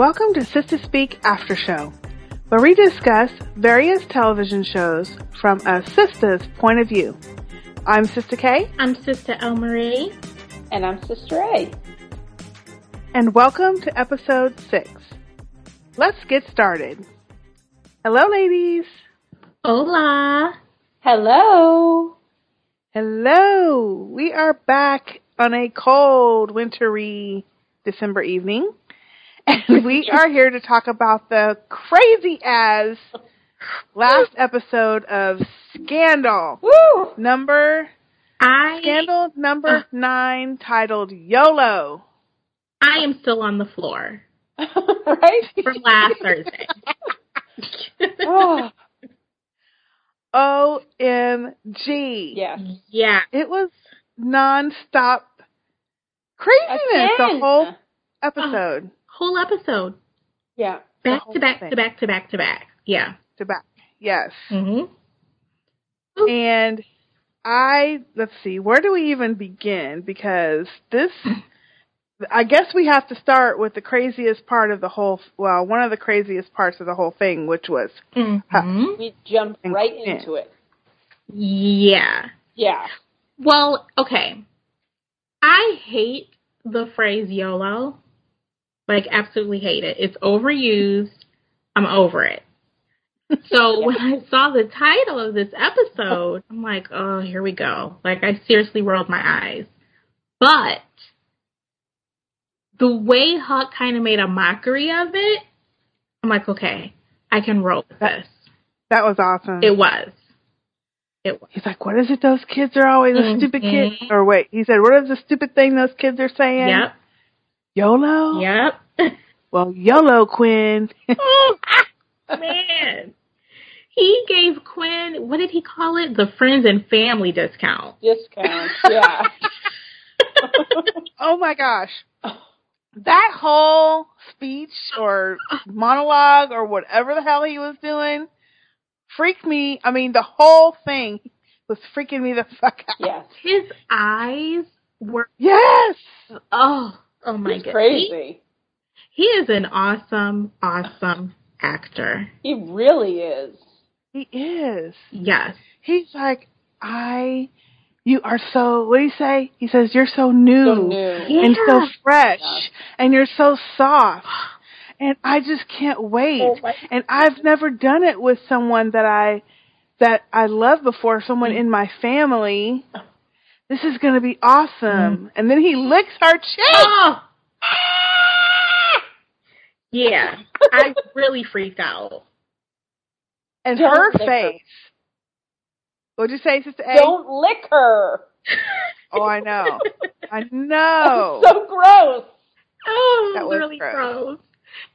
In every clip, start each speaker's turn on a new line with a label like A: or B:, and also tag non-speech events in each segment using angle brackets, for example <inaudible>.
A: Welcome to Sistah Speak After Show, where we discuss various television shows from a sister's point of view. I'm Sister K.
B: I'm Sister El Marie.
C: And I'm Sister A.
A: And welcome to episode 6. Let's get started. Hello, ladies.
B: Hola.
C: Hello.
A: Hello. We are back on a cold, wintry December evening. And we are here to talk about the crazy as last episode of Scandal.
C: Woo!
A: Number
B: I
A: Scandal number 9 titled YOLO.
B: I am still on the floor <laughs>
C: right?
B: from last Thursday. <laughs>
C: oh,
A: OMG.
C: yes.
B: yeah.
A: It was non-stop craziness the whole episode.
B: Whole episode.
C: Yeah.
B: Back to back
A: thing.
B: to back to back to back. Yeah.
A: To back. Yes.
B: Mm-hmm.
A: And I let's see, where do we even begin? Because this <laughs> I guess we have to start with the craziest part of the whole well, one of the craziest parts of the whole thing, which was
B: Mhm.
C: We jumped right
A: yeah.
C: into it.
B: Yeah.
C: Yeah.
B: Well, okay. I hate the phrase YOLO. Like, absolutely hate it. It's overused. I'm over it. So <laughs> when I saw the title of this episode, I'm like, oh, here we go. Like, I seriously rolled my eyes. But the way Huck kind of made a mockery of it, I'm like, okay, I can roll with this.
A: that was awesome.
B: It was. It was.
A: He's like, What is it those kids are always a stupid kid
B: mm-hmm.
A: or wait, he said, What is the stupid thing those kids are saying?
B: Yep.
A: YOLO?
B: Yep. <laughs>
A: Well, YOLO Quinn. <laughs>
B: Oh, man. He gave Quinn, what did he call it? The friends and family discount.
C: Discount. Yeah. <laughs>
A: oh my gosh. That whole speech or monologue or whatever the hell he was doing freaked me. I mean, the whole thing was freaking me the fuck out.
C: yes.
B: His eyes were,
A: Yes!
B: oh, oh my
C: He's
B: god.
C: crazy.
B: He, he is an awesome, awesome actor.
C: He really is.
A: He is.
B: Yes.
A: He's like, I, you are so, what do you say? He says, you're so new.
C: So new.
B: Yeah.
A: And so fresh.
C: Yeah.
A: And you're so soft. And I just can't wait.
B: Oh
A: and I've never done it with someone that I, that I love before, someone mm. in my family. Uh-huh. This is going to be awesome. Mm-hmm. And then he licks her cheek.
B: Oh! Ah! Yeah. I really freaked out.
A: and
C: Don't
A: her
C: lick her.
A: face. What'd you say, Sister A?
C: Don't lick her. <laughs>
A: Oh, I know. I know.
C: so gross.
B: Oh,
A: That was
B: really
A: gross.
B: gross.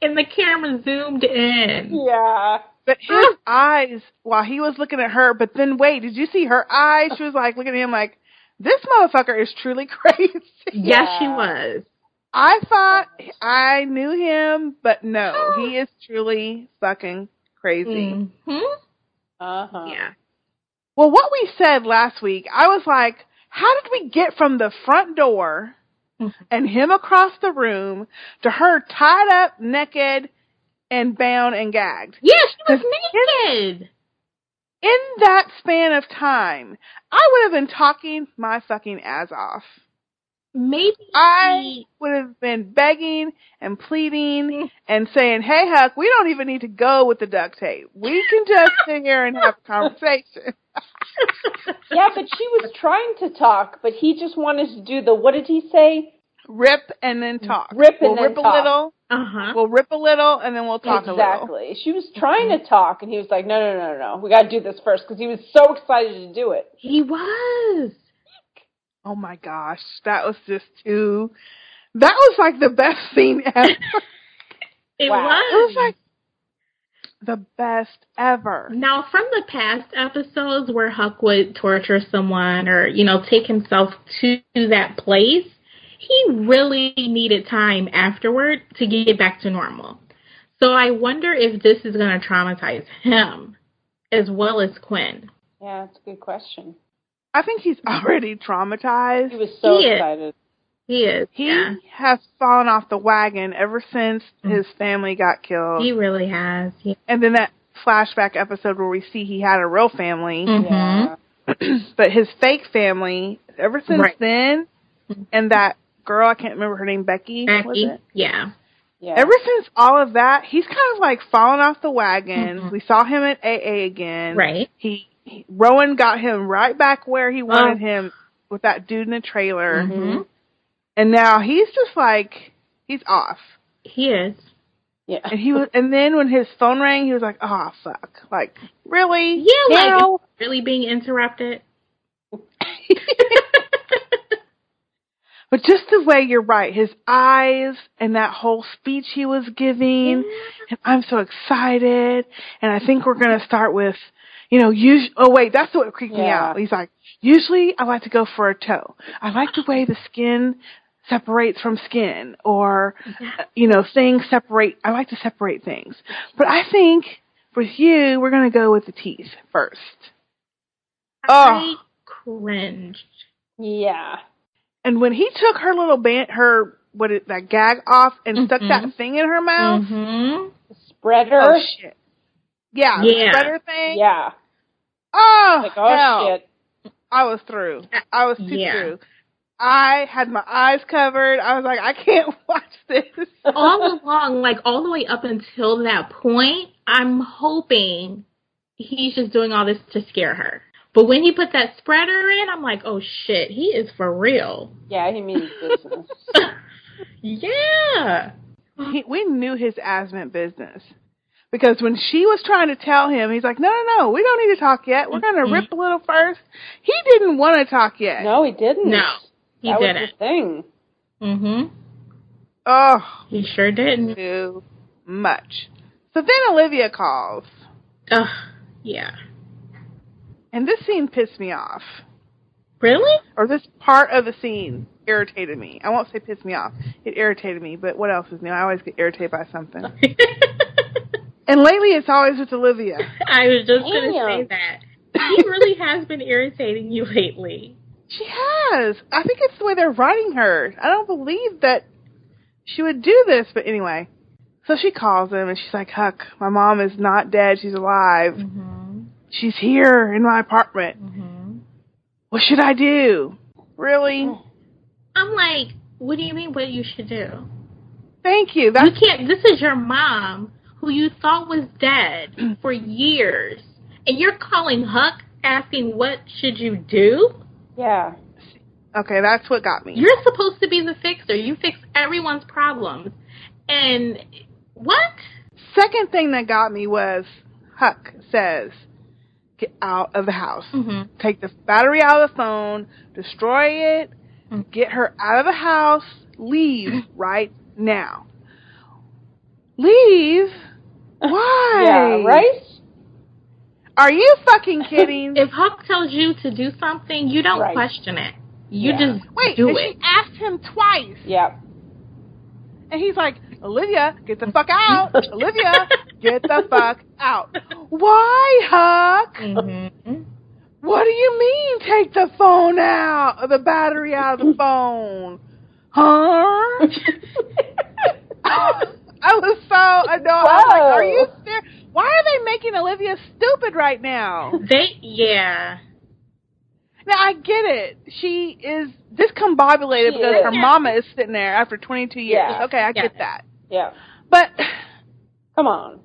B: And the camera zoomed in.
C: Yeah.
A: But his <gasps> eyes, while he was looking at her, but then wait, did you see her eyes? She was like looking at him like, this motherfucker is truly <laughs> crazy.
B: Yes, she was.
A: I thought I knew him, but no, he <gasps> is truly fucking crazy.
B: hmm
C: Uh huh.
B: Yeah.
A: Well, what we said last week, I was like, how did we get from the front door
B: Mhm.
A: and him across the room to her tied up, naked, and bound and gagged?
B: Yeah, she was
A: Cause
B: naked.
A: In that span of time, I would have been talking my fucking ass off.
B: Maybe
A: I would have been begging and pleading mm-hmm. and saying, "Hey, Huck, we don't even need to go with the duct tape. We can just sit here and have a <laughs> conversation."
C: Yeah, but she was trying to talk, but he just wanted to do the what did he say?
A: Rip and then talk.
C: Rip and
A: we'll
C: then
A: rip
C: talk.
A: a little.
B: uh huh.
A: We'll rip a little and then we'll talk a little.
C: exactly. She was trying to talk, and he was like, "No, no, no, no, no. We got to do this first because he was so excited to do it."
B: He was.
A: Oh my gosh, that was just too. That was like the best scene ever. <laughs>
B: It
C: Wow.
B: was.
A: it was like the best ever.
B: Now, from the past episodes where Huck would torture someone or, you know, take himself to that place, he really needed time afterward to get back to normal. So I wonder if this is going to traumatize him as well as Quinn.
C: Yeah, that's a good question.
A: I think he's already traumatized.
C: He was so
B: He is.
C: excited.
B: He is.
A: He
B: yeah.
A: has fallen off the wagon ever since his family got killed.
B: He really has. He,
A: and then that flashback episode where we see he had a real family,
B: Mhm.
C: Yeah. <clears throat>
A: but his fake family, ever since
B: Right.
A: then, and that girl, I can't remember her name, Becky, was
B: Becky.
A: it?
B: Yeah.
C: Yeah.
A: Ever since all of that, he's kind of like fallen off the wagon.
B: Mhm.
A: We saw him at AA again.
B: Right.
A: He, he Rowan got him right back where he wanted
B: Oh.
A: him with that dude in the trailer,
B: hmm
A: and now he's just like he's off.
B: He is.
C: yeah.
A: And he was, and then when his phone rang, he was like, "Oh fuck! Like really?
B: Yeah, like
A: Now?"
B: it's really being interrupted. <laughs>
A: But just the way you're right, his eyes and that whole speech he was giving, and I'm so excited. And I think we're gonna start with, you know, us- oh wait, that's what creeped me out. He's like, usually I like to go for a toe. I like the way the skin separates from skin, or uh, you know, things separate. I like to separate things, but I think with you, we're gonna go with the teeth first.
B: I cringed.
C: Yeah.
A: And when he took her little band, her what is that gag off and stuck
B: Mhm.
A: that thing in her mouth.
B: hmm
C: Spreader.
A: Oh shit! Yeah, the
B: Yeah.
A: spreader thing.
C: Yeah.
A: Oh,
C: Like, oh
A: hell.
C: shit.
A: I was through. I was too
B: Yeah.
A: through. I had my eyes covered. I was like, I can't <laughs> watch this.
B: all along, like all the way up until that point, I'm hoping he's just doing all this to scare her. But when he put that spreader in, I'm like, oh shit, he is for real.
C: Yeah, he means business. <laughs>
B: yeah.
A: he, we knew his ass meant business. Because when she was trying to tell him, he's like, no, no, no, we don't need to talk yet. We're going to rip a little first. He didn't want to talk yet.
C: no, he didn't.
B: No, he
C: that
B: didn't.
C: was the thing.
B: Mhm.
A: Oh,
B: He sure didn't.
A: too much. So then Olivia calls.
B: Ugh. Yeah.
A: And this scene pissed me off.
B: Really?
A: Or this part of the scene irritated me. I won't say pissed me off. It irritated me, but what else is new? I always get irritated by something. <laughs> And lately it's always with Olivia.
B: I was just gonna say that. He really has been irritating you lately.
A: She has. I think it's the way they're writing her. I don't believe that she would do this, but anyway. So she calls him and she's like, Huck, my mom is not dead. She's alive.
B: Mm-hmm.
A: She's here in my apartment.
B: Mm-hmm.
A: What should I do? Really?
B: I'm like, what do you mean? What you should do?
A: Thank you.
B: You can't. This is your mom, who you thought was dead <clears throat> for years, and you're calling Huck asking what should you do?
C: Yeah.
A: okay. That's what got me.
B: You're supposed to be the fixer. You fix everyone's problems, and what?
A: Second thing that got me was Huck says, "Get out of the house.
B: Mm-hmm.
A: Take the battery out of the phone. Destroy it.
B: Mm.
A: Get her out of the house. Leave right now. Leave? <laughs> Why?
C: Yeah, right?
A: Are you fucking <laughs> kidding?
B: If Huck tells you to do something, you don't
C: Right.
B: question it. You
C: Yeah.
B: just
A: Wait,
B: do it.
A: she asked him twice,
C: Yep.
A: and he's like, "Olivia, get the fuck out! <laughs> Olivia, get the fuck out! Why, Huck?
B: Mm-hmm.
A: What do you mean? Take the phone out, the battery out of the phone, huh?" <laughs> I was so annoyed. I was like, "Are you serious? Why are they making Olivia stupid right now?"
B: They, yeah.
A: Now I get it. She is discombobulated
C: She
A: because
C: is.
A: her mama is sitting there after 22 years.
C: Yeah.
A: Okay, I
B: Yeah.
A: get that.
C: yeah.
A: But
C: Come on.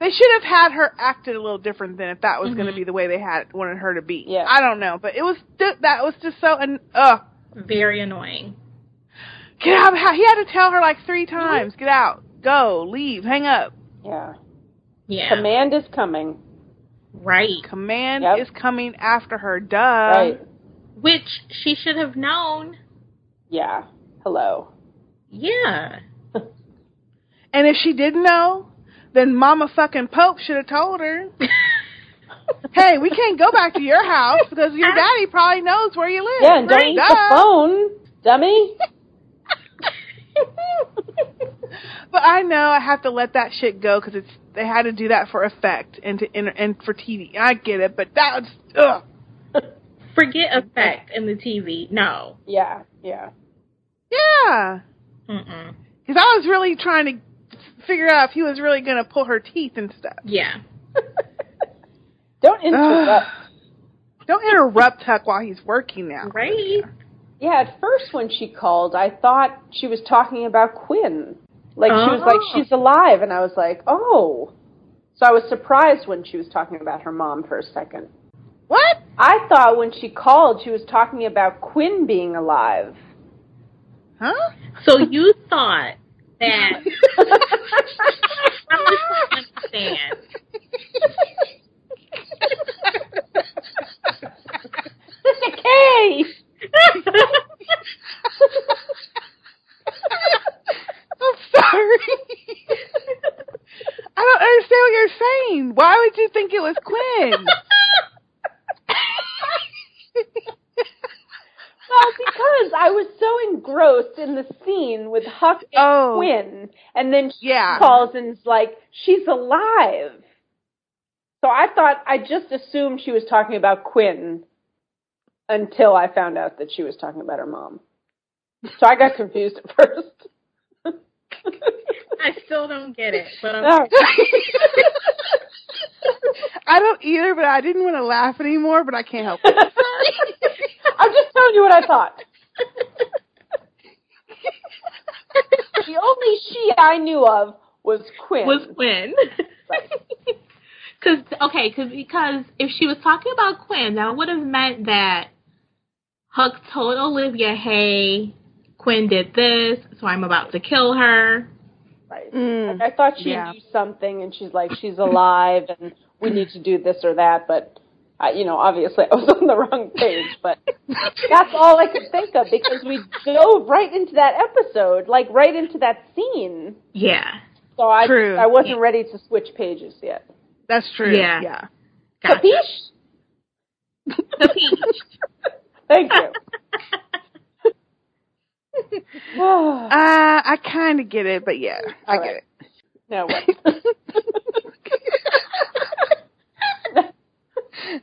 A: They should have had her acted a little different than if that was going to be the way they had wanted her to be.
C: Yeah.
A: I don't know, but it was th- that was just so and uh
B: Very annoying.
A: get out. of the house. He had to tell her like three times, get out, go, leave, hang up.
C: Yeah.
B: Yeah.
C: Command is coming.
B: Right.
A: Command
C: Yep.
A: is coming after her. Duh.
C: right.
B: Which she should have known.
C: Yeah. Hello.
B: Yeah. <laughs>
A: And if she didn't know, then Mama fucking Pope should have told her. <laughs> hey, we can't go back to your house because your <laughs> daddy probably knows where you live.
C: Yeah, and don't
A: Right?
C: eat the phone, dummy. <laughs>
A: But I know I have to let that shit go because it's they had to do that for effect and to and, and for TV. I get it, but that was ugh.
B: Forget effect in the TV. No.
C: yeah. Yeah.
A: Yeah. Because I was really trying to figure out if he was really going to pull her teeth and stuff.
B: Yeah. <laughs>
C: Don't interrupt. <sighs>
A: Don't interrupt Huck while he's working now.
B: Right.
C: Yeah, at first when she called, I thought she was talking about Quinn. Like she was like,
B: Oh.
C: she's alive, and I was like, oh. So I was surprised when she was talking about her mom for a second.
A: What?
C: I thought when she called, she was talking about Quinn being alive.
A: Huh?
B: So you thought that I'm just trying to understand. <laughs>
C: Sister K! <laughs>
A: I'm sorry. <laughs> I don't understand what you're saying. Why would you think it was Quinn?
C: Well, because I was so engrossed in the scene with Huck and
A: Oh.
C: Quinn, and then she
A: Yeah.
C: calls and is like, she's alive. So I thought, I just assumed she was talking about Quinn until I found out that she was talking about her mom. So I got confused at first.
B: I still don't get it, but I'm,
C: All right.
A: I don't either, but I didn't want to laugh anymore, but I can't help it. <laughs>
C: I'm just telling you what I thought. <laughs> The only she I knew of was Quinn.
B: was Quinn.
C: Right. <laughs>
B: Cause okay, cause because if she was talking about Quinn, that would have meant that Huck told Olivia, "Hey, Quinn did this, so I'm about to kill her."
C: Right.
A: Mm.
C: Like, I thought she
A: Yeah.
C: knew something, and she's like, she's alive, and we need to do this or that. But, I, you know, obviously <laughs> I was on the wrong page. But that's all I could think of because we dove right into that episode, like right into that scene.
B: Yeah,
C: So I
A: True.
C: I wasn't ready to switch pages yet.
A: That's true.
B: Yeah.
A: Yeah.
B: gotcha.
C: Capiche?
B: Capiche. <laughs>
C: Thank you. <sighs>
A: Uh, I kind of get it, but yeah, I
C: All
A: get it.
C: now what? <laughs>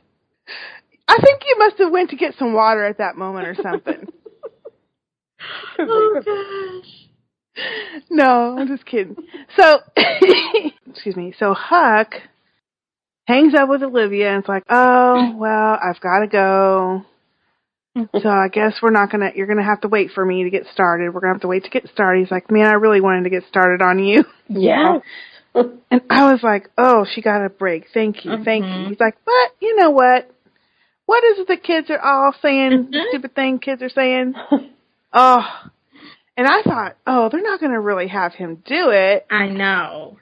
A: I think you must have went to get some water at that moment or something. <laughs> <laughs>
B: oh gosh.
A: no, I'm just kidding. So, <laughs> excuse me. So Huck hangs up with Olivia and it's like, oh well, I've got to go. So I guess we're not gonna. You're gonna have to wait for me to get started. We're gonna have to wait to get started. He's like, man, I really wanted to get started on you.
C: yeah.
A: And I was like, oh, she got a break. Thank you, thank you.
B: Mhm.
A: He's like, but you know what? What is it the kids are all saying? The
B: Mhm.
A: stupid thing kids are saying. <laughs> Oh, and I thought, oh, they're not going to really have him do it.
B: I know.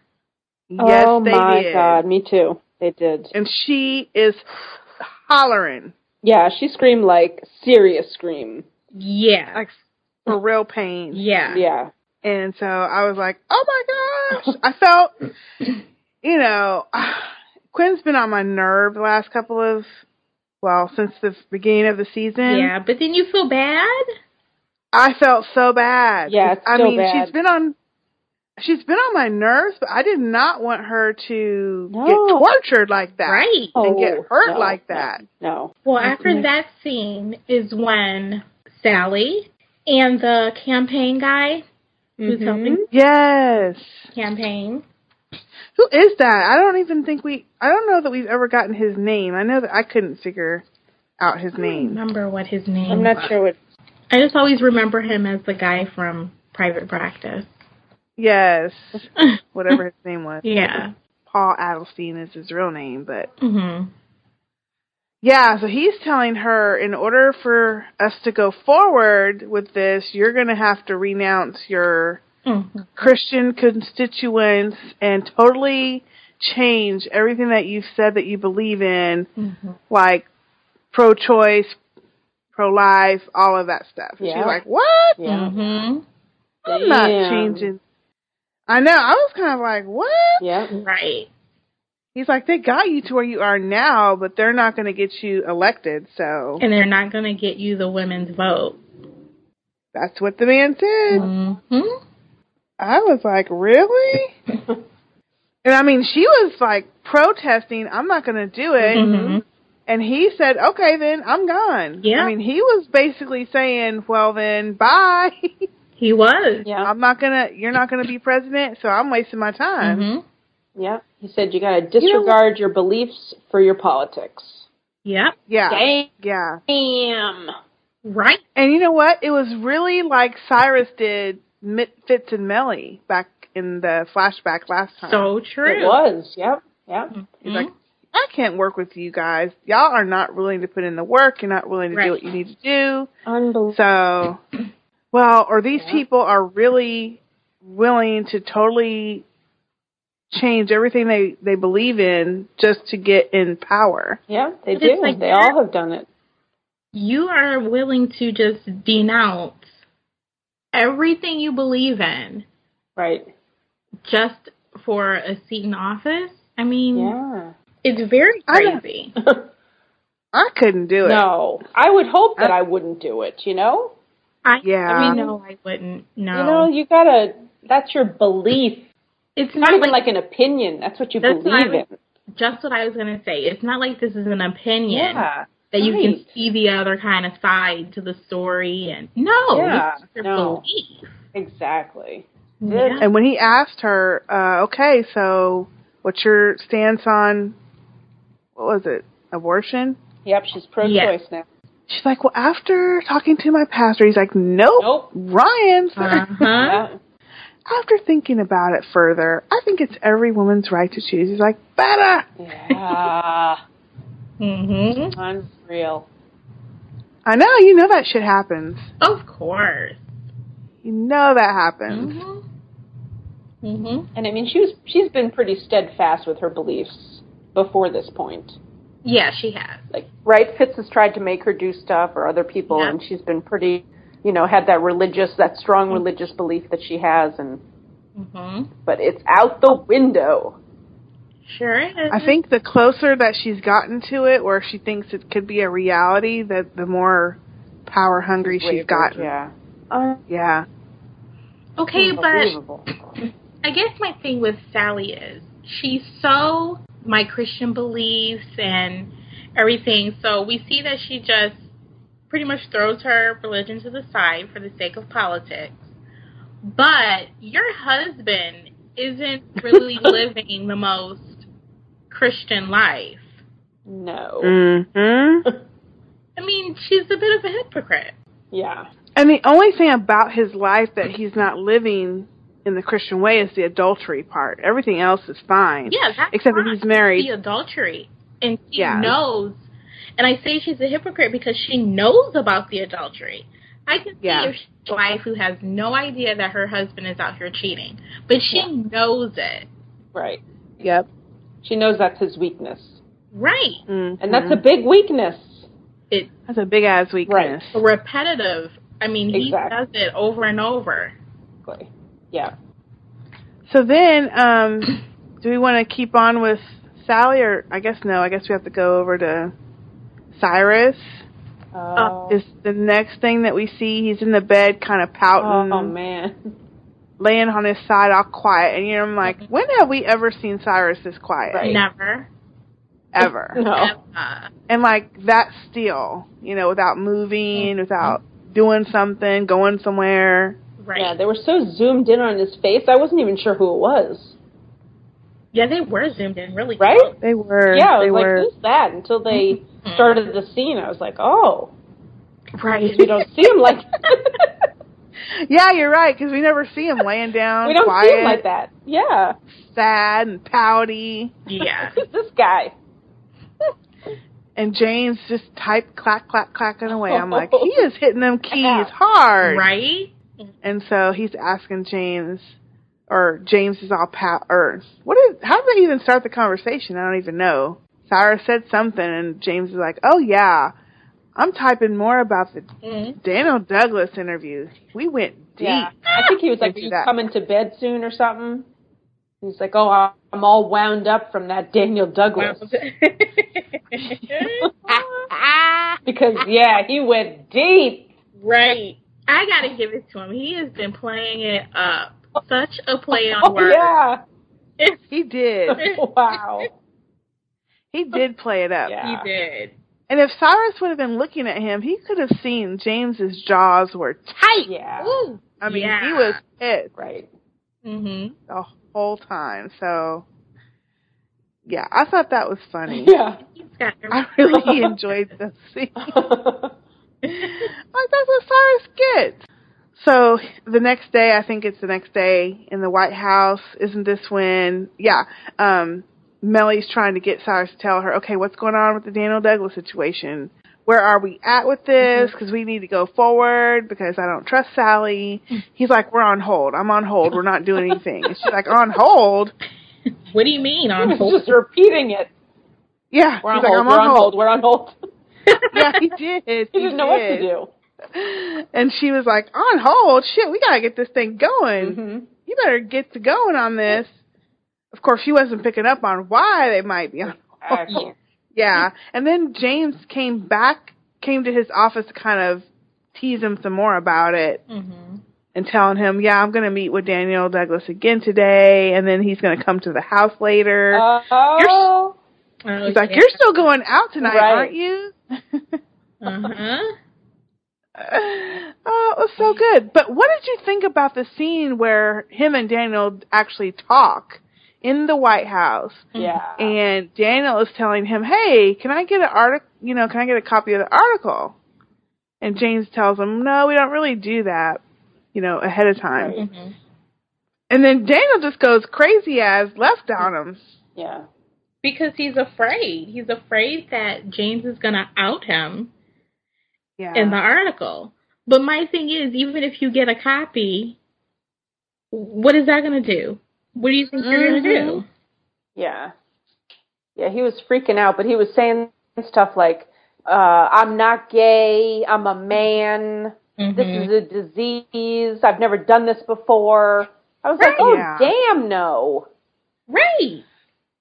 A: Yes,
C: oh
A: they
C: my
A: did.
C: god, me too. They did.
A: And she is hollering
C: Yeah, she screamed like serious scream.
B: Yeah.
A: like for real pain.
B: yeah.
C: Yeah.
A: And so I was like, oh my gosh. I felt, you know, <sighs> Quinn's been on my nerve the last couple of, well, since the beginning of the season.
B: Yeah, but then you feel bad.
A: I felt so bad.
C: Yeah, it's
A: I
C: still
A: mean,
C: bad.
A: she's been on, she's been on my nerves, but I did not want her to
C: No.
A: get tortured like that.
B: Right.
A: And get hurt
C: Oh, no,
A: like that.
C: No.
B: Well, after that scene is when Sally and the campaign guy who's
C: Mhm.
B: helping
A: Yes.
B: campaign.
A: Who is that? I don't even think we, I don't know that we've ever gotten his name. I know that I couldn't figure out his
B: I don't
A: name.
B: remember what his name
C: I'm not
B: was.
C: sure what.
B: I just always remember him as the guy from Private Practice.
A: Yes. <laughs> Whatever his name was.
B: yeah.
A: Paul Adelstein is his real name, but
B: Mhm.
A: yeah, so he's telling her in order for us to go forward with this, you're going to have to renounce your
B: Mhm.
A: Christian constituents and totally change everything that you've said that you believe in,
B: Mhm.
A: like pro choice, pro life, all of that stuff. And
C: Yeah.
A: She's like, What?
C: Yeah.
B: Mhm.
A: I'm not changing. I know. I was kind of like, What?
C: Yeah.
B: Right.
A: He's like, They got you to where you are now, but they're not going to get you elected. So
B: And they're not going to get you the women's vote.
A: that's what the man said.
B: Mhm.
A: I was like, Really? <laughs> And I mean, she was like protesting, I'm not going to do it.
B: Mhm.
A: And he said, okay, then I'm gone.
B: Yeah.
A: I mean, he was basically saying, well, then bye. <laughs>
B: He was.
C: Yeah.
A: I'm not gonna. You're not gonna be president, so I'm wasting my time.
B: Mm-hmm.
C: Yeah. He said you got to disregard your beliefs for your politics.
B: Yeah.
A: Yeah,
C: Damn.
A: yeah. Damn.
B: Right.
A: And you know what? It was really like Cyrus did Mi- Fitz and Mellie back in the flashback last time.
B: So true.
C: It was. Yep. Yep.
A: He's like, mm-hmm. I can't work with you guys. Y'all are not willing to put in the work. You're not willing to
B: Right.
A: do what you need to do.
C: Unbelievable.
A: So, <clears throat> well, or these
C: Yeah.
A: people are really willing to totally change everything they they believe in just to get in power.
C: Yeah, they
B: But
C: do.
B: like
C: they
B: that.
C: all have done it.
B: You are willing to just denounce everything you believe in
C: Right.
B: just for a seat in office. I mean,
C: Yeah.
B: it's very crazy. <laughs>
A: I couldn't do it.
C: no, I would hope that I wouldn't do it. You know.
B: I,
A: Yeah.
B: I mean, no, I wouldn't. No,
C: You know, you gotta. That's your belief.
B: it's
C: Not
B: not
C: even
B: like,
C: like an opinion. That's what you
B: That's what I
C: believe
B: was-
C: in.
B: just what I was gonna say. It's not like this is an opinion
C: Yeah.
B: That you can see the other kind of side to the story. And no,
C: Yeah,
B: this
C: no.
B: belief.
C: Exactly.
B: Yeah.
A: And when he asked her, uh, okay, so what's your stance on what was it? Abortion?
C: Yep. She's pro-choice
B: Yes.
C: now.
A: She's like, well, after talking to my pastor, he's like, nope,
C: Nope.
A: Ryan. <laughs>
B: Uh-huh. <laughs>
A: After thinking about it further, I think it's every woman's right to choose. He's like, better.
C: Yeah.
B: Hmm
C: Unreal.
A: I know, you know that shit happens.
B: Of course.
A: You know that happens.
B: hmm hmm
C: And I mean, she was she's been pretty steadfast with her beliefs before this point.
B: Yeah, she has.
C: Like, right? Fitz has tried to make her do stuff, or other people,
B: Yeah.
C: and she's been pretty, you know, had that religious, that strong religious belief that she has, and
B: hmm
C: but it's out the window.
B: Sure is.
A: I think the closer that she's gotten to it, where she thinks it could be a reality, that the more power hungry she's
C: Wavered,
A: gotten.
C: Yeah.
A: Uh, yeah.
B: Okay, but I guess my thing with Sally is she's so my Christian beliefs and everything. So we see that she just pretty much throws her religion to the side for the sake of politics. But your husband isn't really <laughs> living the most Christian life.
C: No.
A: Mm-hmm.
B: I mean, she's a bit of a hypocrite.
C: Yeah.
A: And the only thing about his life that he's not living in the Christian way is the adultery part. Everything else is fine.
B: Yeah, that's
A: Except that he's married.
B: The adultery, and she
A: Yeah.
B: knows. And I say she's a hypocrite because she knows about the adultery. I can see
A: Yeah.
B: if she's a wife who has no idea that her husband is out here cheating, but she
C: Yeah.
B: knows it.
C: Right.
A: Yep.
C: She knows that's his weakness,
B: Right.
A: Mhm.
C: and that's a big weakness.
B: It,
A: that's a big ass weakness.
B: repetitive. I mean, he
C: Exactly.
B: does it over and over.
C: Exactly. Yeah.
A: So then, um, <coughs> do we want to keep on with Sally, or I guess no? I guess we have to go over to Cyrus.
C: Oh,
A: Is the next thing that we see? He's in the bed, kind of pouting,
C: oh man. <laughs>
A: laying on his side, all quiet. And you know, I'm like, when have we ever seen Cyrus this quiet?
C: Right.
B: Never.
A: Ever. <laughs>
C: No.
A: And like that still, you know, without moving, without doing something, going somewhere.
B: Right.
C: Yeah, they were so zoomed in on his face. I wasn't even sure who it was.
B: Yeah, they were zoomed in really
C: Right?
B: close.
A: They were.
C: yeah, I
A: they
C: was like,
A: were.
C: who's that? Until they
B: Mhm.
C: started the scene, I was like, oh,
B: Right.
C: we don't see him like <laughs> <laughs>
A: Yeah, you're right because we never see him laying down, <laughs>
C: we don't
A: quiet,
C: see him like that. Yeah,
A: sad and pouty,
B: yeah.
C: who's <laughs> this guy?
A: and James just type clack clack clacking away. I'm like, he oh. is hitting them <laughs> keys hard,
B: Right?
A: And so he's asking James, or James is all pout, or what is? How did they even start the conversation? I don't even know. Cyrus said something, and James is like, "Oh yeah, I'm typing more about the
B: Mhm.
A: Daniel Douglas interview. We went deep."
C: Yeah, I think he was like, <laughs> "Are you
A: that.
C: coming to bed soon or something?" He's like, "Oh, I'm all wound up from that Daniel Douglas." <laughs> because yeah, he went deep.
B: right. I gotta give it to him. He has been playing it up. Such a play on
C: Oh
B: words.
C: yeah, <laughs>
A: He did.
C: wow.
A: He did play it up.
C: Yeah.
B: He did.
A: And if Cyrus would have been looking at him, he could have seen James's jaws were tight.
C: Yeah.
B: Ooh.
A: I mean,
B: yeah.
A: he was pissed
C: Right.
B: Mhm.
A: the whole time. So, yeah, I thought that was funny. <laughs>
C: Yeah.
A: I really enjoyed the <laughs> scene. like that's what Cyrus gets. So the next day, I think it's the next day in the White House. Isn't this when? Yeah, um, Mellie's trying to get Cyrus to tell her, okay, what's going on with the Daniel Douglas situation? Where are we at with this? Because we need to go forward. Because I don't trust Sally. He's like, we're on hold. I'm on hold. We're not doing anything. And she's like, on hold? <laughs>
B: What do you mean on
C: He
B: hold?
C: just repeating it.
A: Yeah.
C: We're on
A: He's like,
C: hold.
A: I'm
C: We're
A: on hold.
C: We're on hold. <laughs>
A: yeah, he did.
C: He didn't know what to do.
A: And she was like, on hold? Shit, we gotta get this thing going.
C: hmm
A: You better get to going on this. Of course, she wasn't picking up on why they might be on <laughs> hold.
C: Exactly.
A: Yeah. And then James came back, came to his office to kind of tease him some more about it
B: Mhm.
A: and telling him, yeah, I'm going to meet with Daniel Douglas again today. And then he's going to come to the house later.
C: Oh.
A: He's like,
B: yeah.
A: you're still going out tonight,
C: Right.
A: aren't you?
B: Uh-huh. <laughs>
A: oh, it was so good. But what did you think about the scene where him and Daniel actually talk in the White House?
C: yeah.
A: And Daniel is telling him, "Hey, can I get an article? You know, can I get a copy of the article?" And James tells him, "No, we don't really do that. You know, ahead of time."
B: Mhm.
A: And then Daniel just goes crazy as left on him.
C: yeah.
B: Because he's afraid. He's afraid that James is going to out him
A: Yeah.
B: in the article. But my thing is, even if you get a copy, what is that going to do? What do you think you're going to do?
C: Yeah. Yeah, he was freaking out, but he was saying stuff like, uh, I'm not gay, I'm a man, this
B: Mhm.
C: is a disease, I've never done this before. I was like, oh,
A: Yeah.
C: damn no.
B: Right.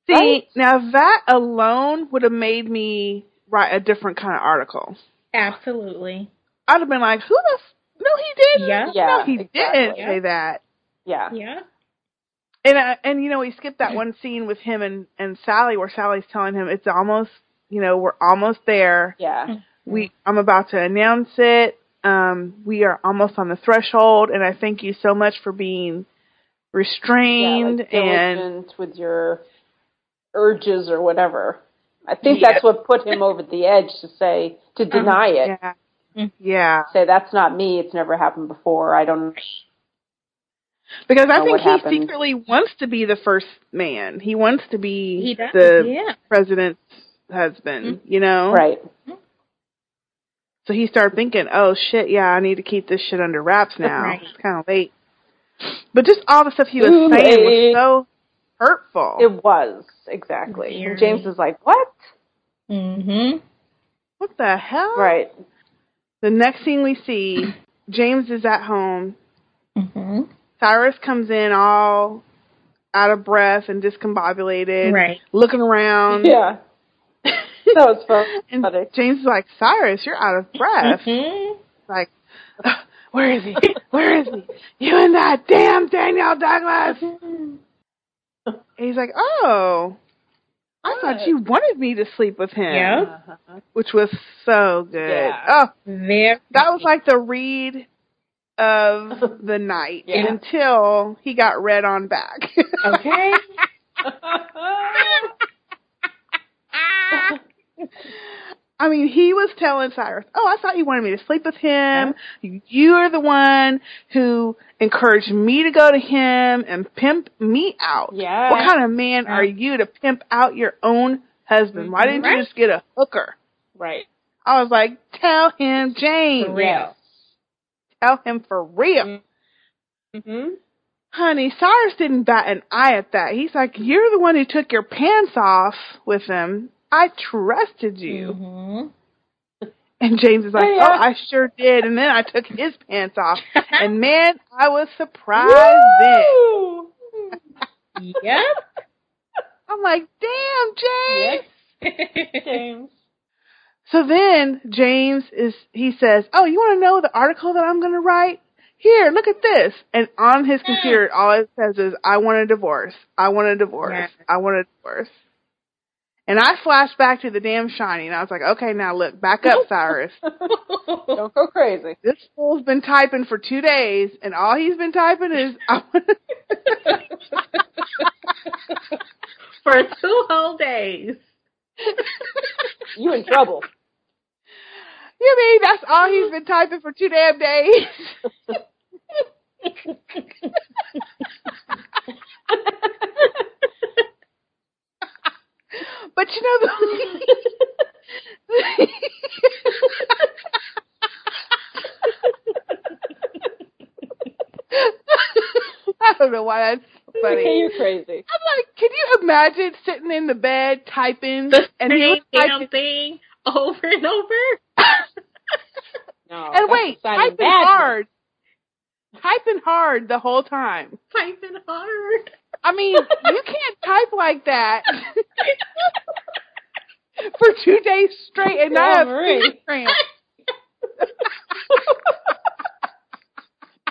A: See,
C: right?
A: now that alone would have made me write a different kind of article.
B: Absolutely.
A: I'd have been like, "Who the? F- no, he didn't.
B: Yeah.
A: no, he
C: exactly.
A: didn't
B: Yeah.
A: say that."
C: Yeah.
B: Yeah.
A: And uh, and you know we skipped that one scene with him and and Sally where Sally's telling him it's almost you know we're almost there.
C: Yeah.
A: We I'm about to announce it. Um, we are almost on the threshold, and I thank you so much for being restrained
C: yeah, like
A: and
C: with your urges or whatever. I think
A: Yeah.
C: that's what put him over the edge to say, to deny it.
A: yeah yeah
C: Say, that's not me, it's never happened before, I don't
A: because I think he
C: happened.
A: secretly wants to be the first man. He wants to be
B: He does.
A: the
B: yeah.
A: president's husband. You know,
C: Right.
A: So he started thinking, oh shit, yeah, I need to keep this shit under wraps now.
B: Right.
A: It's kind of late. But just all the stuff he was
C: Too
A: saying
C: late.
A: was so hurtful.
C: It was, exactly.
B: Very.
C: James was like, what?
B: Mhm.
A: what the hell?
C: Right.
A: The next thing we see, <clears throat> James is at home.
B: Mhm.
A: Cyrus comes in all out of breath and discombobulated,
B: Right.
A: looking around.
C: Yeah. That was <laughs> fun.
A: and
C: funny.
A: James is like, Cyrus, you're out of breath.
B: Mhm.
A: like, "Ugh, <laughs> where is he? Where is he? You and that damn Daniel Douglas. <laughs> And he's like, oh, I thought you wanted me to sleep with him.
B: Yeah.
C: Uh-huh.
A: Which was so good.
C: Yeah.
A: Oh,
B: Very.
A: that was like the read of <laughs> the night
C: Yeah.
A: until he got read on back.
B: Okay. <laughs> <laughs>
A: I mean, he was telling Cyrus, "Oh, I thought you wanted me to sleep with him. You're the one who encouraged me to go to him and pimp me out.
C: Yeah.
A: What kind of man are you to pimp out your own husband? Why mm-hmm. didn't you just get a hooker?"
C: right.
A: I was like, "Tell him, James.
B: For real.
A: Tell him for real."
C: hmm
A: Honey, Cyrus didn't bat an eye at that. He's like, You're the one who took your pants off with him. I trusted you.
B: Mhm.
A: And James is like,
C: Yeah, yeah.
A: Oh, I sure did. And then I took his pants off. <laughs> and man, I was surprised then.
B: Yep. <laughs>
A: I'm like, Damn, James.
C: Yes, <laughs> James.
A: So then James is, he says, Oh, you want to know the article that I'm going to write? Here, look at this. And on his computer, all it says is, I want a divorce. I want a divorce. I want a divorce. And I flashed back to the damn Shining, and I was like, okay, now look, back up, Cyrus. <laughs>
C: Don't go crazy.
A: This fool's been typing for two days, and all he's been typing is, <laughs>
B: For two whole days. <laughs>
C: You in trouble.
A: you mean that's all he's been typing for two damn days? But you know the. <laughs> I don't know why that's funny.
C: Okay, you're crazy.
A: I'm like, can you imagine sitting in the bed typing
B: The
A: and he
B: same
A: was
B: damn
A: typing,
B: thing over and over. <laughs>
C: No.
A: and wait,
C: a sign
A: typing
C: badness.
A: hard, typing hard the whole time.
B: Typing hard.
A: I mean, you can't type like that <laughs> for two days straight and not have
C: Marie.
A: cramps.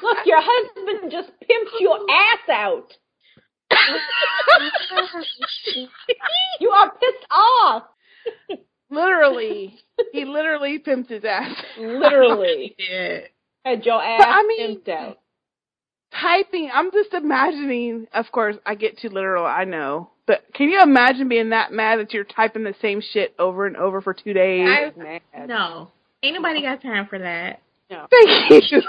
C: Look, your husband just pimped your ass out. You are pissed off.
A: Literally, <laughs> he literally pimped his ass.
C: Literally. <laughs>
B: Yeah.
C: Had your ass
A: But, I mean-
C: pimped out.
A: Typing, I'm just imagining. Of course, I get too literal. I know, but can you imagine being that mad that you're typing the same shit over and over for two days?
B: I-
C: Mad.
B: No. Ain't nobody got time for that.
C: No. <laughs>
A: Thank you.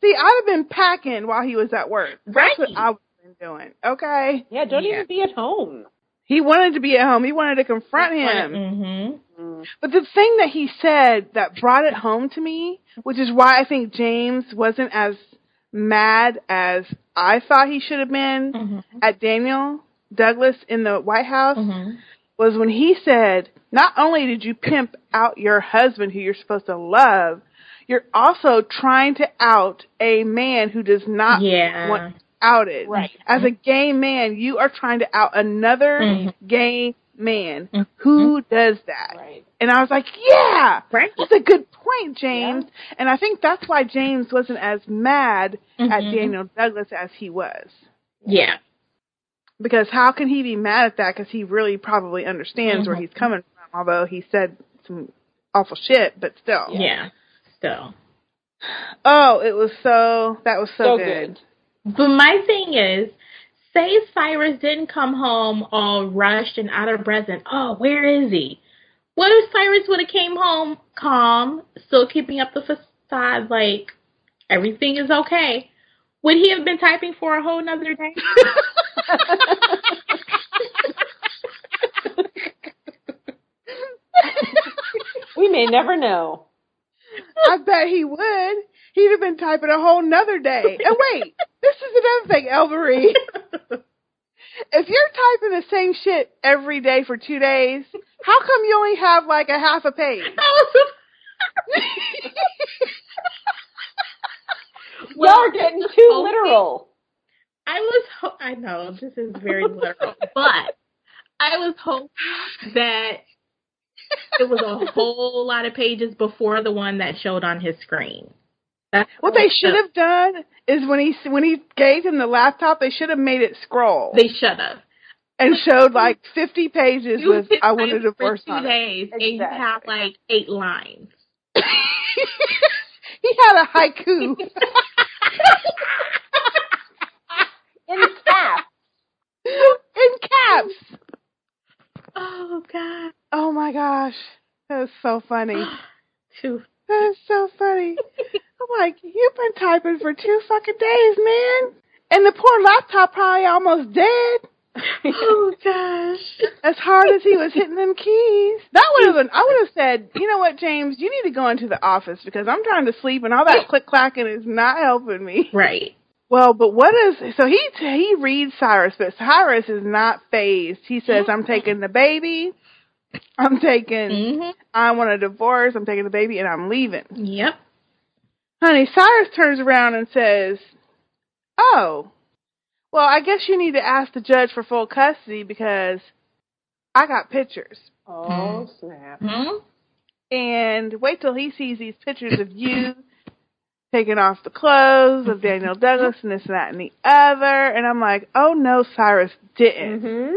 A: See, I'd have been packing while he was at work. That's what
B: Right.
A: I would have been doing. Okay.
C: Yeah, don't
B: Yeah.
C: even be at home.
A: He wanted to be at home. He wanted to confront him.
B: Mm-hmm.
C: Mm.
A: But the thing that he said that brought it home to me, which is why I think James wasn't as mad as I thought he should have been
B: Mm-hmm.
A: at Daniel Douglas in the White House,
B: Mm-hmm.
A: was when he said, not only did you pimp out your husband who you're supposed to love, you're also trying to out a man who does not
B: Yeah.
A: want outed.
C: Right.
A: As a gay man, you are trying to out another
B: Mhm.
A: gay man.
B: Mhm.
A: Who does that?
C: Right.
A: And I was like, yeah,
B: Right.
A: that's a good point, James. And I think that's why James wasn't as mad at
B: Mhm.
A: Daniel Douglas as he was.
B: Yeah.
A: Because how can he be mad at that? Because he really probably understands where
B: Mhm.
A: he's coming from, although he said some awful shit, but still.
B: Yeah. Still.
A: Oh, it was so, that was so,
C: So
A: good.
C: good.
B: But my thing is, say Cyrus didn't come home all rushed and out of breath and, oh, where is he? What if Cyrus would have came home calm, still keeping up the facade like everything is okay? Would he have been typing for a whole nother day? <laughs>
C: we may never know.
A: I bet he would. He'd have been typing a whole nother day. And wait, <laughs> this is another thing, Elvery. <laughs> If you're typing the same shit every day for two days, how come you only have like a half a page? <laughs>
C: Y'all are getting too
B: okay.
C: literal.
B: I was, ho- I know this is very literal, but I was hoping that it was a whole lot of pages before the one that showed on his screen. That's
A: What they should have done is when he when he gave him the laptop, they should have made it scroll
B: They should have.
A: and showed like 50 pages
B: You
A: with "I
B: type
A: wanted a
B: for
A: divorce"
B: two
A: on it.
B: days, and you have like eight lines. <laughs>
A: he had a haiku. <laughs>
C: In cap.
A: in caps.
B: Oh God,
A: Oh my gosh, that was so funny. <sighs>
B: Too.
A: That is so funny. <laughs> I'm like, you've been typing for two fucking days, man. And the poor laptop probably almost dead.
B: Oh gosh.
A: As hard as he was hitting them keys. That would have been, I would have said, you know what, James, you need to go into the office because I'm trying to sleep and all that click clacking is not helping me.
B: Right.
A: Well, but what is, so he, he reads Cyrus, but Cyrus is not phased. He says, I'm taking the baby. I'm taking,
B: Mhm.
A: I want a divorce. I'm taking the baby and I'm leaving.
B: Yep.
A: Honey, Cyrus turns around and says, Oh, well, I guess you need to ask the judge for full custody because I got pictures.
C: Oh, snap.
B: Hmm?
A: And wait till he sees these pictures of you taking off the clothes of Daniel <laughs> Douglas and this and that and the other. And I'm like, oh no, Cyrus didn't.
C: Mm-hmm.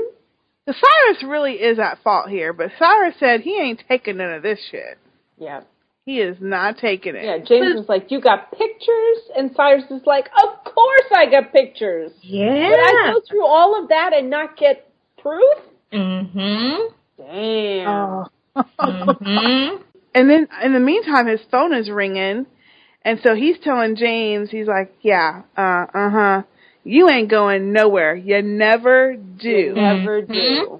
A: So Cyrus really is at fault here, but Cyrus said he ain't taking none of this shit.
C: Yeah.
A: He is not taking it.
C: Yeah, James is like, You got pictures? And Cyrus is like, Of course I got pictures.
B: Yeah.
C: But I go through all of that and not get proof?
B: Mhm.
C: Damn.
A: Oh. <laughs>
B: Mhm.
A: And then in the meantime, his phone is ringing, and so he's telling James, he's like, "Yeah, uh, uh huh, you ain't going nowhere. You never do."
C: Never
B: Mhm.
C: do.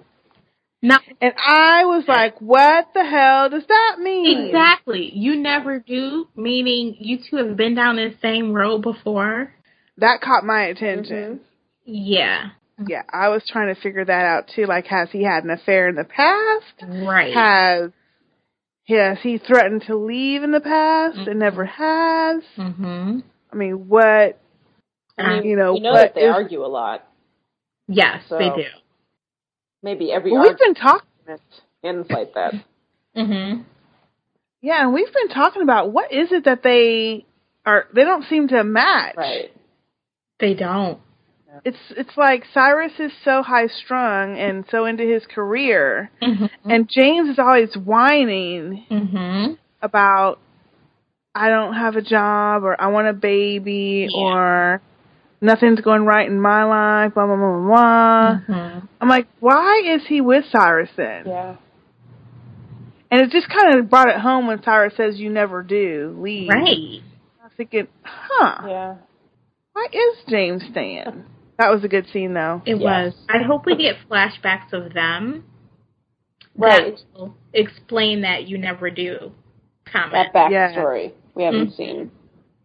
B: Now,
A: And I was like, "What the hell does that mean?"
B: exactly. You never do, meaning you two have been down the same road before.
A: That caught my attention.
B: Yeah.
A: Yeah, I was trying to figure that out too. Like, has he had an affair in the past?
B: Right.
A: Has Yes, he threatened to leave in the past and never has?
B: mhm.
A: I mean, what?
C: I mean,
A: You know,
C: we know
A: what
C: that they
A: is-
C: argue a lot.
B: Yes, they do.
C: Maybe every
A: Well, we've been talking.
C: argument ends like that.
B: Mhm.
A: Yeah, and we've been talking about what is it that they are. They don't seem to match.
C: Right.
B: They don't.
A: It's it's like Cyrus is so high strung and so into his career,
B: Mhm.
A: and James is always whining
B: Mhm.
A: about I don't have a job or I want a baby
B: Yeah.
A: or nothing's going right in my life. Blah blah blah blah. blah.
B: Mhm.
A: I'm like, why is he with Cyrus then?
C: Yeah.
A: And it just kind of brought it home when Cyrus says, "You never do leave."
B: Right.
A: I was thinking, huh?
C: Yeah.
A: Why is James staying? That was a good scene, though.
B: It
C: Yeah.
B: was. I hope we get flashbacks of them.
C: Right.
B: That will explain that you never do comment.
C: That backstory we haven't
B: Mhm.
C: seen.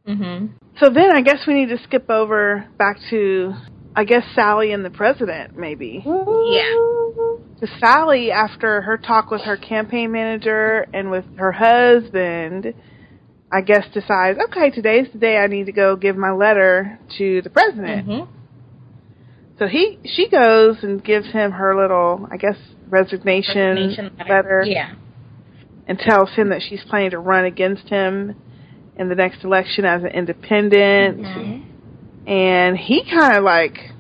B: Mhm.
A: So then I guess we need to skip over back to, I guess, Sally and the president, maybe. Yeah. To Sally, after her talk with her campaign manager and with her husband, I guess decides, okay, today's the day I need to go give my letter to the president.
B: Mhm.
A: So he, she goes and gives him her little, I guess, resignation,
B: Resignation
A: letter.
B: Yeah.
A: and tells him that she's planning to run against him in the next election as an independent.
B: Mhm.
A: And he kind of like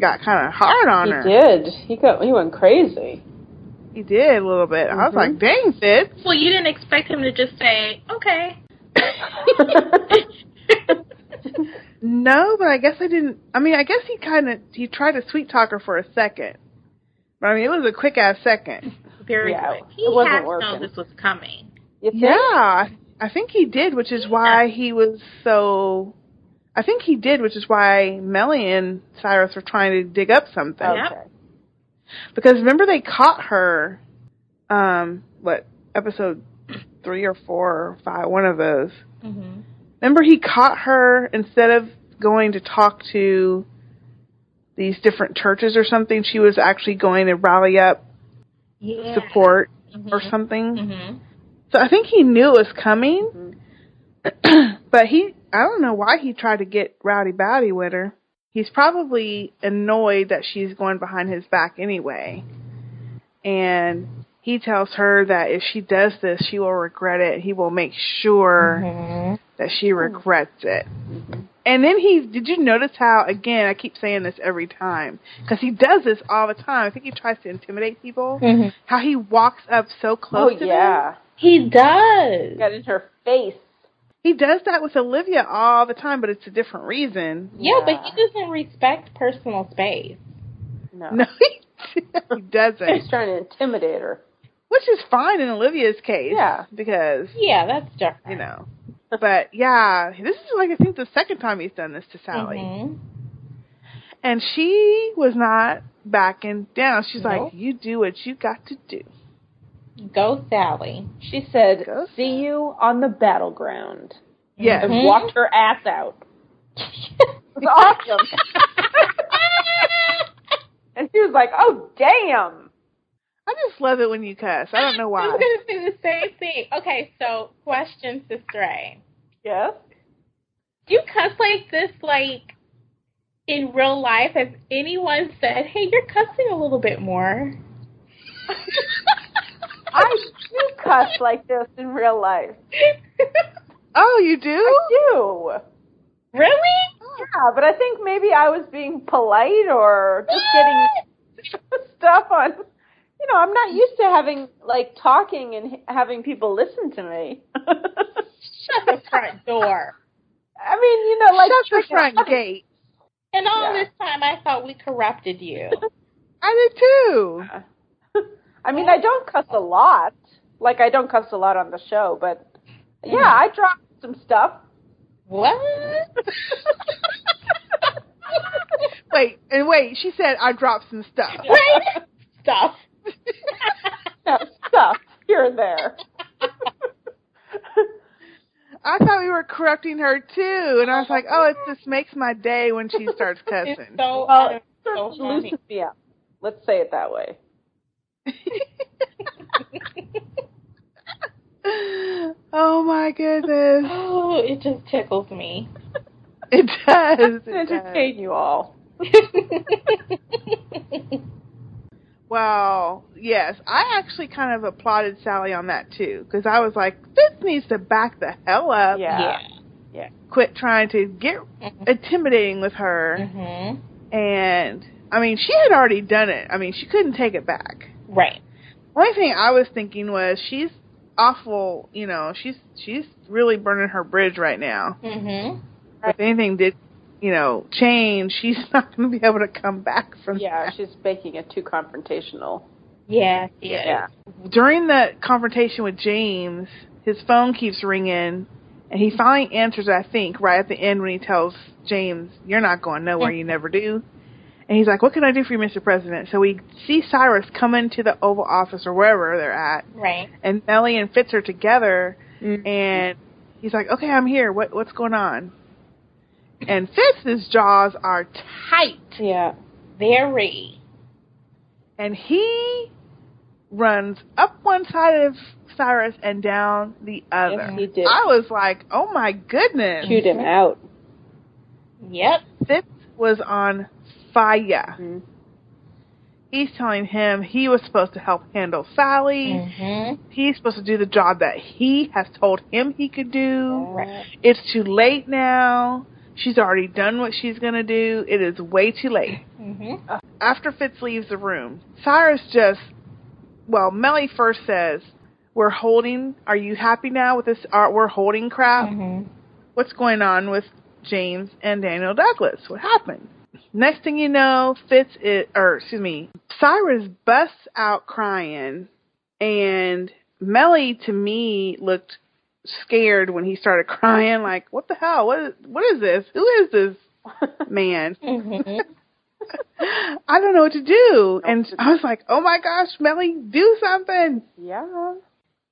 A: got kind of hard on
C: He
A: her.
C: He did. He got he went crazy.
A: He did a little bit. I was like, "Dang, Fitz."
B: Well, you didn't expect him to just say, "Okay." <laughs>
A: No, but I guess I didn't. I mean, I guess he kind of he tried to sweet talk her for a second. But I mean, it was a quick ass second.
B: Very
C: Yeah,
B: quick. He
C: it wasn't
B: had to know this was coming.
C: You think?
A: Yeah, I, I think he did, which is why he was so. I think he did, which is why Mellie and Cyrus were trying to dig up something.
C: Okay.
A: Because remember they caught her, um, what episode three or four or five, one of those.
B: Mhm.
A: Remember he caught her instead of going to talk to these different churches or something. She was actually going to rally up
B: Yeah.
A: support
B: Mhm.
A: or something.
B: Mhm.
A: So I think he knew it was coming,
C: Mhm. <clears throat>
A: but he I don't know why he tried to get rowdy bowdy with her. He's probably annoyed that she's going behind his back anyway. And he tells her that if she does this, she will regret it. He will make sure
B: Mhm.
A: that she regrets it. And then he did you notice how again I keep saying this every time because he does this all the time. I think he tries to intimidate people.
B: Mhm.
A: How he walks up so
C: Oh
A: close to them.
C: Yeah.
B: He does.
C: Got in her face.
A: He does that with Olivia all the time, but it's a different reason.
B: Yeah, but he doesn't respect personal space.
C: No.
A: No, he, <laughs> he doesn't.
C: He's trying to intimidate her.
A: Which is fine in Olivia's case.
C: Yeah.
A: Because,
B: Yeah, that's different.
A: you know. But yeah, this is like I think the second time he's done this to Sally.
B: Mhm.
A: And she was not backing down. She's
B: Nope.
A: like, You do what you got to do.
B: Go, Sally.
C: She said,
A: Go.
C: "See you on the battleground,"
A: Yes.
C: and
B: Mhm.
C: walked her ass out. <laughs> It was awesome. and she was like, "Oh damn!"
A: I just love it when you cuss. I don't know
B: I
A: why.
B: was going to say the same thing. Okay, so question, Sister A.
C: Yes.
B: Do you cuss like this, like, in real life? Has anyone said, hey, you're cussing a little bit more? <laughs>
C: I do cuss like this in real life.
A: Oh, you do?
C: I do.
B: really?
C: Yeah, but I think maybe I was being polite or just getting <laughs> stuff on. You know, I'm not used to having like talking and having people listen to me.
B: Shut the front door.
C: I mean, you know, like
A: Shut the front gate.
B: And all
C: Yeah.
B: this time, I thought we corrupted you. <laughs>
A: I did too. <laughs>
C: I mean, I don't cuss a lot. Like I don't cuss a lot on the show, but yeah, I dropped some stuff.
B: What? <laughs>
A: Wait, and wait, she said I dropped some stuff. <laughs>
B: Right? Stuff. <laughs>
C: Yeah, stuff here and there.
A: I thought we were corrupting her too, and I was like, oh, it just makes my day when she starts
B: It's
A: cussing.
B: so,
C: Well,
B: it's
C: it sort
B: so
C: of
B: funny.
C: loosens me up. Let's say it that way.
A: Oh my goodness,
B: Oh, it just tickles me.
A: it does.
C: To
A: It does.
C: entertain you all. <laughs>
A: Well, yes, I actually kind of applauded Sally on that too, because I was like, this needs to back the hell up.
C: Yeah.
B: yeah.
A: Quit trying to get intimidating with her.
B: hmm
A: And I mean, she had already done it. I mean, she couldn't take it back.
B: Right.
A: Only thing I was thinking was she's awful. You know, she's she's really burning her bridge right now.
B: hmm
A: If anything did, you know, change, she's <laughs> not going to be able to come back from
C: Yeah,
A: that.
C: she's making it too confrontational.
B: Yeah. Yeah.
C: Yeah.
A: During the confrontation with James, his phone keeps ringing, and he finally answers. I think right at the end when he tells James, "You're not going nowhere. You <laughs> never do." And he's like, "What can I do for you, Mr. President?" So we see Cyrus come into the Oval Office or wherever they're at,
B: Right.
A: and Mellie and Fitz are together, mm-hmm. and he's like, "Okay, I'm here. What what's going on?" And Fitz's jaws are tight,
C: Yeah.
B: Very.
A: and he runs up one side of Cyrus and down the other.
C: Yes, he did.
A: I was like, "Oh my goodness!"
C: Chewed him out.
B: Yep.
A: Fitz was on fire.
C: Mhm.
A: He's telling him he was supposed to help handle Sally.
B: hmm
A: He's supposed to do the job that he has told him he could do.
B: Right.
A: It's too late now. She's already done what she's going to do. It is way too late.
B: hmm
A: After Fitz leaves the room, Cyrus just, well, Mellie first says, We're holding, are you happy now with this? Are, we're holding crap?
B: hmm
A: What's going on with James and Daniel Douglas? What happened? Next thing you know, Fitz is, or excuse me, Cyrus busts out crying, and Mellie to me looked scared when he started <laughs> crying. Like, what the hell? What is, what is this? Who is this man? <laughs>
B: hmm
A: I don't know what to do. And I was like, oh my gosh, Mellie, do something.
C: yeah.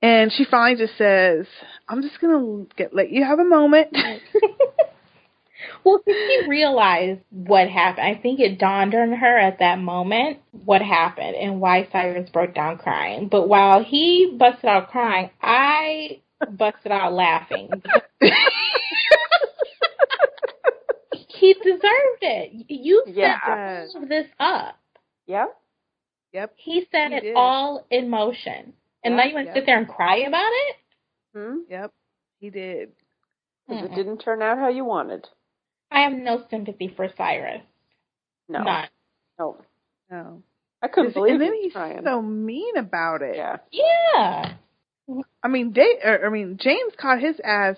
A: And she finally just says, I'm just going to get let you have a moment. <laughs>
B: Well, did she realized what happened. I think it dawned on her at that moment what happened and why Cyrus broke down crying. But while he busted out crying, I busted out laughing. <laughs> he deserved it. You set
C: Yeah.
B: all of this up.
C: Yeah.
A: yep.
B: He set
A: He
B: it
A: did.
B: all in motion. And now you want to
A: Yep.
B: sit there and cry about it?
C: Hmm?
A: Yep. He did.
C: 'Cause
B: Mm-mm.
C: it didn't turn out how you wanted.
B: I have no sympathy for Cyrus.
C: No.
B: None.
C: No.
A: No.
C: I couldn't believe
A: and then he's
C: trying.
A: so mean about it.
C: yeah.
B: Yeah.
A: I mean, they, or, I mean, James caught his ass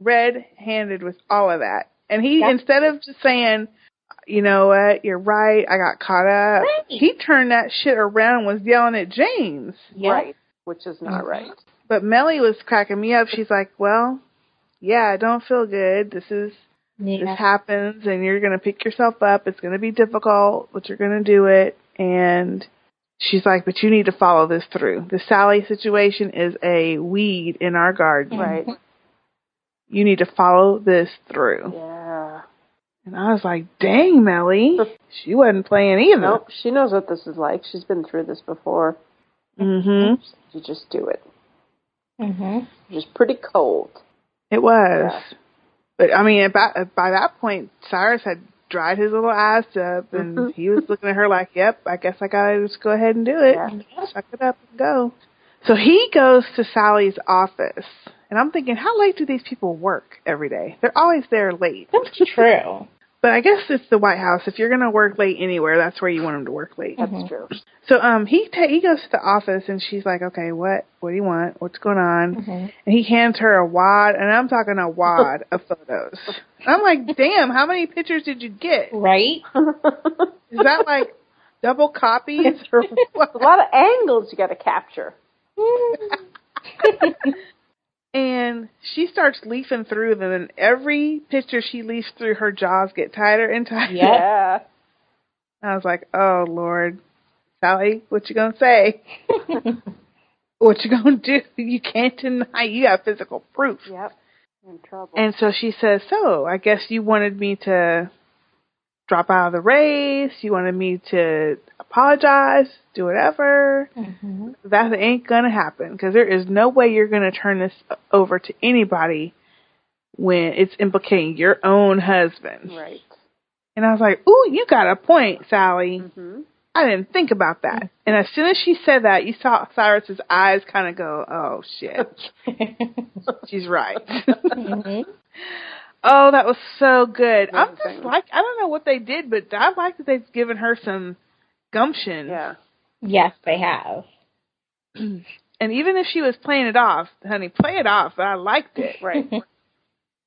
A: red-handed with all of that, and he
B: Yeah.
A: instead of just saying, "You know what? You're right. I got caught up,"
B: Right.
A: he turned that shit around and was yelling at James.
B: Yep.
C: Right. Which is not
B: Mhm.
C: right.
A: But Mellie was cracking me up. She's like, "Well, yeah, I don't feel good. This is this happens and you're going to pick yourself up. It's going to be difficult, but you're going to do it. And she's like, but you need to follow this through. The Sally situation is a weed in our garden.
C: Right.
A: You need to follow this through.
C: Yeah.
A: And I was like, dang, Mellie. She wasn't playing either.
C: Nope. She knows what this is like. She's been through this before.
A: hmm
C: You just do it.
B: hmm
C: You're just pretty cold.
A: It was.
C: Yeah.
A: But I mean, about, by that point, Cyrus had dried his little ass up, and
C: Mhm.
A: he was looking at her like, "Yep, I guess I gotta just go ahead and do it.
C: Yeah.
A: Suck it up and go." So he goes to Sally's office, and I'm thinking, how late do these people work every day? They're always there late.
B: That's true.
A: But I guess it's the White House. If you're gonna work late anywhere, that's where you want him to work late.
C: That's
B: Mhm.
C: true.
A: So um, he ta- he goes to the office and she's like, "Okay, what what do you want? What's going on?"
B: Mhm.
A: And he hands her a wad, and I'm talking a wad <laughs> of photos. I'm like, "Damn, how many pictures did you get?
B: Right? <laughs>
A: Is that like double copies or what?"
C: a lot of angles you got to capture. <laughs>
A: And she starts leafing through them, and every picture she leafs through, her jaws get tighter and tighter.
C: Yeah. <laughs>
A: I was like, "Oh Lord, Sally, what you gonna say? <laughs> What you gonna do? You can't deny you have physical proof."
C: Yep. In trouble.
A: And so she says, "So I guess you wanted me to drop out of the race. You wanted me to apologize, do whatever.
B: Mhm.
A: That ain't gonna happen because there is no way you're gonna turn this over to anybody when it's implicating your own husband."
C: right.
A: And I was like, "Ooh, you got a point, Sally.
C: hmm
A: I didn't think about that." And as soon as she said that, you saw Cyrus's eyes kind of go, "Oh shit, <laughs> she's right." <laughs> Oh, that was so good. I'm just
C: Amazing.
A: like I don't know what they did, but I like that they've given her some gumption.
C: Yeah.
B: Yes, they have. <clears throat>
A: And even if she was playing it off, honey, play it off. But I liked it.
C: Right. <laughs>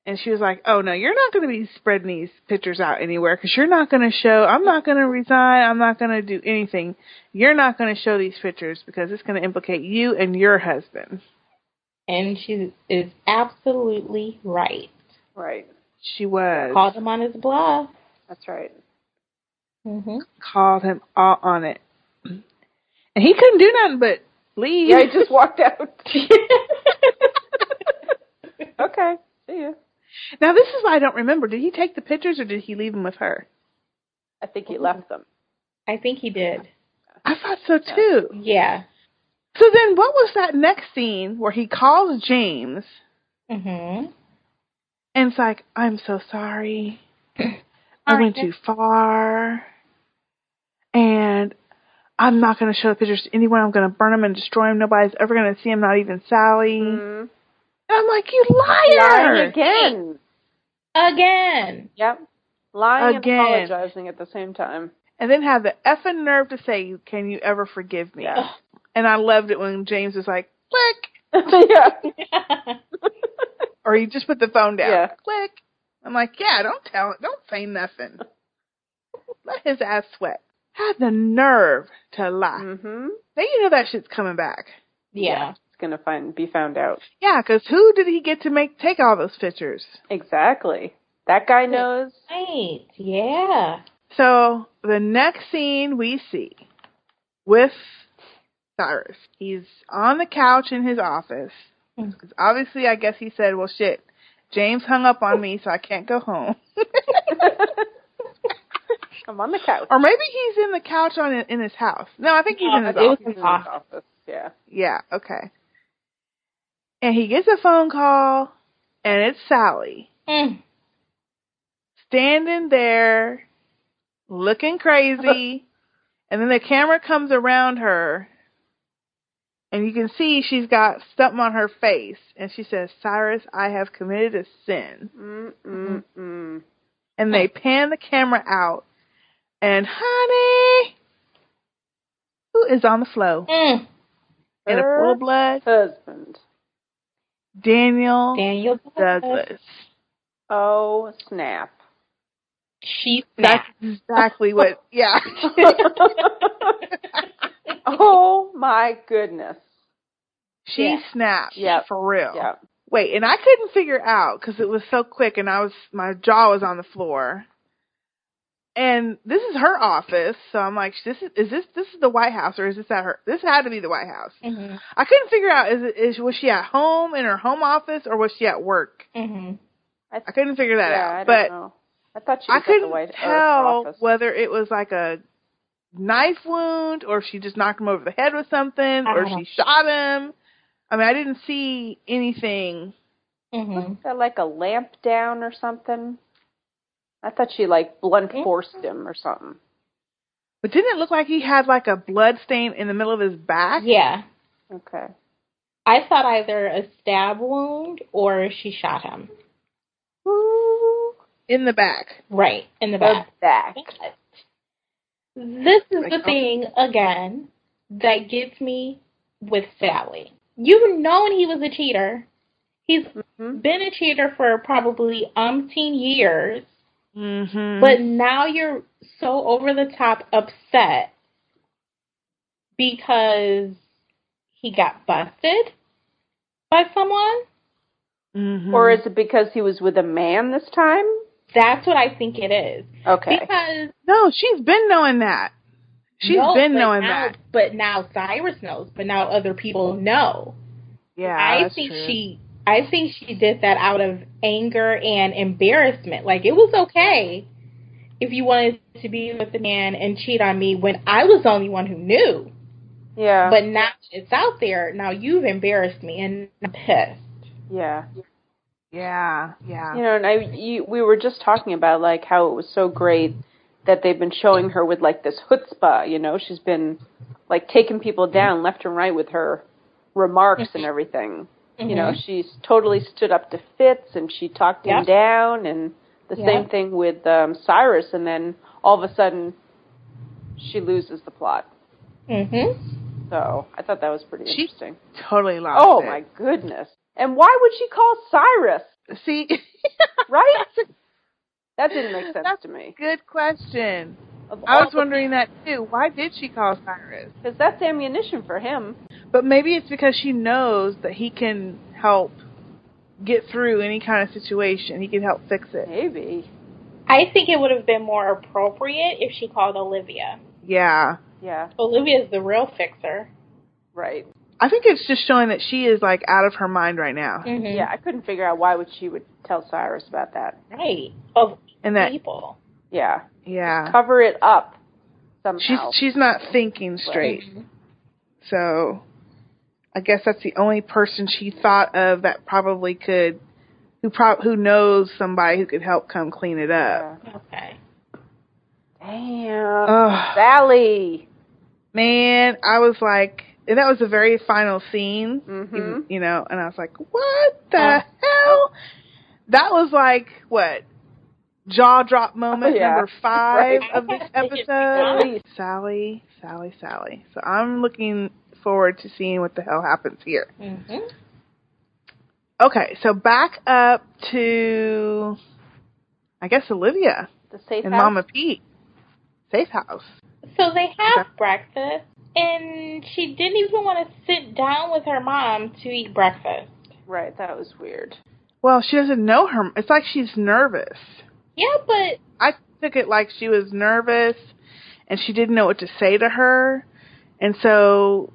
A: And she was like, "Oh no, you're not going to be spreading these pictures out anywhere because you're not going to show. I'm not going to resign. I'm not going to do anything. You're not going to show these pictures because it's going to implicate you and your husband."
B: And she is absolutely right.
C: Right.
A: She was
B: Called him on his bluff.
C: That's right.
B: Mm-hmm.
A: called him all on it, and he couldn't do nothing but leave.
C: Yeah, he just walked out. <laughs> okay. See ya.
A: Now this is why I don't remember. Did he take the pictures or did he leave them with her?
C: I think he left them.
B: I think he did.
A: I thought so too.
B: Yeah.
A: So then what was that next scene where he calls James
B: hmm
A: and it's like, I'm so sorry. <clears throat> I went too far. And I'm not going to show the pictures to anyone. I'm going to burn them and destroy them. Nobody's ever going to see them, not even Sally.
C: Mhm.
A: And I'm like, you liar!
C: Lying again.
B: Again.
C: Yep. Lying
A: Again.
C: and apologizing at the same time.
A: And then have the effing nerve to say, can you ever forgive me?
C: Yeah.
A: And I loved it when James was like, click. <laughs>
C: yeah. <laughs>
A: or he just put the phone down.
C: Yeah.
A: Click. I'm like, yeah, don't tell it. Don't say nothing. Let his ass sweat. Had the nerve to lie.
C: Mhm.
A: Now you know that shit's coming back.
B: yeah.
C: It's gonna find be found out.
A: Yeah, 'cause who did he get to make take all those pictures?
C: Exactly. That guy knows.
B: Right. Yeah.
A: So the next scene we see with Cyrus, he's on the couch in his office.
B: Mm.
A: 'Cause obviously, I guess he said, "Well, shit, James hung up on me, so I can't go home." <laughs>
C: I'm on the couch.
A: or maybe he's in the couch on in his house. No, I think he's in
B: No,
A: his office.
C: In his
B: office.
C: office. Yeah.
A: Yeah, okay. And he gets a phone call, and it's Sally
B: Mm.
A: standing there looking crazy. <laughs> and then the camera comes around her, and you can see she's got something on her face. And she says, Cyrus, I have committed a sin.
C: Mm mm mm.
A: And they pan the camera out, and honey, who is on the floor
B: Mm.
A: in a full blood?
C: husband.
A: Daniel
B: Daniel
A: Douglas.
C: Oh snap.
B: She
A: That's exactly what. Yeah. <laughs>
C: oh my goodness.
A: She
B: Yeah.
A: snapped.
C: Yep.
A: For real.
C: Yeah.
A: Wait, and I couldn't figure out because it was so quick, and I was my jaw was on the floor. And this is her office, so I'm like, this is is this this is the White House or is this at her? This had to be the White House.
B: hmm
A: I couldn't figure out is it is was she at home in her home office or was she at work?
B: hmm
C: I,
A: I couldn't figure that
C: yeah,
A: out, but
C: know. I thought she
A: I
C: was at the
A: couldn't
C: White
A: tell
C: office.
A: whether it was like a knife wound or if she just knocked him over the head with something or
B: Uh-huh.
A: she shot him. I mean, I didn't see anything.
B: hmm
C: Is that like a lamp down or something? I thought she like blunt forced him or something.
A: But didn't it look like he had like a blood stain in the middle of his back?
B: Yeah.
C: Okay.
B: I thought either a stab wound or she shot him.
C: Ooh.
A: in the back.
B: Right, in the
C: The
B: back.
C: back.
B: This is
A: Like,
B: the thing again that gets me with Sally. You've known he was a cheater. He's
C: Mhm.
B: been a cheater for probably umpteen years,
A: Mm-hmm.
B: but now you're so over the top upset because he got busted by someone.
A: mm-hmm.
C: Or is it because he was with a man this time?
B: That's what I think it is.
C: Okay.
B: Because
A: no, she's been knowing that. She's
B: no,
A: been
B: but
A: knowing
B: now,
A: that.
B: But now Cyrus knows, but now other people know.
A: Yeah,
B: I
A: that's
B: think
A: true.
B: she I think she did that out of anger and embarrassment. Like it was okay if you wanted to be with the man and cheat on me when I was the only one who knew.
C: Yeah.
B: But now it's out there. Now you've embarrassed me and I'm pissed.
C: yeah.
A: Yeah, yeah.
C: You know, and I you, we were just talking about like how it was so great that they've been showing her with like this chutzpah. You know, she's been like taking people down left and right with her remarks and everything. You know, she's totally stood up to Fitz and she talked him
B: Yep.
C: down, and the
B: Yep.
C: same thing with um, Cyrus. And then all of a sudden, she loses the plot.
B: Mhm.
C: So I thought that was pretty
A: She-
C: interesting.
A: Totally lost
C: Oh
A: it.
C: my goodness! And why would she call Cyrus?
A: See,
C: Right? <laughs> That didn't make sense
A: That's
C: to me.
A: good question.
C: Of
A: I was
C: the-
A: wondering that too. Why did she call Cyrus?
C: Because that's ammunition for him.
A: But maybe it's because she knows that he can help get through any kind of situation. He can help fix it.
C: Maybe.
B: I think it would have been more appropriate if she called Olivia.
A: Yeah.
C: Yeah,
B: Olivia's the real fixer.
C: right.
A: I think it's just showing that she is like out of her mind right now.
B: Mhm.
C: Yeah, I couldn't figure out why would she would tell Cyrus about that.
B: Right. Of
A: And that
B: people.
C: Yeah.
A: yeah.
C: Cover it up somehow.
A: She's she's not thinking straight. So I guess that's the only person she thought of that probably could who pro- who knows somebody who could help come clean it up.
C: Yeah.
B: Okay.
C: Damn.
A: Ugh.
C: Sally.
A: Man, I was like, and that was the very final scene,
C: Mhm.
A: you- you know, and I was like, what the
B: Uh,
A: hell? That was like, what? Jaw drop moment
C: Oh, yeah.
A: number <laughs> five
C: Right.
A: of this <laughs> episode.
C: Sally.
A: Sally, Sally, Sally. So I'm looking forward to seeing what the hell happens here.
B: Mhm.
A: Okay, so back up to, I guess, Olivia
C: The safe
A: and
C: house.
A: Mama Pete. Safe house.
B: So they have
A: Okay.
B: breakfast, and she didn't even want to sit down with her mom to eat breakfast.
C: Right, that was weird.
A: Well, she doesn't know her. It's like she's nervous.
B: Yeah, but
A: I took it like she was nervous and she didn't know what to say to her. And so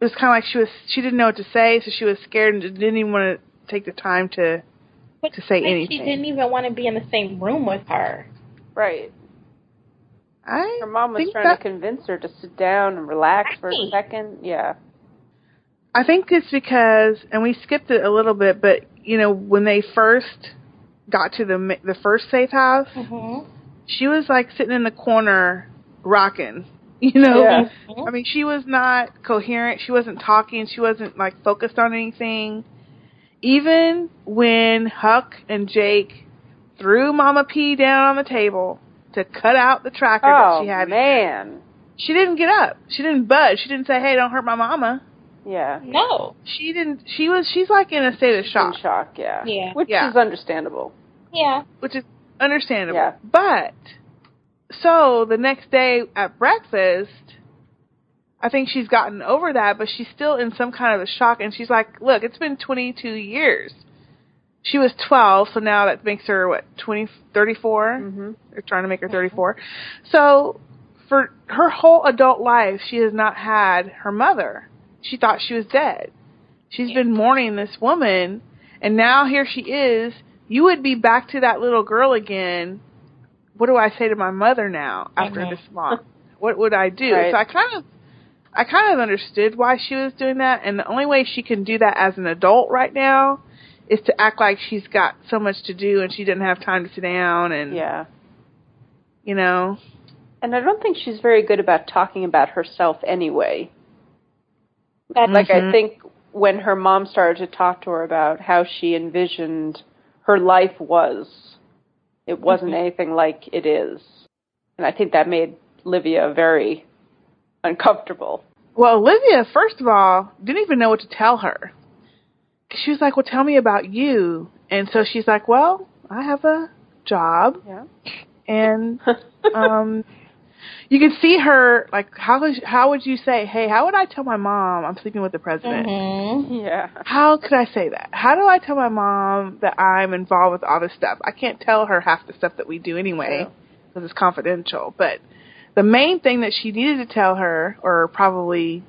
A: it was kind of like she was she didn't know what to say, so she was scared and didn't even want to take the time to
B: but
A: To say anything.
B: She didn't even want to be in the same room with her.
C: Right.
A: I
C: Her mom was
A: think
C: trying
A: that,
C: to convince her to sit down and relax for a second. Yeah.
A: I think it's because and we skipped it a little bit, but you know, when they first got to the ma- the first safe house,
B: Mm-hmm.
A: she was like sitting in the corner rocking. <laughs> You know,
C: Yeah.
A: I mean, she was not coherent. She wasn't talking. She wasn't like focused on anything. Even when Huck and Jake threw Mama P down on the table to cut out the tracker
C: Oh
A: that she had,
C: man.
A: she didn't get up. She didn't budge. She didn't say, "Hey, don't hurt my mama."
C: Yeah.
B: No.
A: She didn't. She was. She's like in a state of
C: In
A: shock,
C: shock. Yeah.
B: Yeah.
C: Which
A: Yeah.
C: is understandable.
B: Yeah.
A: which is understandable.
C: Yeah.
A: But so the next day at breakfast, I think she's gotten over that, but she's still in some kind of a shock. And she's like, "Look, it's been 22 years. She was 12, so now that makes her what 20, 34.
C: Mhm.
A: They're trying to make her 34. So for her whole adult life, she has not had her mother. She thought she was dead. She's been mourning this woman, and now here she is. You would be back to that little girl again. What do I say to my mother now after this long? <laughs> What would I do?
C: Right.
A: So I kind of, I kind of understood why she was doing that, and the only way she can do that as an adult right now is to act like she's got so much to do and she didn't have time to sit down and
C: Yeah.
A: you know
C: And I don't think she's very good about talking about herself anyway.
B: That's
C: Like I
A: Mhm.
C: think when her mom started to talk to her about how she envisioned her life was it wasn't
B: Mhm.
C: anything like it is. And I think that made Livia very uncomfortable.
A: Well, Olivia, first of all, didn't even know what to tell her. She was like, "Well, tell me about you." And so she's like, "Well, I have a job,
C: Yeah.
A: and <laughs> um, you can see her like how would- how would you say, "Hey, how would I tell my mom I'm sleeping with the president?"
B: Mhm.
C: yeah.
A: How could I say that? How do I tell my mom that I'm involved with all this stuff? I can't tell her half the stuff that we do anyway
C: True.
A: because it's confidential. But the main thing that she needed to tell her, or probably,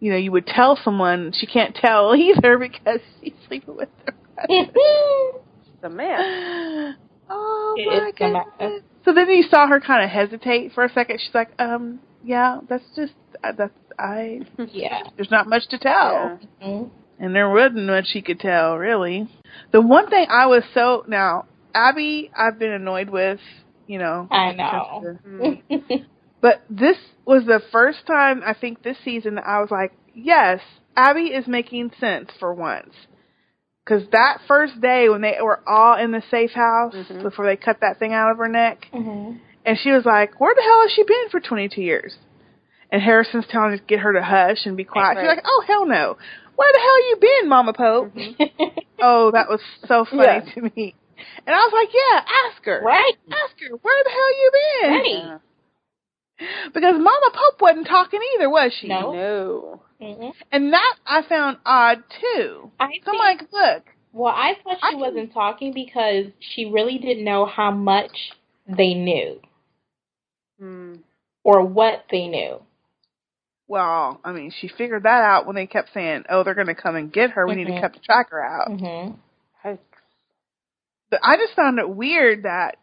A: you know, you would tell someone, she can't tell <laughs> either because she's sleeping with the president. <laughs>
C: The man. <laughs>
A: oh
B: It
A: my
B: is the ma-
A: So then you saw her kind of hesitate for a second. She's like, um, yeah, that's just, uh, that's, I, <laughs>
B: yeah.
A: there's not much to tell
C: Yeah.
B: Mhm.
A: and there wasn't much he could tell really. The one thing I was so now Abby, I've been annoyed with, you know.
B: I know.
A: the- <laughs> <laughs> But this was the first time I think this season that I was like, yes, Abby is making sense for once. Because that first day when they were all in the safe house
C: Mhm.
A: before they cut that thing out of her neck,
B: Mhm.
A: and she was like, "Where the hell has she been for 22 years?" And Harrison's telling her to get her to hush and be quiet. She's like, "Oh hell no! Where the hell you been, Mama Pope?" <laughs> Oh, that was so funny
C: Yeah.
A: to me. And I was like, "Yeah, ask her.
B: right.
A: Ask her where the hell you been?"
B: Right.
C: Yeah. <laughs>
A: Because Mama Pope wasn't talking either, was she?
B: No.
C: No.
B: Mhm.
A: And that I found odd too.
B: I
A: So I'm like, look,
B: well, I thought she
A: can-
B: wasn't talking because she really didn't know how much they knew
C: Hmm.
B: or what they knew.
A: well, I mean, she figured that out when they kept saying, "Oh, they're going to come and get her. We need to
B: Mhm.
A: cut the tracker out."
B: hmm
C: I-
A: But I just found it weird that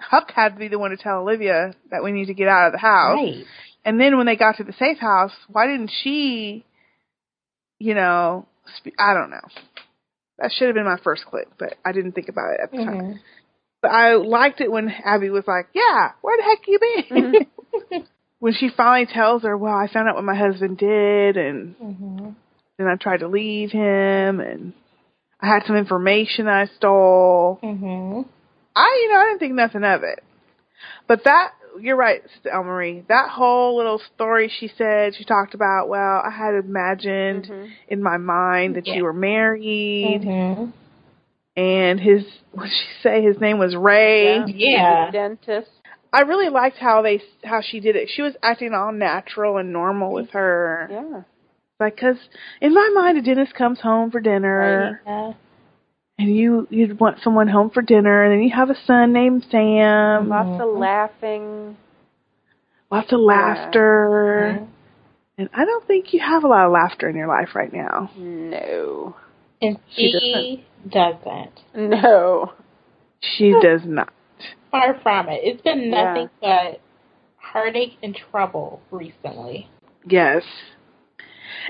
A: Huck had to be the one to tell Olivia that we need to get out of the house.
B: Right.
A: And then when they got to the safe house, why didn't she, you know, spe- I don't know. That should have been my first click, but I didn't think about it at the time.
B: Mhm.
A: But I liked it when Abby was like, "Yeah, where the heck you been?" <laughs> <laughs> when she finally tells her, "Well, I found out what my husband did, and
B: Mhm.
A: then I tried to leave him, and I had some information I stole." I, you know, I didn't think nothing of it. But that, you're right, Sister El Marie. That whole little story she said, she talked about, well, I had imagined
C: Mhm.
A: in my mind that
B: Yeah.
A: you were married,
B: Mhm.
A: and his, what did she say? His name was Ray.
C: Yeah.
B: Yeah.
C: The dentist.
A: I really liked how they, how she did it. She was acting all natural and normal with her.
C: Yeah.
A: Like, cause in my mind, a dentist comes home for dinner,
B: Yeah.
A: And you, you'd want someone home for dinner, and then you have a son named Sam.
C: Lots of
B: Mhm.
C: laughing.
A: lots of laughter.
B: Mhm.
A: And I don't think you have a lot of laughter in your life right now.
C: No.
B: And
A: She
B: she doesn't.
C: No.
A: She <laughs> does not.
B: Far from it. It's been
C: Yeah.
B: nothing but heartache and trouble recently.
A: Yes.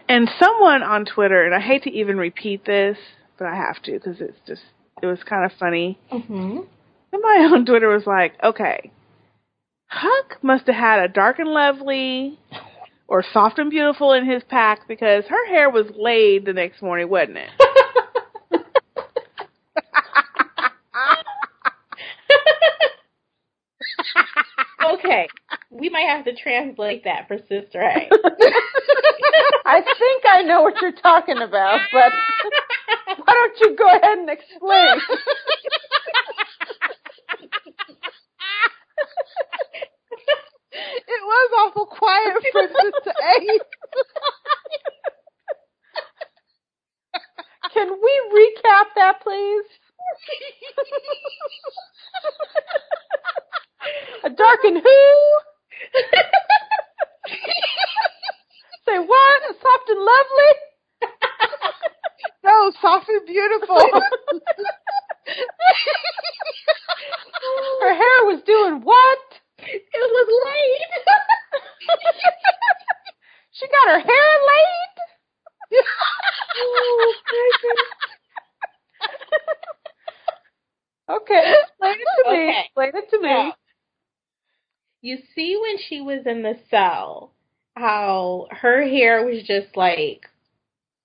A: And someone on Twitter, and I hate to even repeat this, but I have to because it's just, it was kind of funny.
B: Mm-hmm.
A: Somebody on Twitter was like, okay, Huck must have had a dark and lovely or soft and beautiful in his pack because her hair was laid the next morning, wasn't it? <laughs>
B: okay, we might have to translate that for Sister A. <laughs>
C: I think I know what you're talking about, but <laughs> why don't you go ahead and explain?
A: it was awful quiet for Sister A.
C: Can we recap that, please? A dark and who? Say what? A soft and lovely?
A: No, soft and beautiful. <laughs>
C: Her hair was doing what?
B: it was late. <laughs>
C: She got her hair laid? Oh, okay, explain it to me.
B: Okay.
C: Explain it to me.
B: Yeah. You see when she was in the cell, how her hair was just like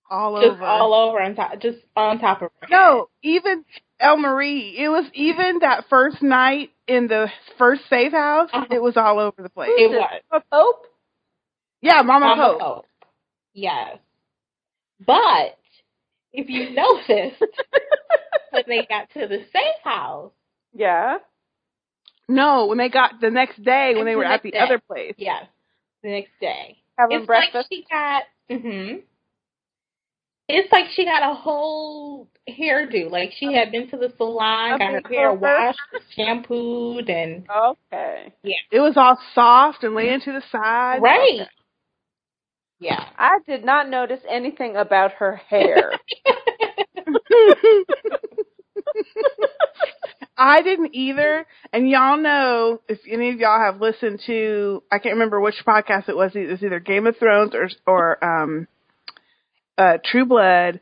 A: all
B: just
A: over.
B: all over on top, just on top of her.
A: no, even El Marie. It was even that first night in the first safe house.
B: Uh-huh.
A: It was all over the place.
B: It was.
C: A Pope?
A: Yeah, Mama,
B: Mama
A: Pope.
B: Pope. Yes. But if you <laughs> noticed, when they got to the safe house,
C: Yeah.
A: No, when they got the next day when they
B: The
A: were at the
B: day.
A: other place.
B: yes, the next day.
C: Having
B: it's
C: breakfast.
B: like she got. hmm It's like she got a whole hairdo. Like she had been to the salon, got her hair washed, shampooed, and
C: Okay.
A: Yeah, it was all soft and laying to the side.
B: right. Yeah.
C: I did not notice anything about her hair. <laughs>
A: I didn't either. And y'all know if any of y'all have listened to I can't remember which podcast it was. It was either Game of Thrones or or um uh True Blood.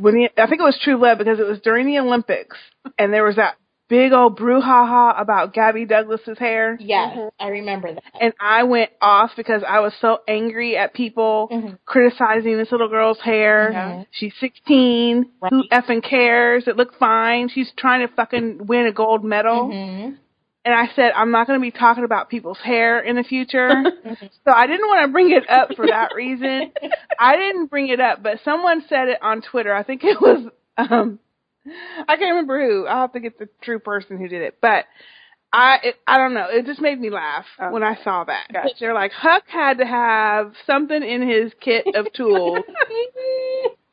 A: When the, I think it was True Blood because it was during the Olympics and there was that big old brouhaha about Gabby Douglas's hair.
B: Yes, I remember that.
A: And I went off because I was so angry at people
B: Mhm.
A: criticizing this little girl's hair.
B: Mhm.
A: She's 16.
B: Right.
A: Who effing cares? It looked fine. She's trying to fucking win a gold medal. And I said, I'm not going to be talking about people's hair in the future. <laughs> so I didn't want to bring it up for that reason. I didn't bring it up, but someone said it on Twitter. I think it was, um, I can't remember who. I'll have to get the true person who did it. But I, it, I don't know. It just made me laugh
C: Oh.
A: when I saw that.
C: Gotcha.
A: They're like, Huck had to have something in his kit of <laughs> tools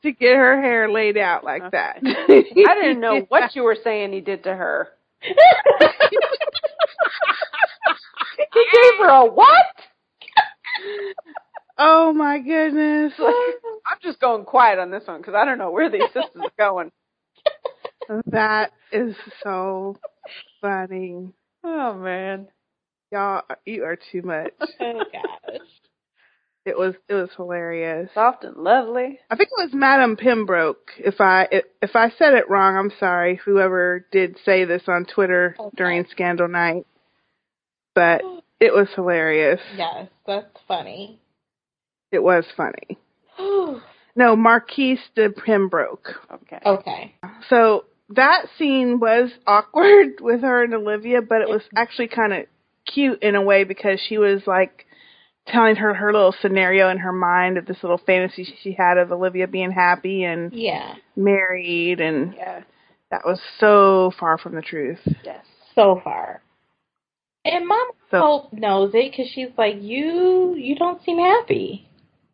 A: to get her hair laid out like that.
C: I didn't know what you were saying he did to her. <laughs> Gave her a what? <laughs>
A: Oh my goodness. <laughs>
C: I'm just going quiet on this one because I don't know where these sisters are going. <laughs>
A: That is so funny.
C: Oh man.
A: Y'all, you are too much.
B: oh gosh.
A: It was it was hilarious.
C: Soft and lovely.
A: I think it was Madam Pembroke. If I if, if I said it wrong, I'm sorry. Whoever did say this on Twitter
B: Okay.
A: during Scandal Night, but <gasps> it was hilarious.
B: Yes, that's funny.
A: It was funny. <gasps> No, Marquise de Pembroke.
C: Okay.
B: okay.
A: So that scene was awkward <laughs> with her and Olivia, but it was actually kind of cute in a way because she was like telling her her little scenario in her mind of this little fantasy she had of Olivia being happy and
B: Yeah.
A: married, and
C: Yeah.
A: that was so far from the truth.
C: Yes.
B: So far. And Mama
A: So-
B: Pope knows it because she's like, you, you don't seem happy.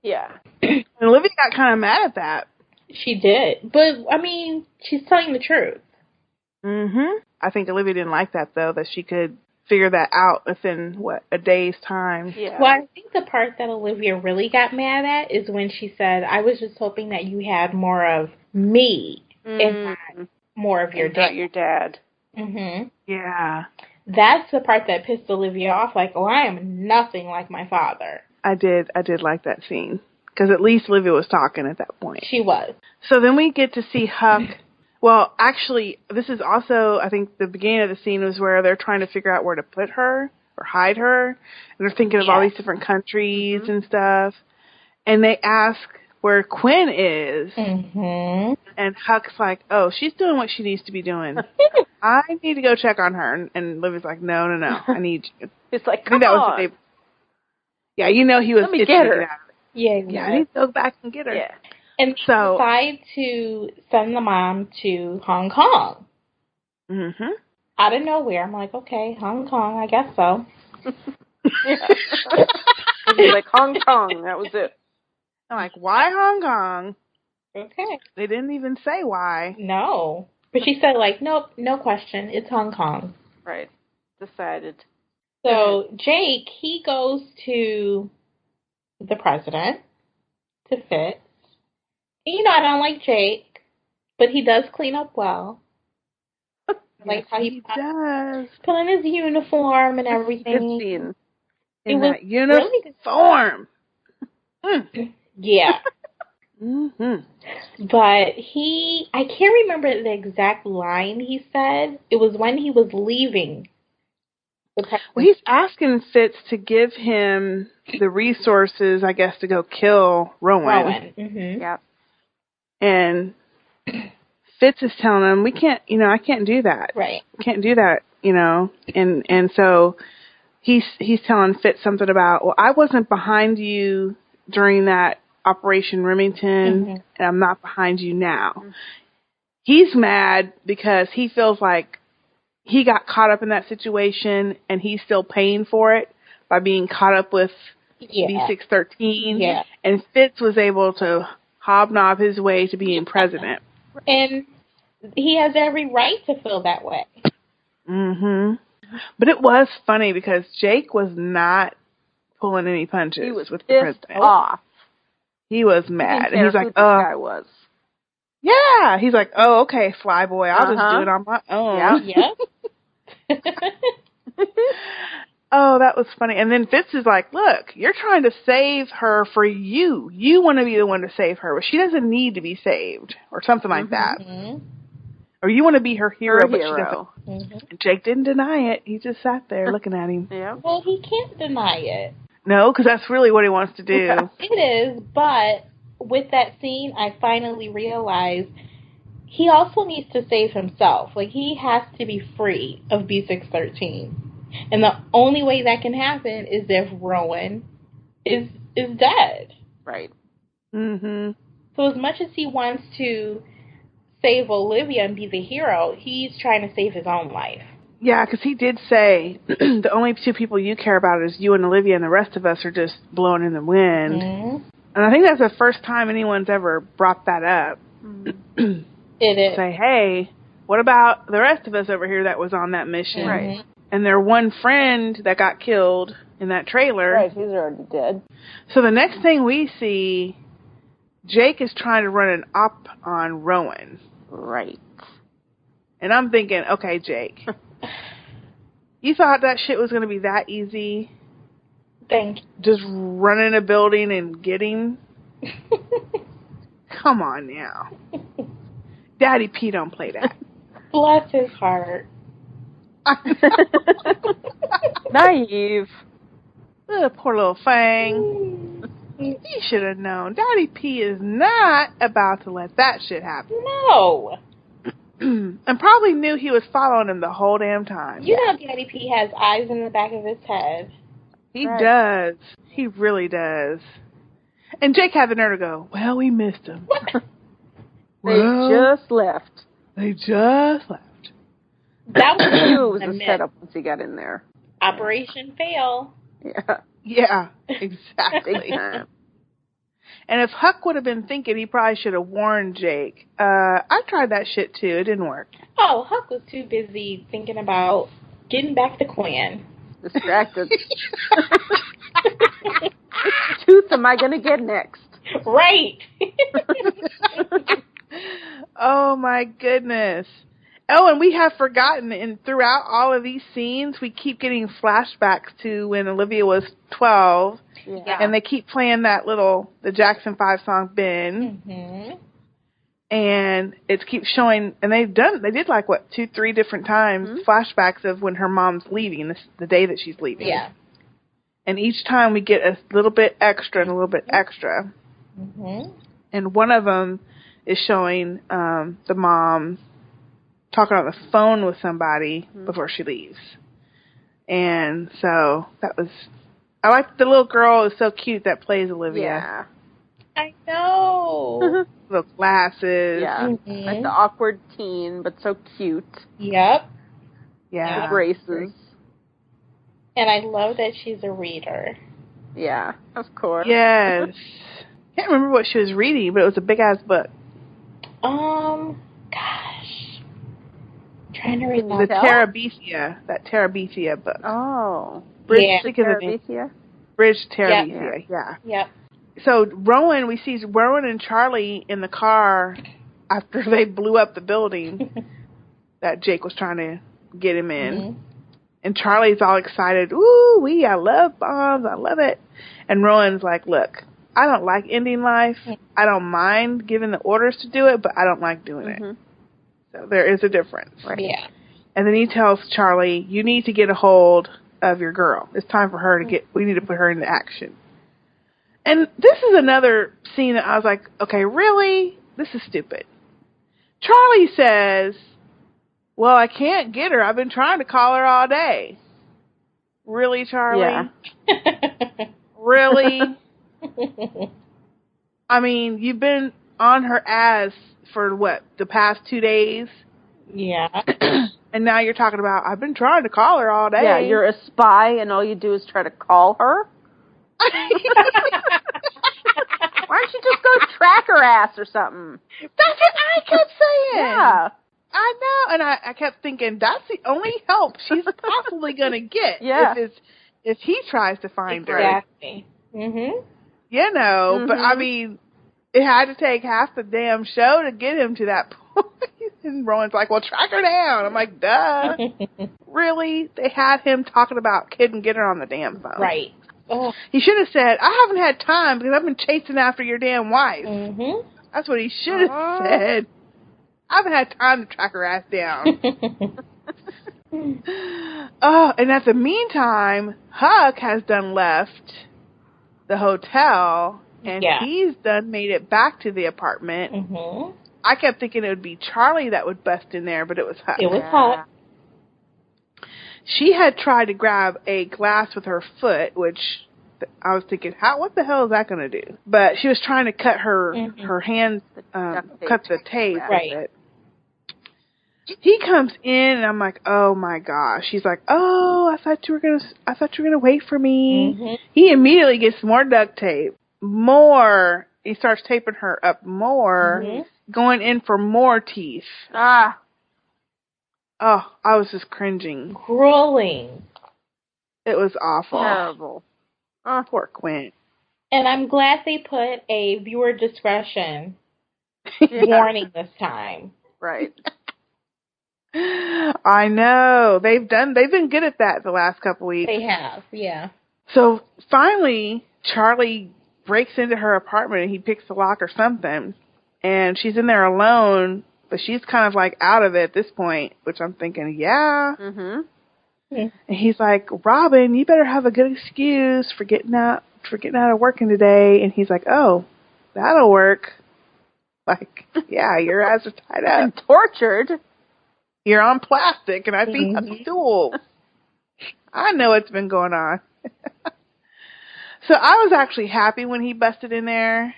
C: Yeah. <clears throat>
A: And Olivia got kind of mad at that.
B: She did, but I mean, she's telling the truth.
A: Mhm. I think Olivia didn't like that though, that she could figure that out within what a day's time.
C: Yeah.
B: Well, I think the part that Olivia really got mad at is when she said, "I was just hoping that you had more of me and
C: Mm.
B: not more of your
C: And not
B: dad."
C: your dad.
B: hmm
A: Yeah.
B: That's the part that pissed Olivia off. Like, oh, I am nothing like my father.
A: I did. I did like that scene because at least Olivia was talking at that point.
B: She was.
A: So then we get to see Huck. <laughs> Well, actually, this is also I think the beginning of the scene was where they're trying to figure out where to put her or hide her, and they're thinking of all these different countries mm-hmm. and stuff. And they ask where Quinn is,
B: hmm
A: and Huck's like, "Oh, she's doing what she needs to be doing. <laughs> I need to go check on her." And, and Livy's like, "No, no, no, I need you." <laughs>
C: It's like, come
A: think that was
C: on.
A: Yeah, you know he was.
C: Let me get her.
A: of.
B: Yeah,
A: Yeah, I need to go back and get her.
C: Yeah.
B: And
A: So-
B: decide to send the mom to Hong Kong.
A: Mhm.
B: Out of nowhere, I'm like, okay, Hong Kong, I guess so. <laughs>
C: Like Hong Kong. That was it.
A: I'm like, why Hong Kong?
B: Okay.
A: They didn't even say why.
B: No. But she said, like, nope, no question, it's Hong Kong.
C: Right. Decided.
B: So Jake, he goes to the president to. And, you know, I don't like Jake, but he does clean up well. <laughs> like how he
A: He does.
B: put on his uniform and everything. It
A: In
B: was
A: that uniform. Mm. <laughs>
B: Yeah. <laughs>
A: hmm
B: But he, I can't remember the exact line he said. It was when he was leaving.
A: Well, he's asking Fitz to give him the resources, I guess, to go kill Rowan.
B: Rowan. hmm
C: Yeah.
A: And <clears throat> Fitz is telling him, "We can't, you know, I can't do that.
B: Right.
A: Can't do that, you know." And and so he's he's telling Fitz something about, "Well, I wasn't behind you during that Operation Remington,
B: Mhm.
A: and I'm not behind you now." He's mad because he feels like he got caught up in that situation and he's still paying for it by being caught up with
B: Yeah.
A: B613.
B: Yeah.
A: And Fitz was able to hobnob his way to being president.
B: And he has every right to feel that way.
A: hmm But it was funny because Jake was not pulling any punches
C: He was
A: with the president.
C: off.
A: He was mad. And he's like,
C: who this
A: oh,
C: guy was.
A: yeah. He's like, oh, okay, fly boy. I'll
C: Uh-huh.
A: just do it on my own.
C: Yeah.
B: Yep. <laughs> <laughs>
A: Oh, that was funny. And then Fitz is like, look, you're trying to save her for you. You want to be the one to save her, but she doesn't need to be saved, or something like that.
B: Mhm.
A: Or you want to be her hero,
C: Her
A: but she doesn't.
B: Mhm.
A: Jake didn't deny it. He just sat there <laughs> looking at him.
C: Yeah.
B: Well, he can't deny it.
A: No, because that's really what he wants to do. <laughs>
B: It is, but with that scene, I finally realized he also needs to save himself. Like he has to be free of B613, and the only way that can happen is if Rowan is is dead.
C: Right.
A: hmm
B: So as much as he wants to save Olivia and be the hero, he's trying to save his own life.
A: Yeah, because he did say <clears throat> the only two people you care about is you and Olivia, and the rest of us are just blowing in the wind.
B: Mhm.
A: And I think that's the first time anyone's ever brought that up.
B: It is.
A: Say, hey, what about the rest of us over here that was on that mission?
C: Right.
B: Mhm.
A: And their one friend that got killed in that trailer.
C: Right. He's already dead.
A: So the next thing we see, Jake is trying to run an op on Rowan.
C: Right.
A: And I'm thinking, okay, Jake, <laughs> you thought that shit was going to be that easy?
B: Thank you.
A: Just running a building and getting? <laughs> Come on now. Daddy P don't play that. <laughs>
B: Bless his heart. <laughs>
C: Naive.
A: Ugh, poor little Fang. Mm. He should have known. Daddy P is not about to let that shit happen.
B: No. <clears throat>
A: and probably knew he was following him the whole damn time.
B: You know Daddy P has eyes in the back of his head.
A: He
C: Right.
A: does. He really does. And Jake had the nerve to go, Well, we missed him. <laughs> <laughs>
C: They
A: Well,
C: just left.
A: they just left.
B: That was <coughs>
C: I knew it was
B: a
C: a setup once he got in there.
B: Operation fail.
C: Yeah.
A: Yeah, <laughs> exactly.
C: Time.
A: and if Huck would have been thinking, he probably should have warned Jake. Uh, I tried that shit too. It didn't work.
B: Oh, Huck was too busy thinking about getting back to Quinn.
C: Distracted. <laughs> Tooth am I gonna get next?
B: right. <laughs> <laughs>
A: oh my goodness. Oh, and we have forgotten, and throughout all of these scenes, we keep getting flashbacks to when Olivia was 12,
C: Yeah.
A: and they keep playing that little, the Jackson 5 song, Ben,
B: hmm
A: and it keeps showing, and they've done, they did like, what, two, three different times,
C: Mhm.
A: flashbacks of when her mom's leaving, the, the day that she's leaving.
B: Yeah.
A: And each time we get a little bit extra and a little bit extra.
B: hmm
A: and one of them is showing um the mom talking on the phone with somebody
C: Mhm.
A: before she leaves. And so that was I like the little girl is so cute that plays Olivia.
C: Yeah.
B: I know. <laughs>
A: the glasses.
C: Yeah.
B: Mhm.
C: Like the awkward teen, but so cute.
B: Yep.
A: Yeah.
C: With braces.
B: And I love that she's a reader.
C: Yeah, of course.
A: Yes. <laughs> Can't remember what she was reading, but it was a big ass book.
B: Um, gosh. Trying to read
A: The
B: that.
A: Terabithia, that Terabithia book.
C: Oh.
A: Bridge,
B: Yeah.
A: think of the name.
C: Terabithia?
A: Bridge Terabithia, yeah.
B: Yep.
A: so Rowan, we see Rowan and Charlie in the car after <laughs> they blew up the building <laughs> that Jake was trying to get him in.
B: Mhm.
A: And Charlie's all excited. Ooh, we, I love bombs. I love it. And Rowan's like, look, I don't like ending life. I don't mind giving the orders to do it, but I don't like doing it. So there is a difference.
B: Yeah.
A: And then he tells Charlie, you need to get a hold of your girl. It's time for her to get, we need to put her into action. And this is another scene that I was like, okay, really? This is stupid. Charlie says, Well, I can't get her. I've been trying to call her all day. Really, Charlie?
C: Yeah. <laughs>
A: Really? <laughs> I mean, you've been on her ass for what, the past two days?
B: yeah. <clears throat> <clears throat>
A: and now you're talking about, I've been trying to call her all day.
C: Yeah, you're a spy and all you do is try to call her. <laughs> Why don't you just go track her ass or something?
A: That's what I kept saying.
C: Yeah.
A: I know, and I, I kept thinking that's the only help she's possibly gonna get.
C: Yeah.
A: if if he tries to find her.
B: exactly. Mhm.
A: You know, but I
C: Mhm.
A: mean, it had to take half the damn show to get him to that <laughs> point. and Rowan's like, "Well, track her down." I'm like, "Duh, <laughs> really?" They had him talking about kid and get her on the damn phone.
B: right. Oh.
A: He should have said, "I haven't had time because I've been chasing after your damn wife."
B: Mhm.
A: That's what he should have
C: Uh-huh.
A: said. I haven't had time to track her ass down. <laughs> oh, and at the meantime, Huck has done left the hotel and
B: Yeah.
A: he's done made it back to the apartment.
B: mhm.
A: I kept thinking it would be Charlie that would bust in there, but it was Huck.
B: It was
C: Yeah.
B: hot.
A: She had tried to grab a glass with her foot, which I was thinking, how? What the hell is that going to do? But she was trying to cut her
B: Mhm.
A: her hand, um,
C: duct
A: cut the tape
B: Right.
A: with it. He comes in and I'm like, oh my gosh. She's like, oh, I thought you were gonna, I thought you were gonna wait for me.
B: Mhm.
A: He immediately gets more duct tape, more. He starts taping her up more,
B: Mhm.
A: going in for more teeth.
C: Ah.
A: Oh, I was just cringing.
B: Grueling.
A: It was awful.
C: Terrible. Uh,
A: Poor Quinn.
B: And I'm glad they put a viewer discretion <laughs> warning this time.
C: Right. <laughs>
A: I know they've done. They've been good at that the last couple weeks.
B: They have, yeah.
A: So finally, Charlie breaks into her apartment and he picks the lock or something, and she's in there alone. But she's kind of like out of it at this point, which I'm thinking, yeah.
C: Mhm.
A: And he's like, Robin, you better have a good excuse for getting out for getting out of working today. And he's like, Oh, that'll work. <laughs> Like, yeah, your ass is tied up.
C: And tortured.
A: You're on plastic, and I think
B: Mhm.
A: that's stool. I know what's been going on. <laughs> so I was actually happy when he busted in there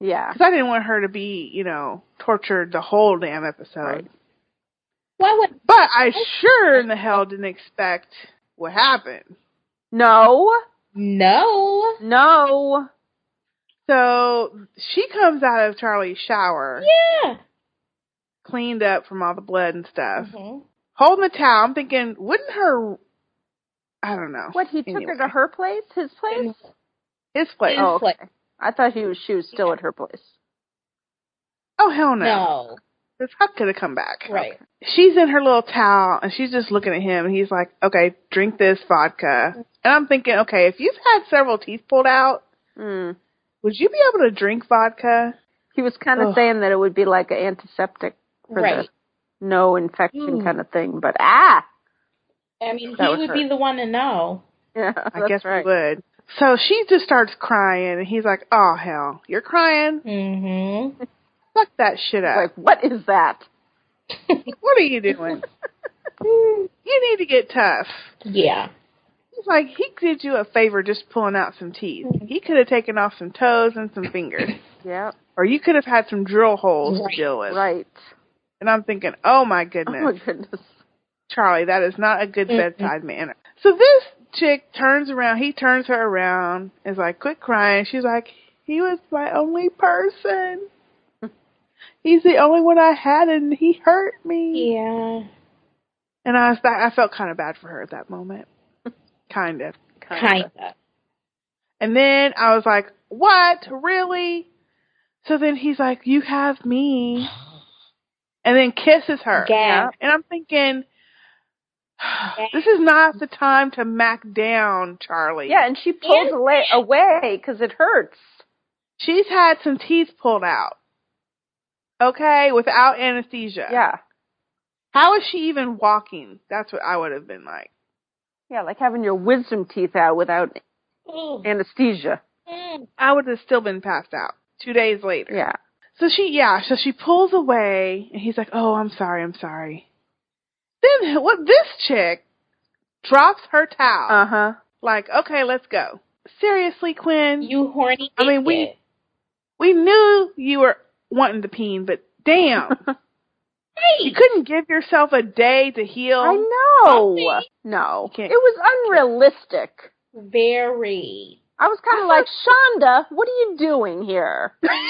C: Yeah.
A: because I didn't want her to be, you know, tortured the whole damn episode.
C: Right.
B: Why would
A: But I sure in the hell didn't expect what happened.
C: No.
B: no?
C: No.
A: So she comes out of Charlie's shower,
B: Yeah.
A: cleaned up from all the blood and stuff,
B: Mhm.
A: holding the towel. I'm thinking, wouldn't her? I don't know.
C: What he took
A: Anyway.
C: her to her place? His place?
A: His place.
B: His
C: Oh,
B: place.
C: okay. I thought he was she was still at her place.
A: Oh hell no.
B: No.
A: This Huck could have come back.
B: Right.
A: She's in her little towel and she's just looking at him and he's like, Okay, drink this vodka. And I'm thinking, okay, if you've had several teeth pulled out,
C: Mm.
A: would you be able to drink vodka?
C: He was kind of
A: Ugh.
C: saying that it would be like an antiseptic for
B: Right.
C: the no infection
B: Mm.
C: kind of thing, but ah,
B: I mean,
C: That
B: he
C: would
B: would be the one to know.
C: yeah,
A: I guess
C: right.
A: we would. So she just starts crying and he's like, Oh hell, you're crying?
B: Mm-hmm.
A: Fuck that shit up.
C: Like, what is that? <laughs>
A: what are you doing? <laughs> you need to get tough.
B: yeah.
A: He's like, he did you a favor just pulling out some teeth. He could have taken off some toes and some fingers. <laughs>
C: Yeah,
A: Or you could have had some drill holes
B: Right.
A: to deal with.
C: right.
A: And I'm thinking, oh my
C: Oh
A: goodness,
C: my goodness.
A: Charlie, that is not a good bedside manner. So this chick turns around, he turns her around, is like, quit crying. She's like, he was my only person. <laughs> He's the only one I had and he hurt me.
B: Yeah.
A: And I was I felt kind of bad for her at that moment. kind of.
B: Kind of.
A: And then I was like, what? Really? So then he's like, you have me. <sighs> And then kisses her.
B: Gag.
A: And I'm thinking, this is not the time to mac down, Charlie.
C: Yeah, and she pulls
B: And-
C: away away because it hurts.
A: She's had some teeth pulled out. Okay, without anesthesia.
C: Yeah,
A: How is she even walking? That's what I would have been like.
C: yeah, like having your wisdom teeth out without
B: Ooh.
C: anesthesia.
B: Mm.
A: I would have still been passed out two days later.
C: Yeah,
A: So she, yeah, so she pulls away, and he's like, "Oh, I'm sorry, I'm sorry." Then what? This chick drops her towel.
C: Uh huh.
A: Like, okay, let's go. Seriously, Quinn.
B: You horny.
A: I mean, we-
B: idiot.
A: we knew you were wanting the peen, but damn, <laughs> you couldn't give yourself a day to heal.
C: I know.
B: Something.
C: No, it was unrealistic.
B: very.
C: I was kind of like, Shonda, what are you doing here? <laughs> really?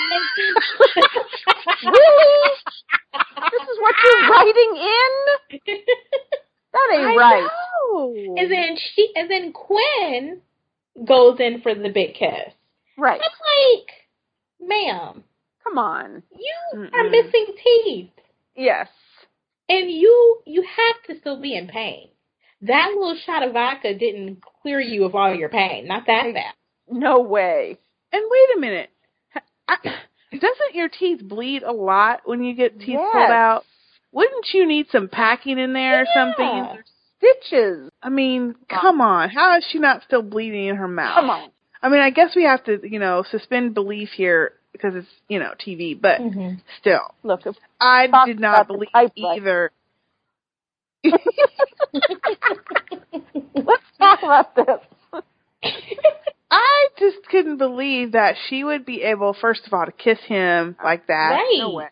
C: This is what you're writing in? That ain't
A: I
C: right.
A: know.
B: and then she, and then Quinn goes in for the big kiss.
C: Right.
B: I'm like, ma'am,
C: Come on.
B: you are
A: Mm-mm.
B: missing teeth,
C: Yes.
B: and you you have to still be in pain. That little shot of vodka didn't clear you of all your pain. Not that bad.
C: No way.
A: And wait a minute. I, <clears throat> doesn't your teeth bleed a lot when you get teeth
C: Yes.
A: pulled out? Wouldn't you need some packing in there or
B: Yeah.
A: something?
C: Stitches.
A: I mean, come on. How is she not still bleeding in her mouth?
C: Come on.
A: I mean, I guess we have to, you know, suspend belief here because it's, you know, TV, but
B: Mm-hmm.
A: still.
C: Look,
A: I did not believe either.
C: Let's talk about this.
A: I just couldn't believe that she would be able, first of all, to kiss him like that.
B: Right.
C: No way.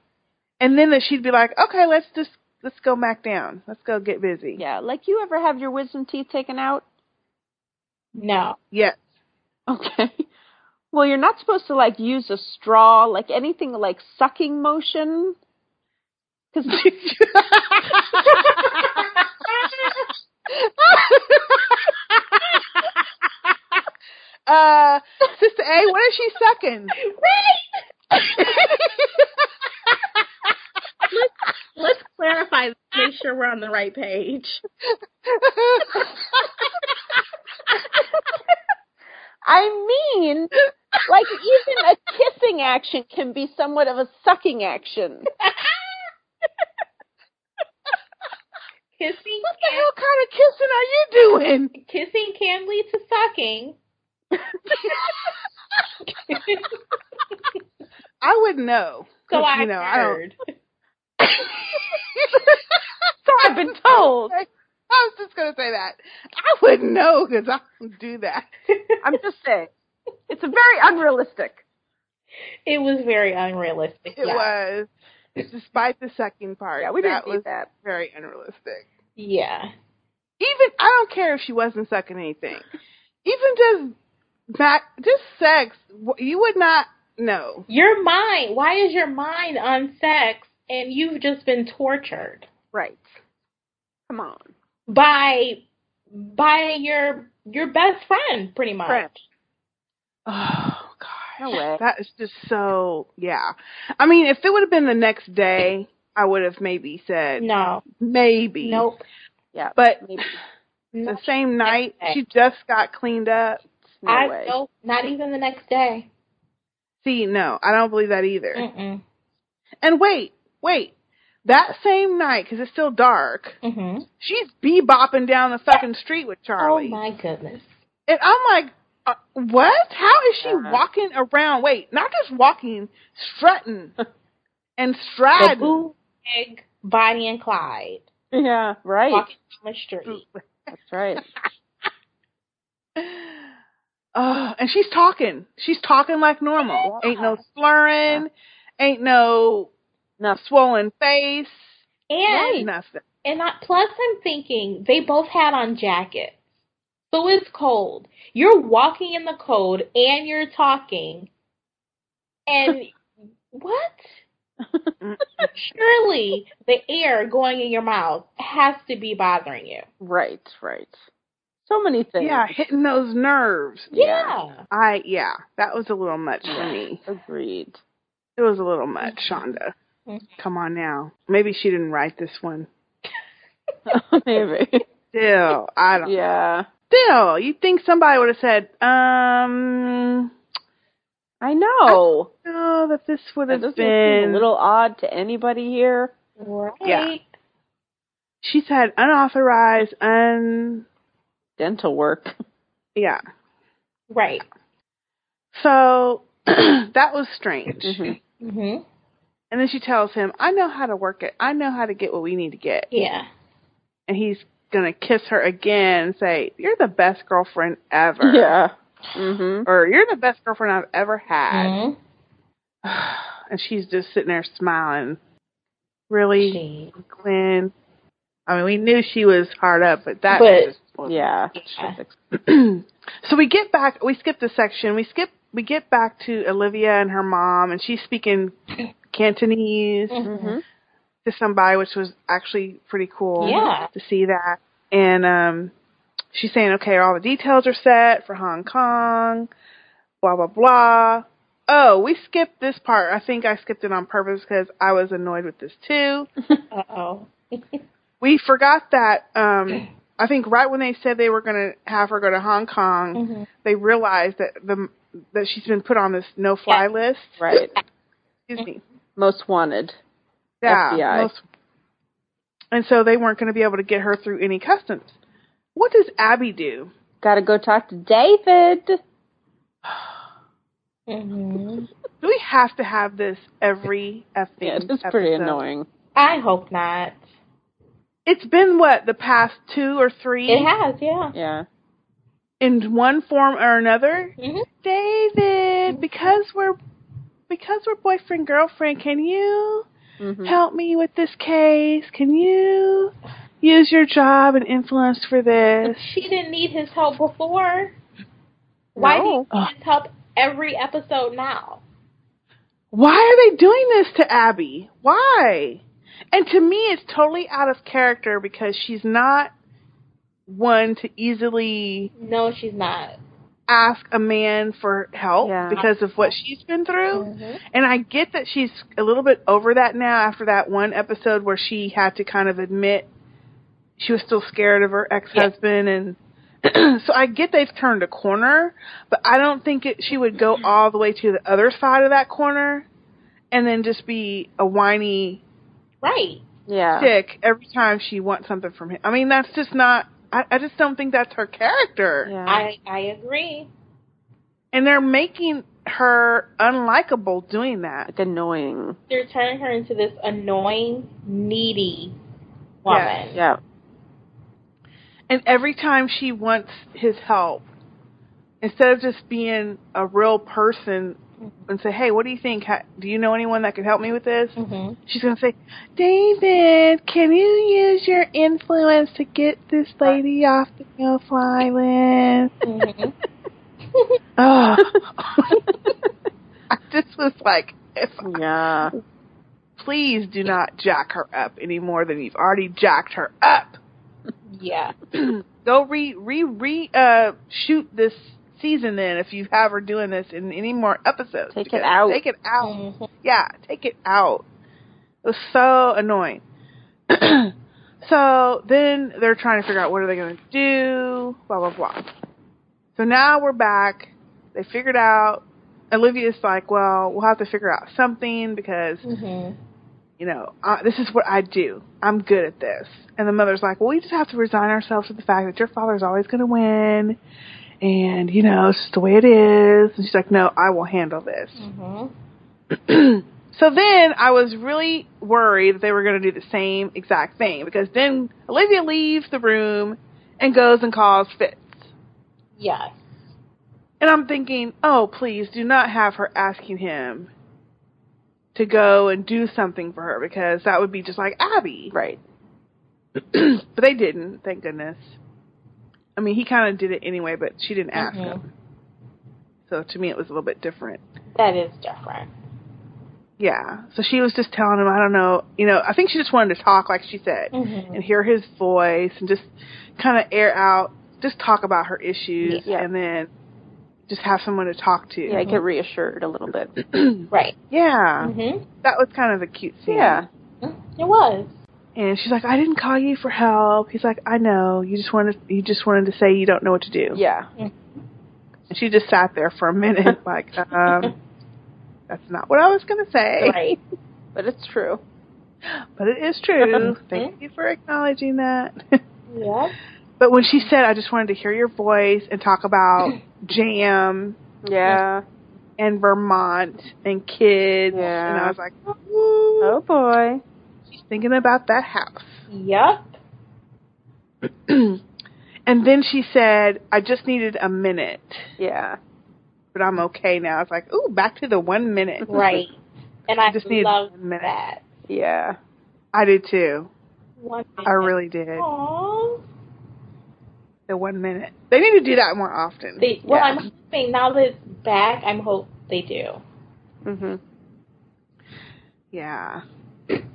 A: And then that she'd be like, okay, let's just, let's go back down. Let's go get busy.
C: Yeah, like you ever have your wisdom teeth taken out?
B: No.
A: Yes.
C: Okay. Well, you're not supposed to like use a straw, like anything like sucking motion. Because <laughs> <laughs> <laughs>
A: uh, Sister A, what is she sucking? <laughs>
B: Let's clarify. Make sure we're on the right page. <laughs>
C: I mean, like even a kissing action can be somewhat of a sucking action.
B: Kissing
A: what the hell kind of kissing are you doing?
B: kissing can lead to sucking. <laughs>
A: I wouldn't know.
B: so I
A: you know, I
B: heard. <laughs>
C: So I've been told. <laughs>
A: I was just gonna say that. I wouldn't know because I don't do that.
C: I'm just saying. It's very unrealistic.
B: It was very unrealistic.
A: It
B: yeah.
A: was, despite the sucking part.
C: Yeah, we didn't
A: was
C: that.
A: very unrealistic.
B: Yeah.
A: Even I don't care if she wasn't sucking anything. Even just back, just sex. You would not know.
B: Your mind. Why is your mind on sex and you've just been tortured
C: Right. Come on.
B: by by your your best friend, pretty much.
C: Friend.
A: Oh God. <sighs> That is just so yeah. I mean, if it would have been the next day, I would have maybe said
B: No.
A: maybe.
B: Nope.
C: Yeah.
A: But
C: maybe.
B: No.
A: the same night,
B: day.
A: she just got cleaned up.
C: No
B: I
C: way.
B: nope. Not even the next day.
A: See, no, I don't believe that either.
B: Mm-mm.
A: And wait, wait. That same night, because it's still dark,
B: Mm-hmm.
A: she's bebopping down the fucking street with Charlie.
B: Oh my goodness.
A: And I'm like, uh, what? How is she
C: Uh-huh.
A: walking around? Wait, not just walking, strutting <laughs> and
B: The
A: striding.
B: Boo egg Bonnie and Clyde
C: Yeah. Right.
B: walking down the street.
C: That's right. <laughs>
A: Oh, and she's talking. She's talking like normal.
C: Yeah.
A: Ain't no slurring. Ain't no
C: No.
A: swollen face.
B: And
A: Nothing.
B: and I, plus I'm thinking they both had on jackets. So it's cold. You're walking in the cold and you're talking. And <laughs> what? <laughs> Surely the air going in your mouth has to be bothering you.
C: Right. Right. So many things.
A: Yeah, hitting those nerves.
B: Yeah.
A: I yeah, that was a little much for me.
C: Agreed.
A: It was a little much, Shonda.
B: Mhm.
A: Come on now. Maybe she didn't write this one. <laughs>
C: maybe.
A: Still, I don't.
C: Yeah.
A: Still, you think somebody would have said, um,
C: I know.
A: no, that this would have
C: doesn't seem
A: been.
C: a little odd to anybody here.
B: Right.
A: Yeah. She said unauthorized, un.
C: Dental work.
A: Yeah.
B: Right.
A: So <clears throat> that was strange.
C: Mhm.
B: hmm
A: And then she tells him, I know how to work it. I know how to get what we need to get.
B: Yeah.
A: And he's going to kiss her again and say, You're the best girlfriend ever.
C: Yeah. Mhm.
A: Or you're the best girlfriend I've ever had.
B: Mhm. <sighs>
A: And she's just sitting there smiling. Really,
B: She-
A: Quinn? I mean, we knew she was hard up, but that
B: But-
A: was
C: Yeah.
B: Yeah. <clears throat>
A: so we get back. We skip the section. We skip. We get back to Olivia and her mom, and she's speaking Cantonese
C: Mhm.
A: to somebody, which was actually pretty cool.
B: Yeah.
A: to see that. And um, she's saying, okay, all the details are set for Hong Kong. Blah blah blah. Oh, we skipped this part. I think I skipped it on purpose because I was annoyed with this too. <laughs>
B: Uh oh.
A: We forgot that. Um, <clears throat> I think right when they said they were going to have her go to Hong Kong,
B: Mhm.
A: they realized that the that she's been put on this no-fly
B: Yeah.
A: list.
C: Right.
A: Excuse me.
C: Most wanted.
A: Yeah.
C: FBI.
A: most- and so they weren't going to be able to get her through any customs. What does Abby do?
C: Got to go talk to David.
B: Mhm. <sighs>
A: Do we have to have this every effing
C: Yeah, it's pretty
A: episode?
C: annoying.
B: I hope not.
A: It's been what the past two or three
B: It has, yeah.
C: Yeah.
A: in one form or another.
B: Mhm.
A: David, because we're because we're boyfriend girlfriend, can you
C: Mhm.
A: help me with this case? Can you use your job and influence for this?
B: She didn't need his help before. Why do you
A: No.
B: need his help every episode now?
A: Why are they doing this to Abby? Why? And to me, it's totally out of character because she's not one to easily
B: No, she's not.
A: ask a man for help
C: Yeah.
A: because of what she's been through.
B: Mhm.
A: And I get that she's a little bit over that now after that one episode where she had to kind of admit she was still scared of her ex-husband and <clears throat> so I get they've turned a corner, but I don't think it, she would go all the way to the other side of that corner and then just be a whiny
B: Right.
C: Yeah.
A: dick every time she wants something from him. I mean, that's just not. I, I just don't think that's her character.
C: Yeah.
B: I I agree.
A: And they're making her unlikable doing that.
C: like annoying.
B: They're turning her into this annoying, needy woman.
C: Yeah.
A: And every time she wants his help, instead of just being a real person and say, "Hey, what do you think? Ha- Do you know anyone that could help me with this?"
B: hmm
A: She's gonna say, "David, can you use your influence to get this lady off the no-fly list?"
B: hmm
A: Oh, I just was like, if
C: Yeah.
A: please do not jack her up any more than you've already jacked her up.
B: Yeah. <clears throat>
A: Go re re re uh shoot this season then if you have her doing this in any more episodes.
C: Take it out.
A: Take it out.
B: Mhm.
A: Yeah, take it out. It was so annoying. <clears throat> so then they're trying to figure out what are they going to do, blah blah blah. So now we're back. They figured out. Olivia's like, well, we'll have to figure out something because
B: Mhm.
A: You know uh, this is what I do. I'm good at this. And the mother's like, well, we just have to resign ourselves to the fact that your father's always going to win. And, you know, it's just the way it is. And she's like, no, I will handle this.
B: Mhm. <clears throat>
A: so then I was really worried that they were going to do the same exact thing because then Olivia leaves the room and goes and calls Fitz.
B: Yes.
A: And I'm thinking, oh, please do not have her asking him to go and do something for her because that would be just like Abby.
C: Right. <clears throat>
A: but they didn't, thank goodness. I mean, he kind of did it anyway, but she didn't ask
B: Mhm.
A: him. So to me, it was a little bit different.
B: That is different.
A: Yeah. So she was just telling him, I don't know, you know, I think she just wanted to talk, like she said,
B: Mhm.
A: and hear his voice and just kind of air out, just talk about her issues,
C: Yeah.
A: and then just have someone to talk to.
C: Yeah, get reassured a little bit. <clears throat>
B: Right.
A: yeah.
B: Mhm.
A: That was kind of a cute scene.
C: Yeah.
B: It was.
A: And she's like, I didn't call you for help. He's like, I know. You just wanted, you just wanted to say you don't know what to do.
C: Yeah.
A: And she just sat there for a minute, <laughs> like, um, that's not what I was going to say.
B: Right.
C: But it's true.
A: But it is true. Thank you for acknowledging that.
B: Yeah. <laughs>
A: but when she said, I just wanted to hear your voice and talk about <clears throat> jam
C: Yeah.
A: and Vermont and kids,
C: Yeah.
A: and I was like, ooh.
C: Oh boy.
A: She's thinking about that house.
B: Yep. <clears throat>
A: and then she said, I just needed a minute,
C: Yeah.
A: but I'm okay now. It's like, ooh, back to the one minute.
B: Right. <laughs> And I
A: Just need one minute.
B: that.
C: Yeah.
A: I did too.
B: One
A: I really did.
B: Aww.
A: The one minute. They need to do that more often.
B: They, well,
C: Yeah.
B: I'm hoping now that it's back, I'm hope they do.
C: Mm Mhm.
A: yeah.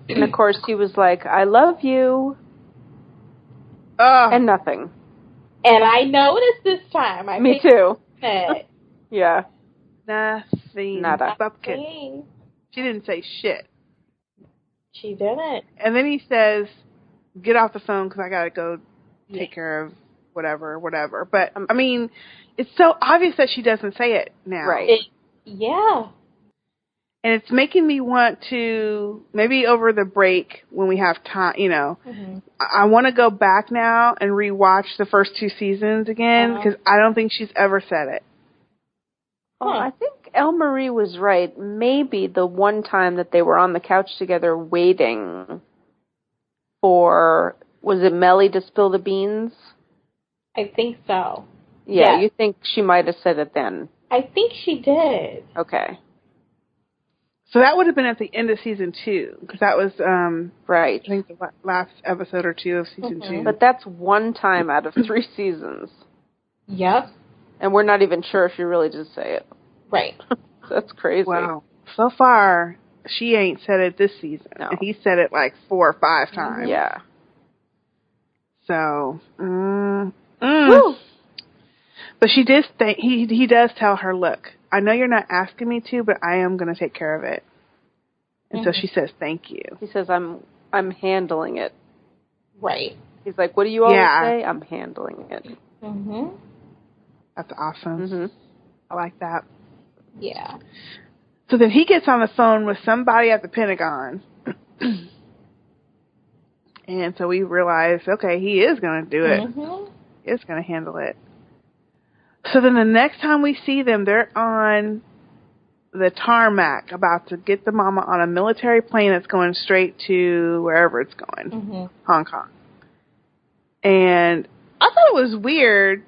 C: And of course, he was like, "I love you," and nothing.
B: And I noticed this time. I
C: Me too. <laughs> Yeah.
A: nothing.
C: Nada.
A: Bupkis.
B: Dang.
A: She didn't say shit.
B: She didn't.
A: And then he says, "Get off the phone because I gotta go take care of whatever, whatever." But
C: Um,
A: I mean, it's so obvious that she doesn't say it now,
C: Right.
B: It, yeah.
A: And it's making me want to maybe over the break when we have time, you know,
B: hmm
A: I, I want to go back now and rewatch the first two seasons again
B: Uh-huh.
A: because I don't think she's ever said it.
C: Well,
B: Huh.
C: I think El Marie was right. Maybe the one time that they were on the couch together waiting for was it Mellie to spill the beans?
B: I think so.
C: Yeah,
B: Yeah.
C: you think she might have said it then.
B: I think she did.
C: Okay.
A: So that would have been at the end of season two because that was, um,
C: Right.
A: I think, the last episode or two of season
B: Mhm.
A: two.
C: But that's one time out of <clears throat> three seasons.
B: Yep.
C: And we're not even sure if she really did say it.
B: Right. <laughs>
C: That's crazy.
A: Wow. So far, she ain't said it this season.
C: No.
A: And he said it like four or five times.
C: Yeah.
A: So, mm, mm. But she did. Th- he he does tell her, "Look, I know you're not asking me to, but I am going to take care of it." And so
B: Mhm.
A: she says, "Thank you."
C: He says I'm I'm handling it.
B: Right.
C: He's like, "What do you always
A: Yeah.
C: say?" I'm handling it.
B: Mhm.
A: That's awesome.
C: Mhm.
A: I like that.
B: Yeah.
A: So then he gets on the phone with somebody at the Pentagon. <clears throat> and so we realize, okay, he is going to do it.
B: Mhm.
A: Is going to handle it. So then the next time we see them, they're on the tarmac about to get the mama on a military plane that's going straight to wherever it's going,
B: Mhm.
A: Hong Kong. And I thought it was weird.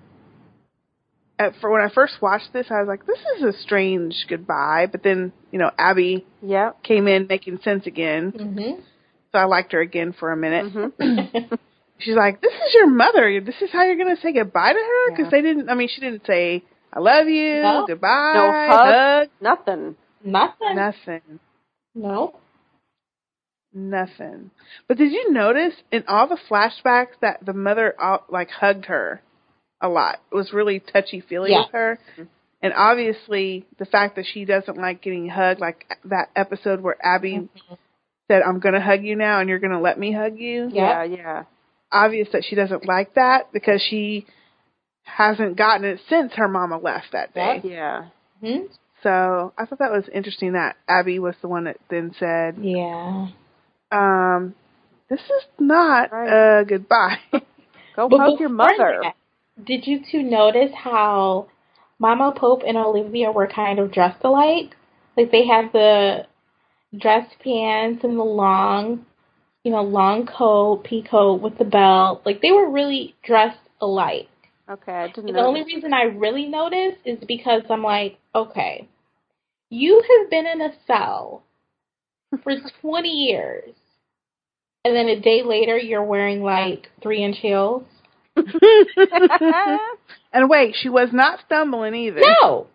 A: At, for when I first watched this, I was like, "This is a strange goodbye." But then, you know, Abby
C: Yeah.
A: came in making sense again,
B: Mhm.
A: so I liked her again for a minute.
C: Mhm. <clears throat>
A: She's like, "This is your mother. This is how you're gonna say goodbye to her?" Because
C: Yeah.
A: they didn't. I mean, she didn't say, "I love you,"
B: No.
A: goodbye,
C: No hug.
A: hug,
C: Nothing.
B: Nothing.
A: nothing,
B: No.
A: nothing. But did you notice in all the flashbacks that the mother uh, like hugged her a lot? It was really touchy feely
B: Yeah.
A: with her. And obviously, the fact that she doesn't like getting hugged, like that episode where Abby
B: Mhm.
A: said, "I'm gonna hug you now, and you're gonna let me hug you."
C: Yeah, yeah.
A: Obvious that she doesn't like that because she hasn't gotten it since her mama left that day.
C: Yeah.
B: Mhm.
A: So I thought that was interesting that Abby was the one that then said,
B: Yeah.
A: um, "This is not
C: Right.
A: a goodbye." <laughs>
C: Go
B: But
C: hug your mother.
B: Did you two notice how Mama Pope and Olivia were kind of dressed alike? Like they had the dress pants and the long, you know, long coat, pea coat with the belt. Like they were really dressed alike.
C: Okay, I didn't
B: And
C: know.
B: the only reason I really noticed is because I'm like, okay, you have been in a cell <laughs> for 20 years, and then a day later you're wearing like three inch heels. <laughs>
A: and wait, she was not stumbling either.
B: No.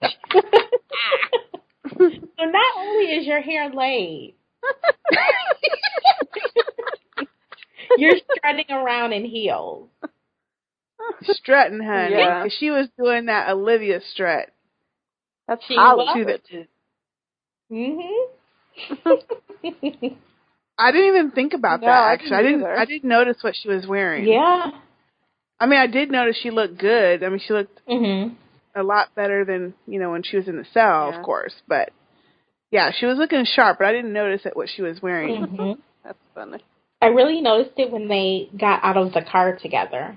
B: <laughs> so not only is your hair laid, <laughs> you're strutting around in heels.
A: Strutting, honey,
C: Yeah.
A: 'cause she was doing that Olivia strut.
C: That's
B: She
C: Hollywood.
B: was.
A: To the,
B: Mhm. <laughs>
A: I didn't even think about
C: No,
A: that. Actually, I
C: didn't
A: didn't. I didn't notice what she was wearing.
B: yeah.
A: I mean, I did notice she looked good. I mean, she looked
B: Mhm.
A: a lot better than you know when she was in the cell,
C: Yeah.
A: of course. But yeah, she was looking sharp, but I didn't notice it what she was wearing.
B: Mhm. <laughs>
C: That's funny.
B: I really noticed it when they got out of the car together.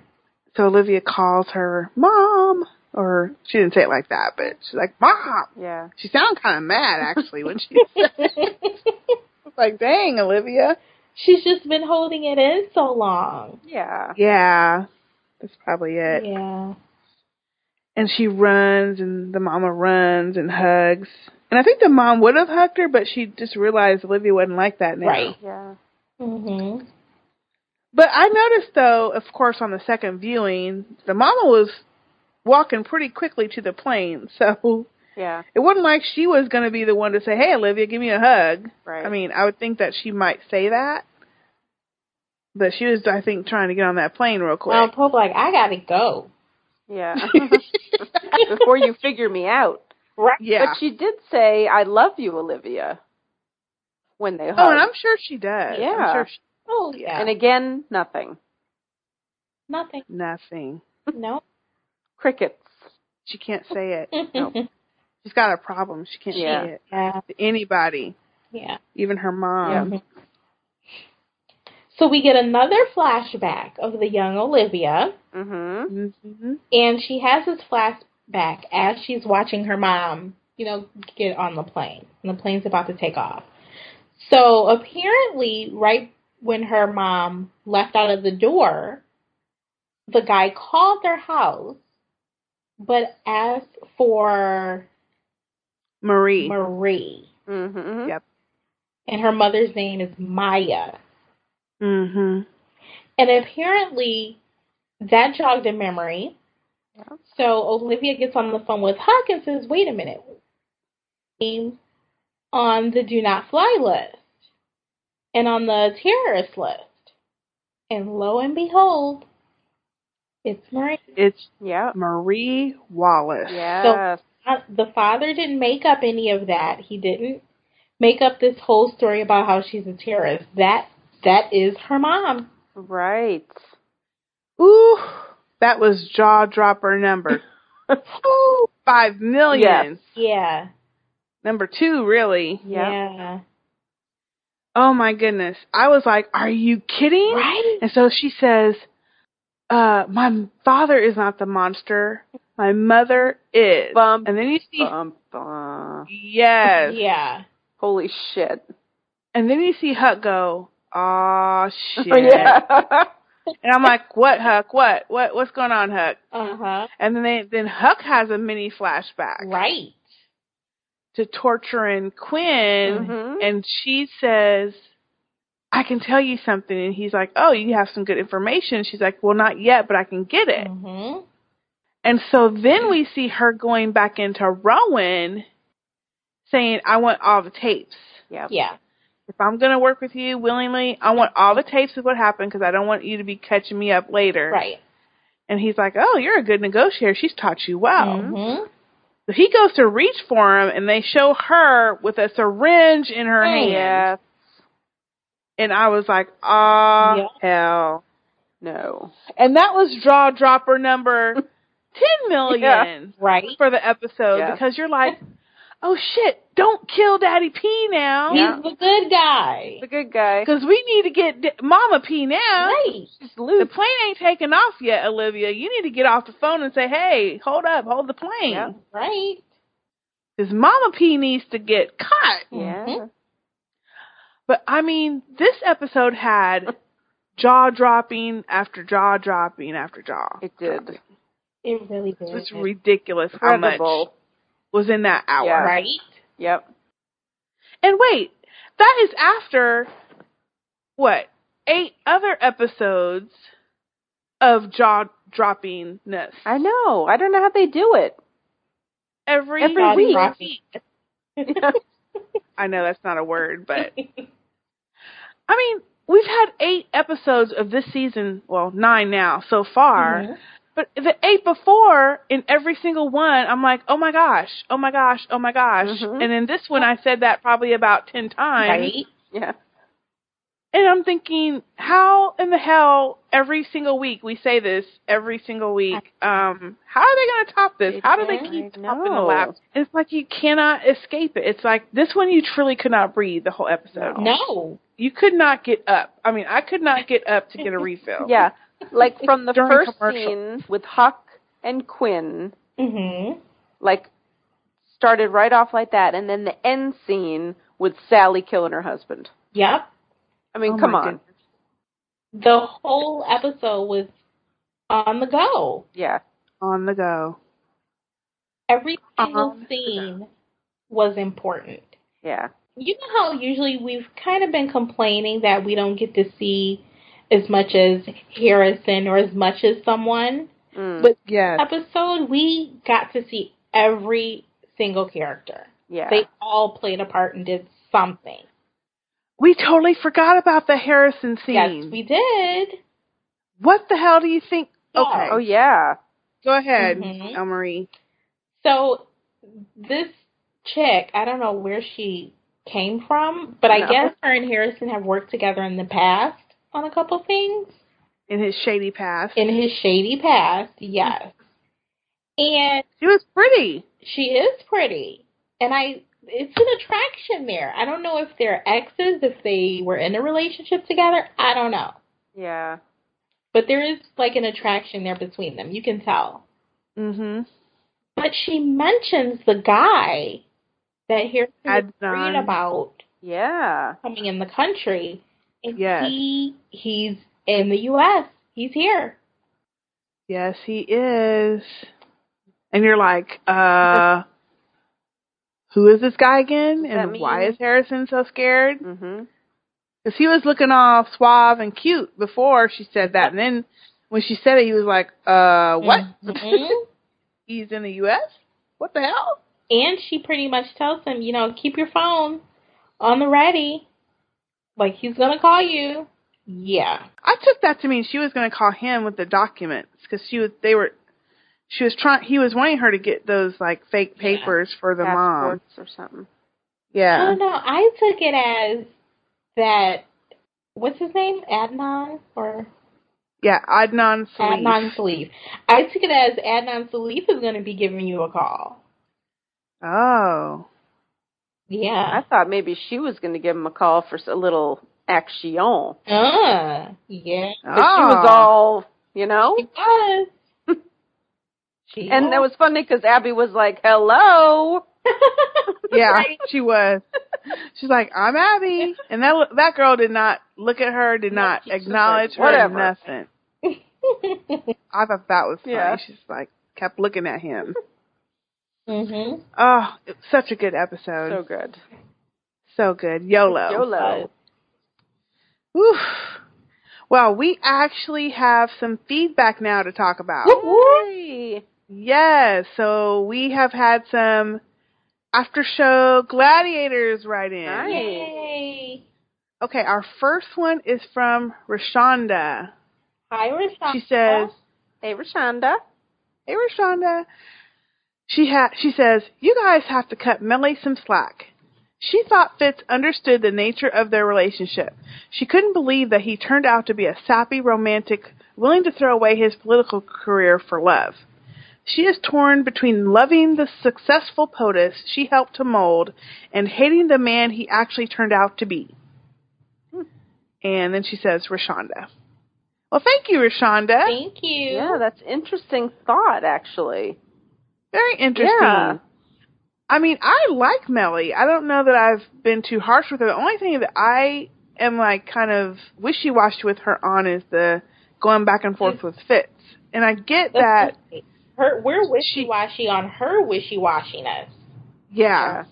A: So Olivia calls her mom, or she didn't say it like that, but she's like mom.
C: Yeah.
A: She sounded kind of mad actually when she. said <laughs> It's like, dang, Olivia.
B: She's just been holding it in so long.
C: Yeah.
A: Yeah, that's probably it.
B: Yeah.
A: And she runs, and the mama runs and hugs. And I think the mom would have hugged her, but she just realized Olivia wasn't like that now.
B: Right.
C: Yeah.
B: Mhm.
A: But I noticed, though, of course, on the second viewing, the mama was walking pretty quickly to the plane. <laughs> So
C: Yeah.
A: it wasn't like she was going to be the one to say, "Hey, Olivia, give me a hug."
C: Right.
A: I mean, I would think that she might say that, but she was, I think, trying to get on that plane real quick.
B: Well, Pope like I gotta go.
C: Yeah. <laughs> Before you figure me out.
B: Right.
A: yeah.
C: But she did say, "I love you, Olivia." When they hugged.
A: oh, and I'm sure she does.
C: Yeah.
A: I'm sure she,
B: Oh yeah.
C: And again, nothing.
B: Nothing.
A: nothing.
B: No. <laughs>
C: Crickets.
A: She can't say it. <laughs>
C: Nope.
A: She's got a problem. She can't
C: Yeah.
A: say it
B: yeah.
A: to anybody,
B: Yeah.
A: even her mom.
B: Mhm. So we get another flashback of the young Olivia,
C: Mhm.
A: hmm
B: and she has this flashback as she's watching her mom, you know, get on the plane, and the plane's about to take off. So apparently, right when her mom left out of the door, the guy called their house, but asked for
A: Marie.
B: Marie,
C: Mhm.
A: Yep.
B: and her mother's name is Maya.
A: hmm
B: And apparently, that jogged a memory.
C: Yeah.
B: So Olivia gets on the phone with Huck and says, "Wait a minute, name on the do not fly list and on the terrorist list." And lo and behold, it's Marie.
A: It's
C: Yeah.
A: Marie Wallace.
C: Yes.
B: Uh, The father didn't make up any of that. He didn't make up this whole story about how she's a terrorist. That that is her mom.
C: right.
A: Ooh, that was jaw dropper number Ooh, <laughs> five million.
C: Yes.
B: Yeah.
A: Number two, really.
C: Yep.
B: Yeah.
A: Oh my goodness. I was like, are you kidding?
B: Right?
A: And so she says, uh, my father is not the monster. My mother is.
C: Bum,
A: and then you see,
C: Bum, bum.
A: yes. <laughs>
B: Yeah.
C: Holy shit.
A: And then you see Huck go, aw, <laughs> shit.
C: yeah.
A: And I'm like, what, Huck? What? What? What's going on, Huck?
B: Uh huh.
A: And then they, then Huck has a mini flashback
B: Right.
A: to torturing Quinn,
C: Mhm.
A: and she says, "I can tell you something." And he's like, "Oh, you have some good information." She's like, "Well, not yet, but I can get it."
B: hmm
A: And so then we see her going back into Rowan, saying, "I want all the tapes."
C: Yep.
B: Yeah.
A: If I'm going to work with you willingly, I want all the tapes of what happened because I don't want you to be catching me up later.
B: Right.
A: And he's like, "Oh, you're a good negotiator. She's taught you well."
B: hmm
A: So he goes to reach for him, and they show her with a syringe in her hand.
C: Yes.
A: And I was like, "Ah,
B: Yeah.
A: hell!"
C: No.
A: And that was draw dropper number <laughs> ten million
B: Right.
A: for the episode
C: Yeah.
A: because you're like, "Oh shit! Don't kill Daddy P now,
C: Yeah.
B: He's the good guy.
C: The good guy.
A: because we need to get D- Mama P now."
B: Right.
A: The plane ain't taking off yet, Olivia. You need to get off the phone and say, "Hey, hold up, hold the
C: Yeah.
A: plane,"
B: Right.
A: because Mama P needs to get caught.
C: Yeah.
B: Mhm.
A: But I mean, this episode had jaw dropping after jaw dropping after jaw.
C: It did.
B: It really did.
A: It was ridiculous how much
C: Incredible.
A: was in that hour.
C: Yeah.
B: Right.
C: Yep.
A: And wait, that is after what? Eight other episodes of jaw droppingness.
C: I know. I don't know how they do it.
A: Every,
C: Every week.
B: dropping. <laughs>
A: I know that's not a word, but I mean, we've had eight episodes of this season, well, nine now so far.
B: Mhm.
A: But the eight before, in every single one, I'm like, oh my gosh, oh my gosh, oh my gosh.
C: Mhm.
A: And in this one, I said that probably about ten times.
B: Right.
C: Yeah.
A: And I'm thinking, how in the hell every single week we say this every single week? Um, how are they going to top this? How do they keep topping the laps? It's like you cannot escape it. It's like this one you truly could not breathe the whole episode.
B: No.
A: You could not get up. I mean, I could not get up to get a <laughs> refill.
C: Yeah. Like from the
A: During
C: first
A: commercial.
C: scene with Huck and Quinn,
B: hmm
C: like started right off like that, and then the end scene with Sally killing her husband.
B: Yep.
C: I mean,
A: Oh
C: come on.
A: goodness.
B: The whole episode was on the go.
C: Yeah.
A: On the go.
B: Every single
A: On
B: scene was important.
C: Yeah.
B: You know how usually we've kind of been complaining that we don't get to see as much as Harrison or as much as someone.
C: Mm.
B: But
A: Yes.
B: episode, we got to see every single character.
C: yeah.
B: They all played a part and did something.
A: We totally forgot about the Harrison scene.
B: Yes, we did.
A: what the hell do you think?
B: Yeah.
A: Okay.
C: oh yeah.
A: Go ahead,
B: Mhm.
A: El Marie.
B: So this chick, I don't know where she came from, but I guess her and Harrison have worked together in the past on a couple things.
A: In his shady past.
B: In his shady past, yes. And
A: she was pretty.
B: she is pretty. And I it's an attraction there. I don't know if they're exes, if they were in a relationship together. I don't know.
C: Yeah.
B: But there is like an attraction there between them. You can tell.
A: Mm-hmm.
B: But she mentions the guy that was
A: Adnan.
B: about
C: Yeah.
B: coming in the country. And
A: Yes.
B: he he's in the US. He's here.
A: Yes, he is. And you're like, uh, who is this guy again?
C: Does
A: And
C: mean-
A: why is Harrison so scared?
C: Mhm.
A: Because he was looking all suave and cute before she said that. And then when she said it, he was like, uh, what?
B: Mhm. <laughs>
A: He's in the U.S.? What the hell?
B: and she pretty much tells him, you know, keep your phone on the ready. Like he's gonna call you. Yeah.
A: I took that to mean she was going to call him with the documents because she was, they were, she was trying, he was wanting her to get those like fake papers for the mom.
C: Or something.
A: Yeah.
B: Oh, don't know. I took it as that. What's his name? Adnan or
A: Yeah, Adnan Salif.
B: Adnan Salif. I took it as Adnan Salif is going to be giving you a call.
A: Oh.
B: Yeah.
C: I thought maybe she was going to give him a call for a little action.
B: Uh, yeah.
C: But she was all, you know.
B: She was. <laughs> She
C: And that was funny because Abby was like, "Hello." <laughs>
A: Yeah,
B: Right.
A: she was. She's like, I'm Abby, and that that girl did not look at her, did
C: No,
A: not
C: she's
A: acknowledge
C: like,
A: her, nothing. <laughs> I thought that was funny.
C: Yeah.
A: She's like, kept looking at him.
B: Mhm.
A: Oh, such a good episode.
C: So good.
A: So good. YOLO.
C: YOLO.
A: Whew. Well, we actually have some feedback now to talk about.
C: Yay.
A: Yes, so we have had some after show gladiators right in.
C: Nice.
B: Yay.
A: Okay, our first one is from Rashonda.
B: Hi, Rashonda.
A: She says,
C: Hey, Rashonda.
A: "Hey Rashonda." She ha- she says, "You guys have to cut Mellie some slack." She thought Fitz understood the nature of their relationship. She couldn't believe that he turned out to be a sappy romantic willing to throw away his political career for love. She is torn between loving the successful POTUS she helped to mold and hating the man he actually turned out to be. And then she says, Rashonda. Well, thank you, Rashonda.
B: Thank you.
C: Yeah, that's interesting thought, actually.
A: Very interesting.
C: Yeah.
A: I mean, I like Mellie. I don't know that I've been too harsh with her. The only thing that I am like kind of wishy washy with her on is the going back and forth with Fitz. And I get that,
B: her we're wishy washy on her wishy washiness.
A: yeah.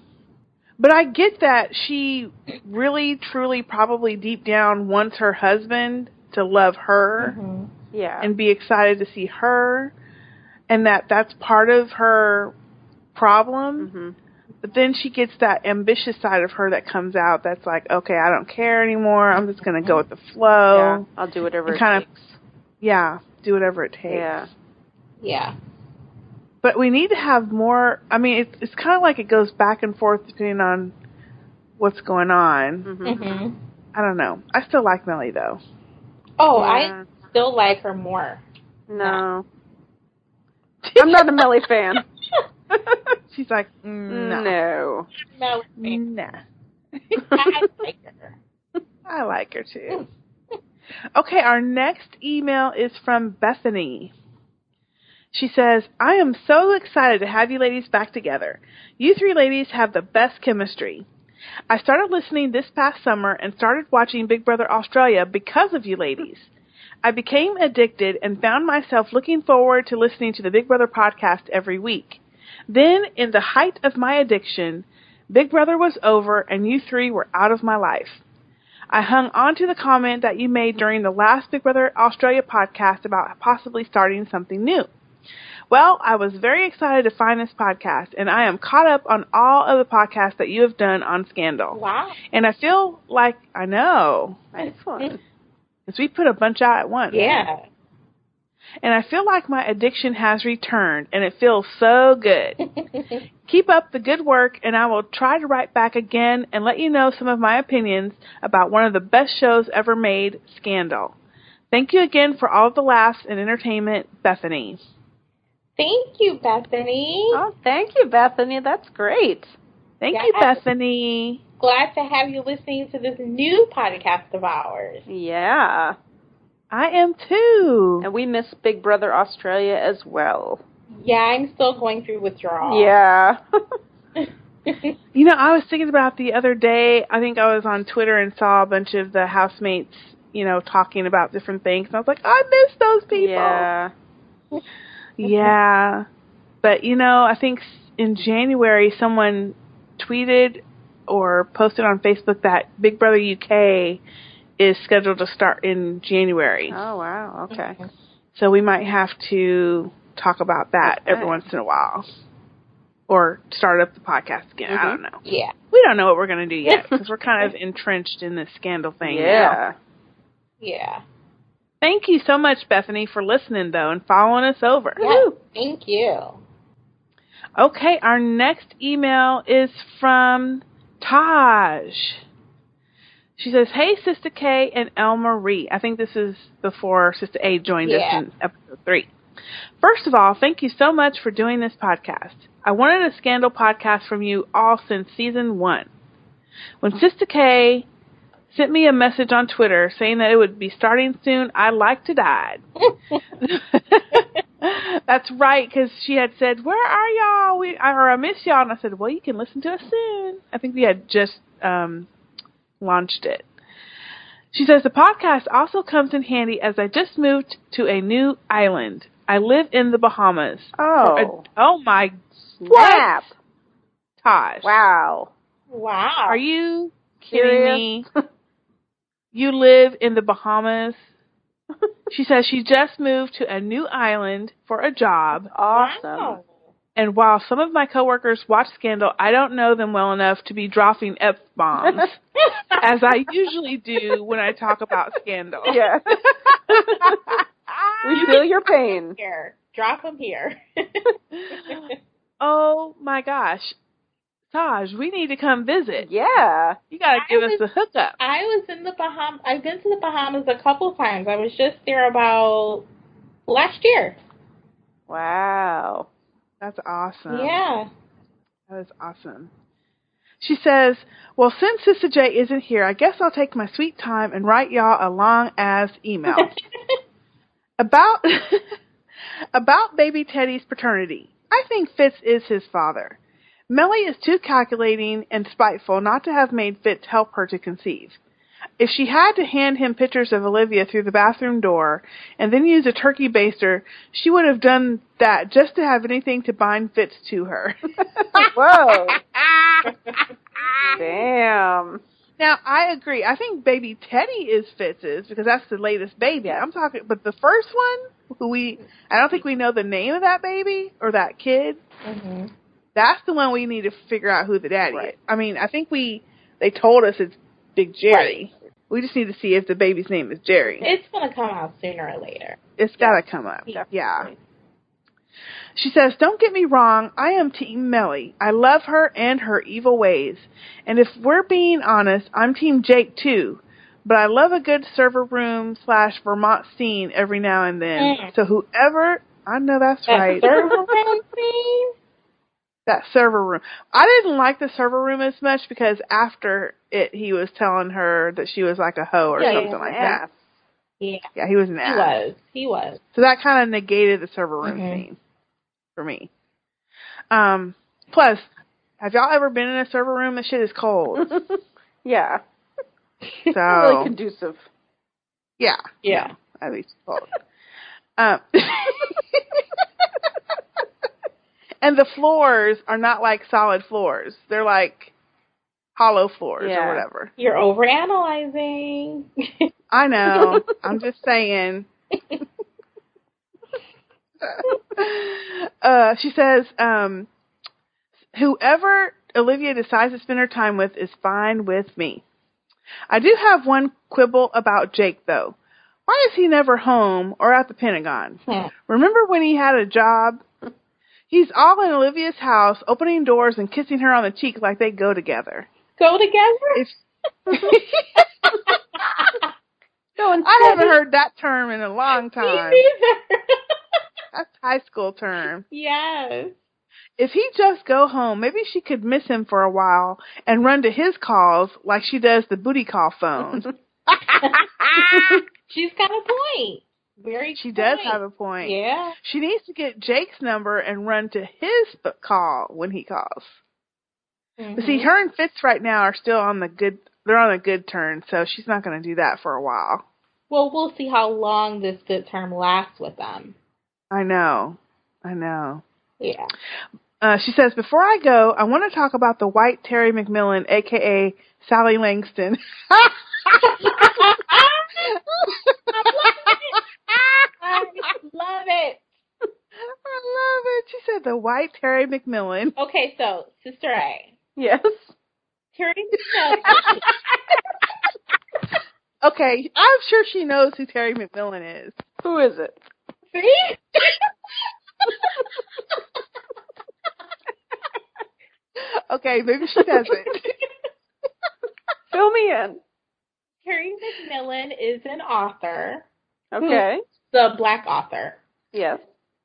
A: But I get that she really, truly, probably deep down wants her husband to love her
B: Mhm.
C: Yeah.
A: and be excited to see her, and that that's part of her problem.
C: hmm
A: But then she gets that ambitious side of her that comes out that's like, okay, I don't care anymore. I'm just going to go with the
C: yeah.
A: flow.
C: I'll do whatever
A: and
C: it
A: kind of- Yeah, do whatever it takes.
C: Yeah.
B: Yeah.
A: But we need to have more. I mean, it's, it's kind of like it goes back and forth depending on what's going on.
C: hmm
B: Mhm.
A: I don't know. I still like Mellie, though.
B: Oh,
C: Yeah.
B: I still like her more.
C: No. I'm not a Mellie fan. <laughs>
A: She's like, mm, no.
C: no.
B: No,
A: Nah.
B: I like her. <laughs>
A: I like her too. Okay, our next email is from Bethany. She says, I am so excited to have you ladies back together. You three ladies have the best chemistry. I started listening this past summer and started watching Big Brother Australia because of you ladies. I became addicted and found myself looking forward to listening to the Big Brother podcast every week. Then, in the height of my addiction, Big Brother was over and you three were out of my life. I hung on to the comment that you made during the last Big Brother Australia podcast about possibly starting something new. Well, I was very excited to find this podcast, and I am caught up on all of the podcasts that you have done on Scandal.
B: Wow.
A: And I feel like I know,
C: Nice one. <laughs>
A: because we put a bunch out at once.
B: Yeah.
A: And I feel like my addiction has returned, and it feels so good. <laughs> Keep up the good work, and I will try to write back again and let you know some of my opinions about one of the best shows ever made, Scandal. Thank you again for all of the laughs and entertainment, Bethany.
B: Thank you, Bethany.
C: Oh, thank you, Bethany. That's great.
A: Thank
B: Yes.
A: you, Bethany.
B: Glad to have you listening to this new podcast of ours.
C: Yeah.
A: I am too.
C: And we miss Big Brother Australia as well.
B: Yeah, I'm still going through withdrawal.
C: Yeah. <laughs>
A: You know, I was thinking about the other day. I think I was on Twitter and saw a bunch of the housemates, you know, talking about different things. And I was like, I miss those people.
C: Yeah. <laughs>
A: Yeah. But, you know, I think in January someone tweeted or posted on Facebook that Big Brother UK is scheduled to start in January.
C: Oh wow. Okay.
A: So we might have to talk about that every once in a while. Or start up the podcast again. I
C: Mhm.
A: don't know.
B: Yeah.
A: We don't know what we're going to do yet because we're kind of <laughs> entrenched in this scandal thing. now.
C: Yeah.
B: Yeah.
A: Thank you so much, Bethany, for listening though and following us over.
B: Yeah. Thank you.
A: Okay, our next email is from Taj. She says, "Hey, Sister K and El Marie. I think this is before Sister A joined us in episode three. First of all, thank you so much for doing this podcast. I wanted a scandal podcast from you all since season one. When oh. Sister K sent me a message on Twitter saying that it would be starting soon, I liked to died. <laughs> <laughs> <laughs> That's right, because she had said, "Where are y'all?" We or I miss y'all, and I said, "Well, you can listen to us soon." I think we had just um, launched it. She says the podcast also comes in handy as I just moved to a new island. I live in the Bahamas.
C: Oh.
A: oh my
C: Snap.
A: Taj!
C: Wow.
B: wow.
A: Are you kidding
C: Serious?
A: me? <laughs> You live in the Bahamas. <laughs> she says she just moved to a new island for a job.
C: Awesome.
B: Wow.
A: And while some of my coworkers watch Scandal, I don't know them well enough to be dropping F bombs, <laughs> as I usually do when I talk about Scandal.
C: Yeah. <laughs> we feel your pain.
B: Here. Drop them here. <laughs>
A: Oh my gosh. Taj, we need to come visit.
C: Yeah.
A: You gotta
B: I
A: give us
B: was-
A: a hookup.
B: I was in the Bahamas. I've been to the Bahamas a couple times. I was just there about last year.
C: Wow.
A: That's awesome.
B: Yeah.
A: That is awesome. She says, Well, since Sister J isn't here, I guess I'll take my sweet time and write y'all a long ass email. <laughs> about <laughs> about baby Teddy's paternity. I think Fitz is his father. Mellie is too calculating and spiteful not to have made Fitz help her to conceive. If she had to hand him pictures of Olivia through the bathroom door and then use a turkey baster, she would have done that just to have anything to bind Fitz to her. <laughs>
C: Whoa. Damn.
A: Now I agree. I think baby Teddy is Fitz's because that's the latest baby. I'm talking, but the first one, who we, I don't think we know the name of that baby or that kid.
B: hmm
A: That's the one we need to figure out who the daddy
C: Right.
A: is. I mean, I think we, they told us it's Big Jerry. We just need to see if the baby's name is Jerry.
B: It's gonna come out sooner or later.
A: It's got to come up.
B: Yeah.
A: Yeah. She says, Don't get me wrong, I am Team Mellie. I love her and her evil ways. And if we're being honest, I'm Team Jake too. But I love a good server room slash Vermont scene every now and then.
B: Mm.
A: So whoever, I know that's
B: That
A: right.
B: server room scene?
A: That server room. I didn't like the server room as much because after it, he was telling her that she was like a hoe or
C: Yeah,
A: something like
C: an
A: that.
B: Yeah,
A: Yeah, he was an ass.
B: he was. He was.
A: So that kind of negated the server room
B: Mhm.
A: scene for me. Um, plus, Have y'all ever been in a server room? That shit is cold. <laughs>
C: yeah.
A: So <laughs>
C: Really conducive.
A: yeah,
B: Yeah.
A: at least cold. Um, <laughs> and the floors are not like solid floors; they're like hollow floors
C: Yeah.
A: or whatever.
B: You're overanalyzing. <laughs>
A: I know. <laughs> I'm just saying. <laughs> uh, she says, um, whoever Olivia decides to spend her time with is fine with me. I do have one quibble about Jake, though. Why is he never home or at the Pentagon?
B: Hmm.
A: Remember when he had a job? He's all in Olivia's house, opening doors and kissing her on the cheek like they go together.
B: Go together?
C: No, <laughs>
A: I haven't heard that term in a long time. That's high school term.
B: yes.
A: If he just go home, maybe she could miss him for a while and run to his calls like she does the booty call phone. <laughs>
B: She's got a point. Very
A: she
B: good
A: does have a point.
B: Yeah.
A: She needs to get Jake's number and run to his call when he calls. But see,
B: Mhm.
A: her and Fitz right now are still on the good. They're on a good turn, so she's not going to do that for a while.
B: Well, we'll see how long this good term lasts with them.
A: I know. I know.
B: Yeah.
A: Uh, she says, before I go, I want to talk about the white Terry McMillan, aka Sally Langston. <laughs> <laughs>
B: I love it.
A: I love it. She said the white Terry McMillan.
B: Okay, so Sister A,
C: Yes.
B: Terry <laughs> McMillan.
A: Okay, I'm sure she knows who Terry McMillan is.
C: Who is it?
B: See? <laughs>
A: Okay, maybe she doesn't.
C: Fill me in.
B: Terry McMillan is an author,
C: Okay.
B: The black author,
C: Yes.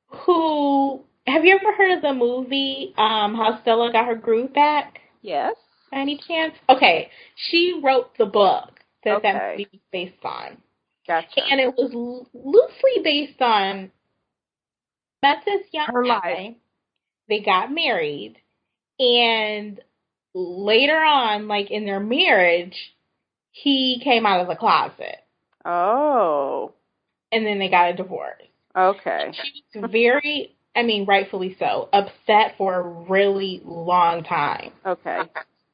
B: who have you ever heard of the movie um How Stella Got Her Groove Back?
C: Yes.
B: By any chance? Okay, she wrote the book that that movie was based on,
C: Gotcha.
B: and it was loosely based on met this young
A: Her
B: guy.
A: life.
B: They got married, and later on, like in their marriage, he came out of the closet,
C: oh.
B: And then they got a divorce.
C: Okay.
B: She was very, I mean, rightfully so, upset for a really long time.
C: Okay.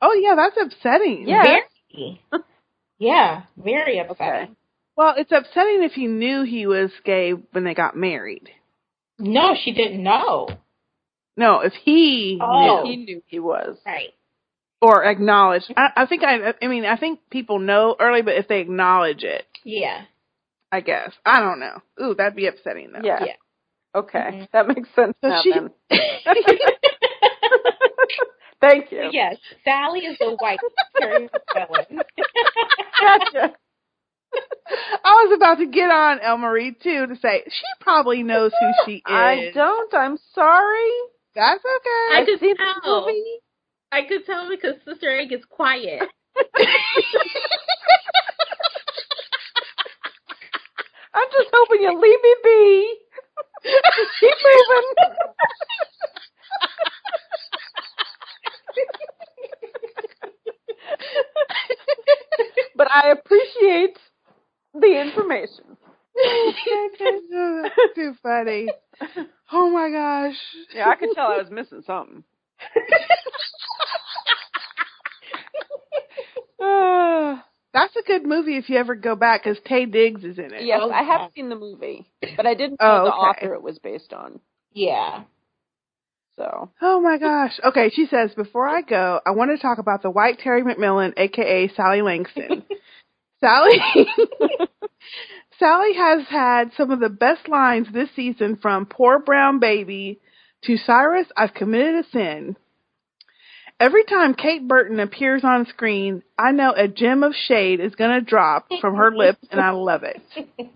A: oh yeah, that's upsetting.
C: Yeah.
B: Very. yeah, very upsetting.
C: Okay.
A: Well, it's upsetting if he knew he was gay when they got married.
B: No, she didn't know.
A: No, if he
B: Oh.
A: knew
C: He knew he was.
B: Right.
A: or acknowledged. I, I think I. I mean, I think people know early, but if they acknowledge it,
B: Yeah.
A: I guess I don't know. Ooh, that'd be upsetting though.
C: Yeah.
B: Yeah.
C: Okay.
B: Mhm.
C: That makes sense
A: So
C: now
A: she-
C: then. <laughs> Thank you.
B: yes, Sally is the white Terry McMillan.
C: Gotcha.
A: I was about to get on El Marie too to say she probably knows who she <laughs> is.
C: I don't. I'm sorry.
A: That's okay.
B: I could
C: seen
B: tell.
C: the.
B: I could tell because Sister A gets quiet. <laughs>
C: I'm just hoping you leave me be. <laughs> Keep moving. <laughs> but I appreciate the information.
A: That's too funny. Oh my gosh.
C: Yeah, I could tell I was missing something. Uh, <laughs>
A: That's a good movie if you ever go back because Taye Diggs is in it.
C: yes,
B: Oh,
C: I have
B: yeah.
C: seen the movie, but I didn't oh, know
A: Oh,
C: the
A: okay.
C: author it was based on.
B: Yeah.
C: So
A: Oh my gosh. Okay, she says, before I go, I want to talk about the white Terry McMillan, aka Sally Langston. <laughs> Sally <laughs> Sally has had some of the best lines this season from Poor Brown Baby to Cyrus, I've committed a sin. Every time Kate Burton appears on screen, I know a gem of shade is going to drop from her lips, and I love it. <laughs>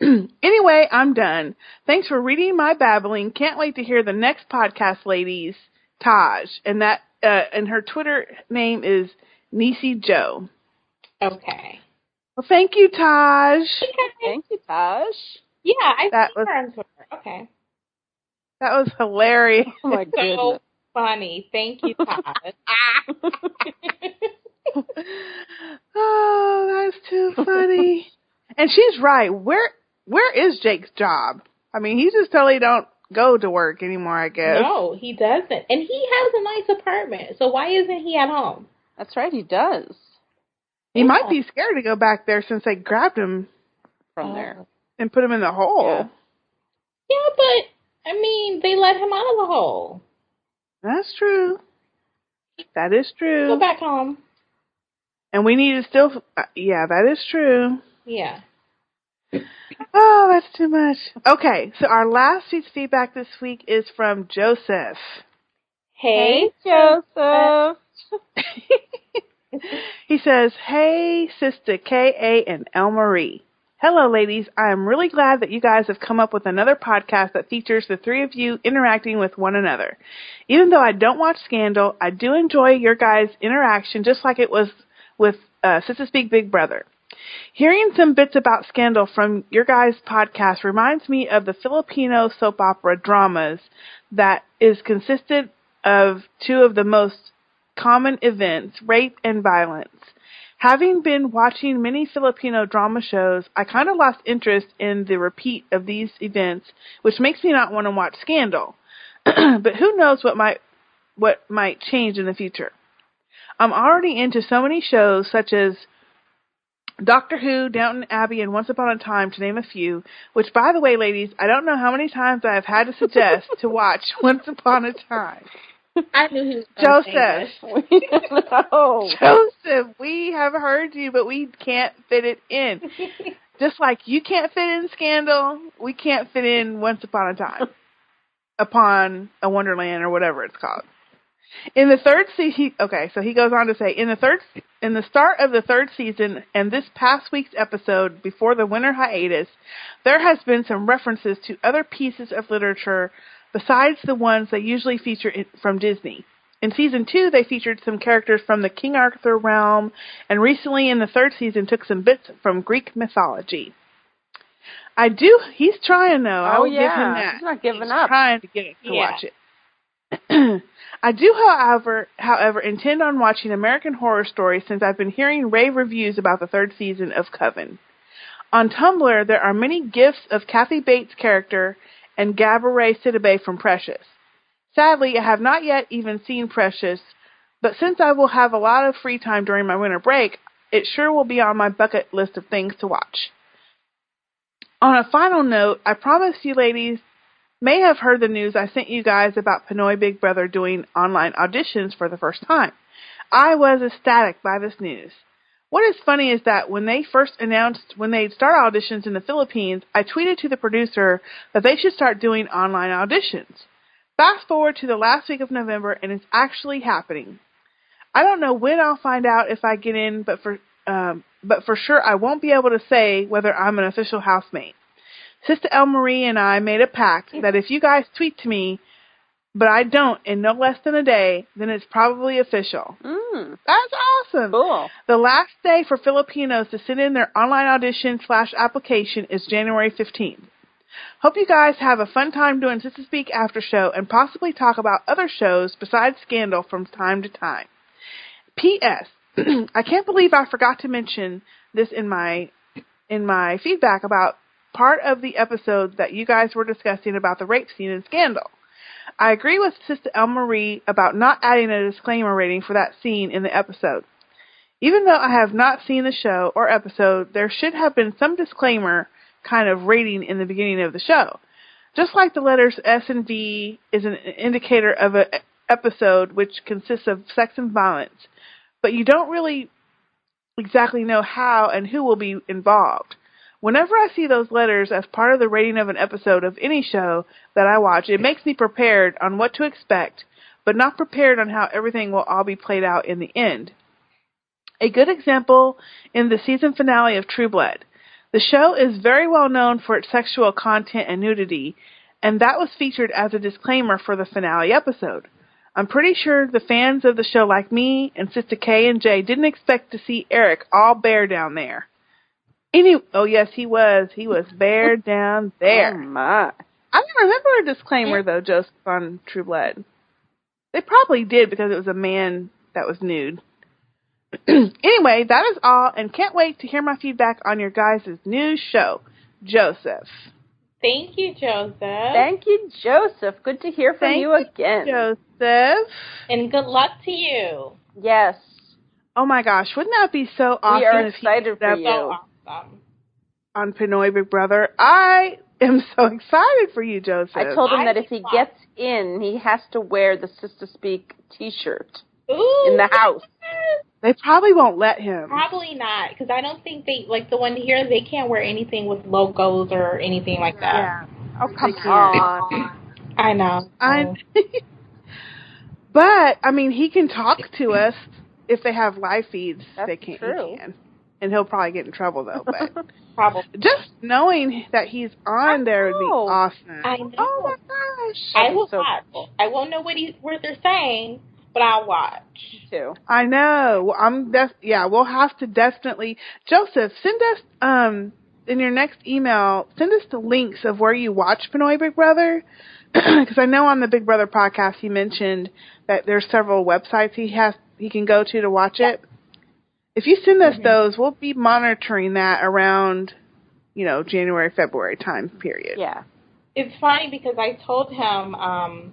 A: <clears throat> anyway, I'm done. Thanks for reading my babbling. Can't wait to hear the next podcast, ladies. Taj, and that uh, and her Twitter name is Nisi Joe.
B: Okay.
A: Well, thank you, Taj.
C: thank you, Taj.
B: Yeah, I
A: That
B: see
A: was-
B: her on Twitter. Okay.
A: That was hilarious.
C: Oh my <laughs> goodness.
B: Funny. Thank you, Todd. <laughs> <laughs>
A: oh, that's too funny. and she's right. Where where is Jake's job? I mean, he just totally don't go to work anymore. I guess.
B: no, he doesn't. And he has a nice apartment. So why isn't he at home?
C: That's right, he does.
A: He might be scared to go back there since they grabbed him
C: From
B: Oh.
C: there.
A: and put him in the hole.
C: Yeah.
B: Yeah, but I mean, they let him out of the hole.
A: That's true. That is true.
B: Go back home.
A: And we need to still. Uh, yeah, that is true.
B: Yeah.
A: Oh, that's too much. Okay, so our last week's feedback this week is from Joseph.
B: Hey,
C: Joseph. <laughs>
A: he says, Hey, Sister K.A. and El Marie. Hello, ladies. I am really glad that you guys have come up with another podcast that features the three of you interacting with one another. Even though I don't watch Scandal, I do enjoy your guys' interaction just like it was with uh, Sistah Speak Big Brother. Hearing some bits about Scandal from your guys' podcast reminds me of the Filipino soap opera dramas that is consisted of two of the most common events, rape and violence. Having been watching many Filipino drama shows, I kind of lost interest in the repeat of these events, which makes me not want to watch Scandal. <clears throat> but who knows what might what might change in the future. I'm already into so many shows such as Doctor Who, Downton Abbey, and Once Upon a Time, to name a few. Which, by the way, ladies, I don't know how many times I have had to suggest to watch <laughs> Once Upon a Time.
B: I knew he was
A: Joseph, <laughs>
C: We. <laughs>
A: Joseph, we have heard you, but we can't fit it in. <laughs> Just like you can't fit in Scandal, we can't fit in Once Upon a Time, upon a Wonderland or whatever it's called. In the third season, okay, so he goes on to say, in the third, in the start of the third season and this past week's episode before the winter hiatus, there has been some references to other pieces of literature besides the ones they usually feature from Disney. In season two, they featured some characters from the King Arthur realm, and recently in the third season took some bits from Greek mythology. I do. He's trying though. I
C: Oh,
A: will give him
C: yeah.
A: that.
C: He's not giving
A: He's
C: up.
A: Trying to get us to
B: Yeah.
A: watch it. <clears throat> I do, however, however, intend on watching American Horror Story since I've been hearing rave reviews about the third season of Coven. On Tumblr, there are many gifs of Kathy Bates' character and Gabourey Sidibe from Precious. Sadly, I have not yet even seen Precious, but since I will have a lot of free time during my winter break, it sure will be on my bucket list of things to watch. On a final note, I promise you ladies may have heard the news I sent you guys about Pinoy Big Brother doing online auditions for the first time. I was ecstatic by this news. What is funny is that when they first announced when they'd start auditions in the Philippines, I tweeted to the producer that they should start doing online auditions. Fast forward to the last week of November and it's actually happening. I don't know when I'll find out if I get in, but for um, but for sure I won't be able to say whether I'm an official housemate. Sister El Marie and I made a pact that if you guys tweet to me, but I don't in no less than a day, then it's probably official.
C: Mm,
A: That's awesome.
C: cool.
A: The last day for Filipinos to send in their online audition slash application is January 15th. Hope you guys have a fun time doing Sistah Speak after show and possibly talk about other shows besides Scandal from time to time. P.S. <clears throat> I can't believe I forgot to mention this in my in my feedback about part of the episode that you guys were discussing about the rape scene in Scandal. I agree with Sister El Marie about not adding a disclaimer rating for that scene in the episode. Even though I have not seen the show or episode, there should have been some disclaimer kind of rating in the beginning of the show. Just like the letters S and V is an indicator of an episode which consists of sex and violence, but you don't really exactly know how and who will be involved. Whenever I see those letters as part of the rating of an episode of any show that I watch, it makes me prepared on what to expect, but not prepared on how everything will all be played out in the end. A good example in the season finale of True Blood. The show is very well known for its sexual content and nudity, and that was featured as a disclaimer for the finale episode. I'm pretty sure the fans of the show like me and Sister K and J didn't expect to see Eric all bare down there. Any oh yes, he was. He was bare <laughs> down there.
C: Oh
A: there.
C: my.
A: I don't remember a disclaimer though, Joseph, on True Blood. They probably did because it was a man that was nude. <clears throat> anyway, that is all, and can't wait to hear my feedback on your guys' new show, Joseph.
B: Thank you, Joseph.
C: Thank you, Joseph. Good to hear from
A: Thank
C: you again.
A: Joseph.
B: And good luck to you.
C: Yes.
A: Oh my gosh, wouldn't that be so awesome
C: We are
A: if he
C: excited
A: ended
C: for you.
B: So awesome.
A: on Pinoy Big Brother? I am so excited for you, Joseph.
C: I told him
B: I
C: that if he
B: thought-
C: gets in, he has to wear the Sistah Speak T-shirt in the house.
A: they probably won't let him.
B: Probably not, because I don't think they like the one here. They can't wear anything with logos or anything like that.
A: Yeah. Oh come
C: Come
A: on.
C: on. <laughs>
B: I know.
A: I. <laughs> but I mean, he can talk to us if they have live feeds.
C: That's
A: they can.
C: true.
A: He can. And he'll probably get in trouble though. But <laughs>
B: Probably.
A: just knowing that he's on
C: I
A: there would be awesome.
B: I know.
A: Oh my gosh!
B: I will
C: so
B: watch.
C: cool.
B: I won't know what he what they're saying, but I'll watch.
C: Too.
A: I know. Well, I'm def- yeah, we'll have to definitely Joseph, send us um in your next email, send us the links of where you watch Pinoy Big Brother <clears throat> because I know on the Big Brother podcast he mentioned that there's several websites he has he can go to to watch it. If you send us those, we'll be monitoring that around you know, January February time period.
C: Yeah.
B: It's funny because I told him, um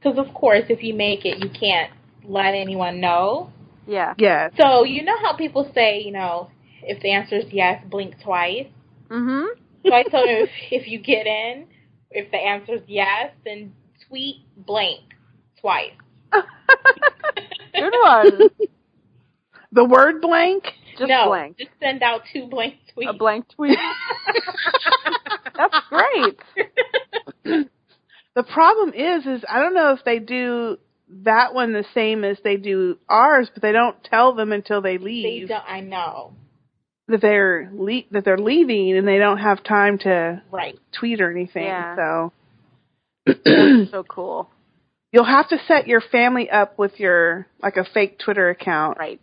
B: 'cause of course, if you make it, you can't let anyone know.
C: Yeah.
A: Yes.
B: So you know how people say, you know, if the answer is yes, blink twice.
C: Mhm.
B: So I told him if, if you get in, if the answer is yes, then tweet blank twice. <laughs>
C: Good one.
A: The word blank?
C: Just
B: no,
C: blank.
B: just send out two blank tweets.
C: A blank tweet. <laughs> That's great.
A: The problem is, is I don't know if they do that one the same as they do ours, but they don't tell them until they
B: They
A: leave
B: don't, I know,
A: that they're le- that they're leaving, and they don't have time to
B: right?
A: tweet or anything.
C: Yeah.
A: So
C: That's so cool.
A: you'll have to set your family up with your like a fake Twitter account
C: Right.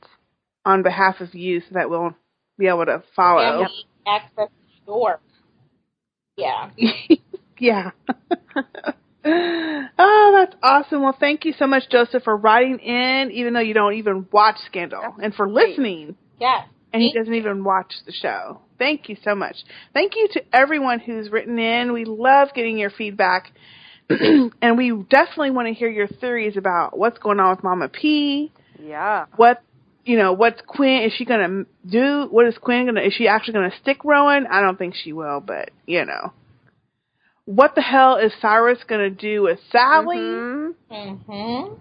A: On behalf of you, so that we'll be able to follow.
B: Family access door. Yeah. <laughs>
A: yeah. <laughs> oh, that's awesome. Well, thank you so much, Joseph, for writing in, even though you don't even watch Scandal,
C: That's
A: and for
C: great.
A: listening.
B: Yes.
A: And he doesn't even watch the show. Thank you so much. Thank you to everyone who's written in. We love getting your feedback. <clears throat> and we definitely want to hear your theories about what's going on with Mama P.
C: Yeah.
A: What, you know, what's Quinn, is she going to do? What is Quinn going to, is she actually going to stick Rowan? I don't think she will, but, you know. What the hell is Cyrus going to do with Sally?
C: Mhm.
B: Mm-hmm.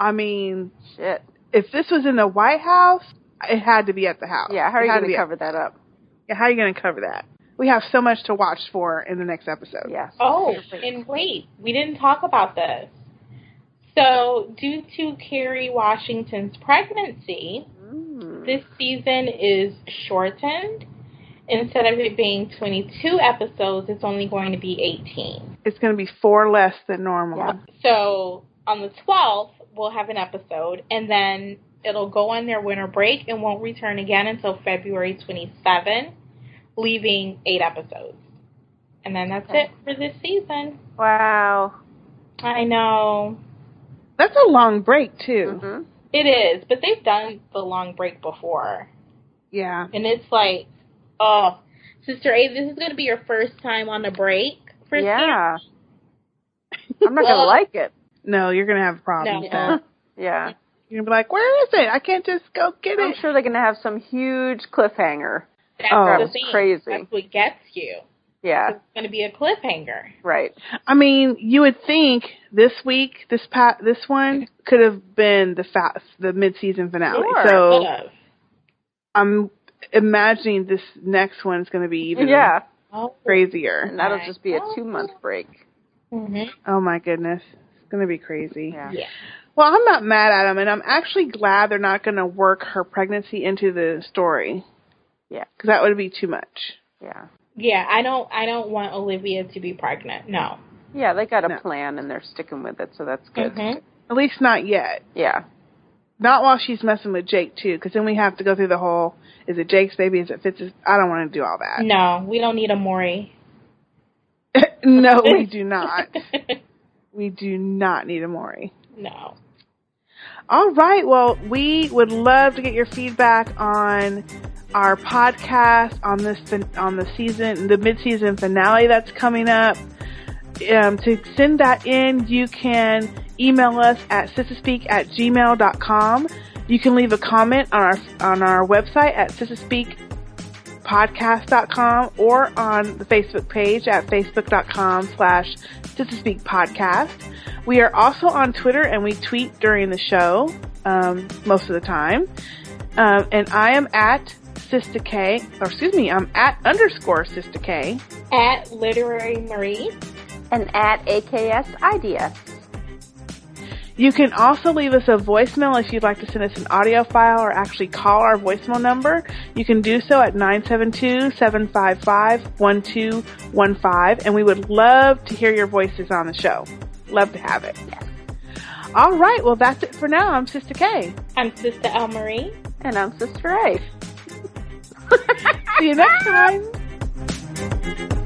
A: I mean,
C: Shit.
A: if this was in the White House, it had to be at the house.
C: Yeah. How are you going
A: be
C: to
A: at-
C: cover that up?
A: Yeah, how are you going to cover that? We have so much to watch for in the next episode.
C: Yes.
B: Oh, and wait, we didn't talk about this. So, due to Kerry Washington's pregnancy,
C: Mm.
B: this season is shortened. Instead of it being 22 episodes, it's only going to be 18.
A: It's going to be four less than normal.
C: Yeah.
B: So, on the 12th, we'll have an episode, and then it'll go on their winter break and won't return again until February 27, leaving eight episodes. And then that's
C: Okay.
B: it for this season.
C: Wow.
B: I know.
A: That's a long break, too.
C: Mhm.
B: It is, but they've done the long break before.
A: Yeah.
B: And it's like, oh, Sister A, this is going to be your first time on a break for
C: Yeah. I'm not going to like it.
A: No, you're going to have problems.
B: No. <laughs>
C: Yeah.
A: You're going to be like, where is it? I can't just go get it.
C: I'm sure they're going to have some huge cliffhanger.
B: That's
A: Oh.
C: That's crazy.
B: That's what gets you.
C: Yeah.
B: It's going to be a cliffhanger.
C: Right.
A: I mean, you would think this week, this pa- this one could have been the fast, the mid-season finale.
C: Sure.
A: So
B: Could've.
A: I'm imagining this next one's going to be even
C: Yeah.
B: Oh,
A: crazier.
C: And that'll
B: Right.
C: just be a two month break.
B: hmm
A: Oh my goodness, it's going to be crazy.
C: Yeah.
B: Yeah.
A: Well, I'm not mad at them, and I'm actually glad they're not going to work her pregnancy into the story.
C: Yeah.
A: because that would be too much.
C: Yeah.
B: Yeah, I don't I don't want Olivia to be pregnant. No.
C: Yeah, they got a
A: No.
C: plan and they're sticking with it, so that's good.
B: Mhm.
A: At least not yet.
C: Yeah.
A: Not while she's messing with Jake too, because then we have to go through the whole: is it Jake's baby? Is it Fitz's? I don't want to do all that.
B: No, we don't need a Maury. <laughs>
A: no, we do <laughs> not. We do not need a Maury.
B: No.
A: All right. Well, we would love to get your feedback on our podcast on this on the season, the mid-season finale that's coming up. Um, to send that in, you can email us at sistahspeak at gmail.com. You can leave a comment on our on our website at sistahspeakpodcast.com or on the Facebook page at facebook.com slash sistahspeakpodcast. We are also on Twitter and we tweet during the show um, most of the time. Um, and I am at Sister K, or excuse me, I'm at underscore Sister K.
B: At Literary Marie.
C: And at AKS IDS.
A: You can also leave us a voicemail if you'd like to send us an audio file or actually call our voicemail number. You can do so at 972-755-1215 and we would love to hear your voices on the show. Love to have it.
C: Yes.
A: All right, well that's it for now. I'm Sister K.
B: I'm Sister L. Marie.
C: And I'm Sister A. <laughs>
A: See you next time.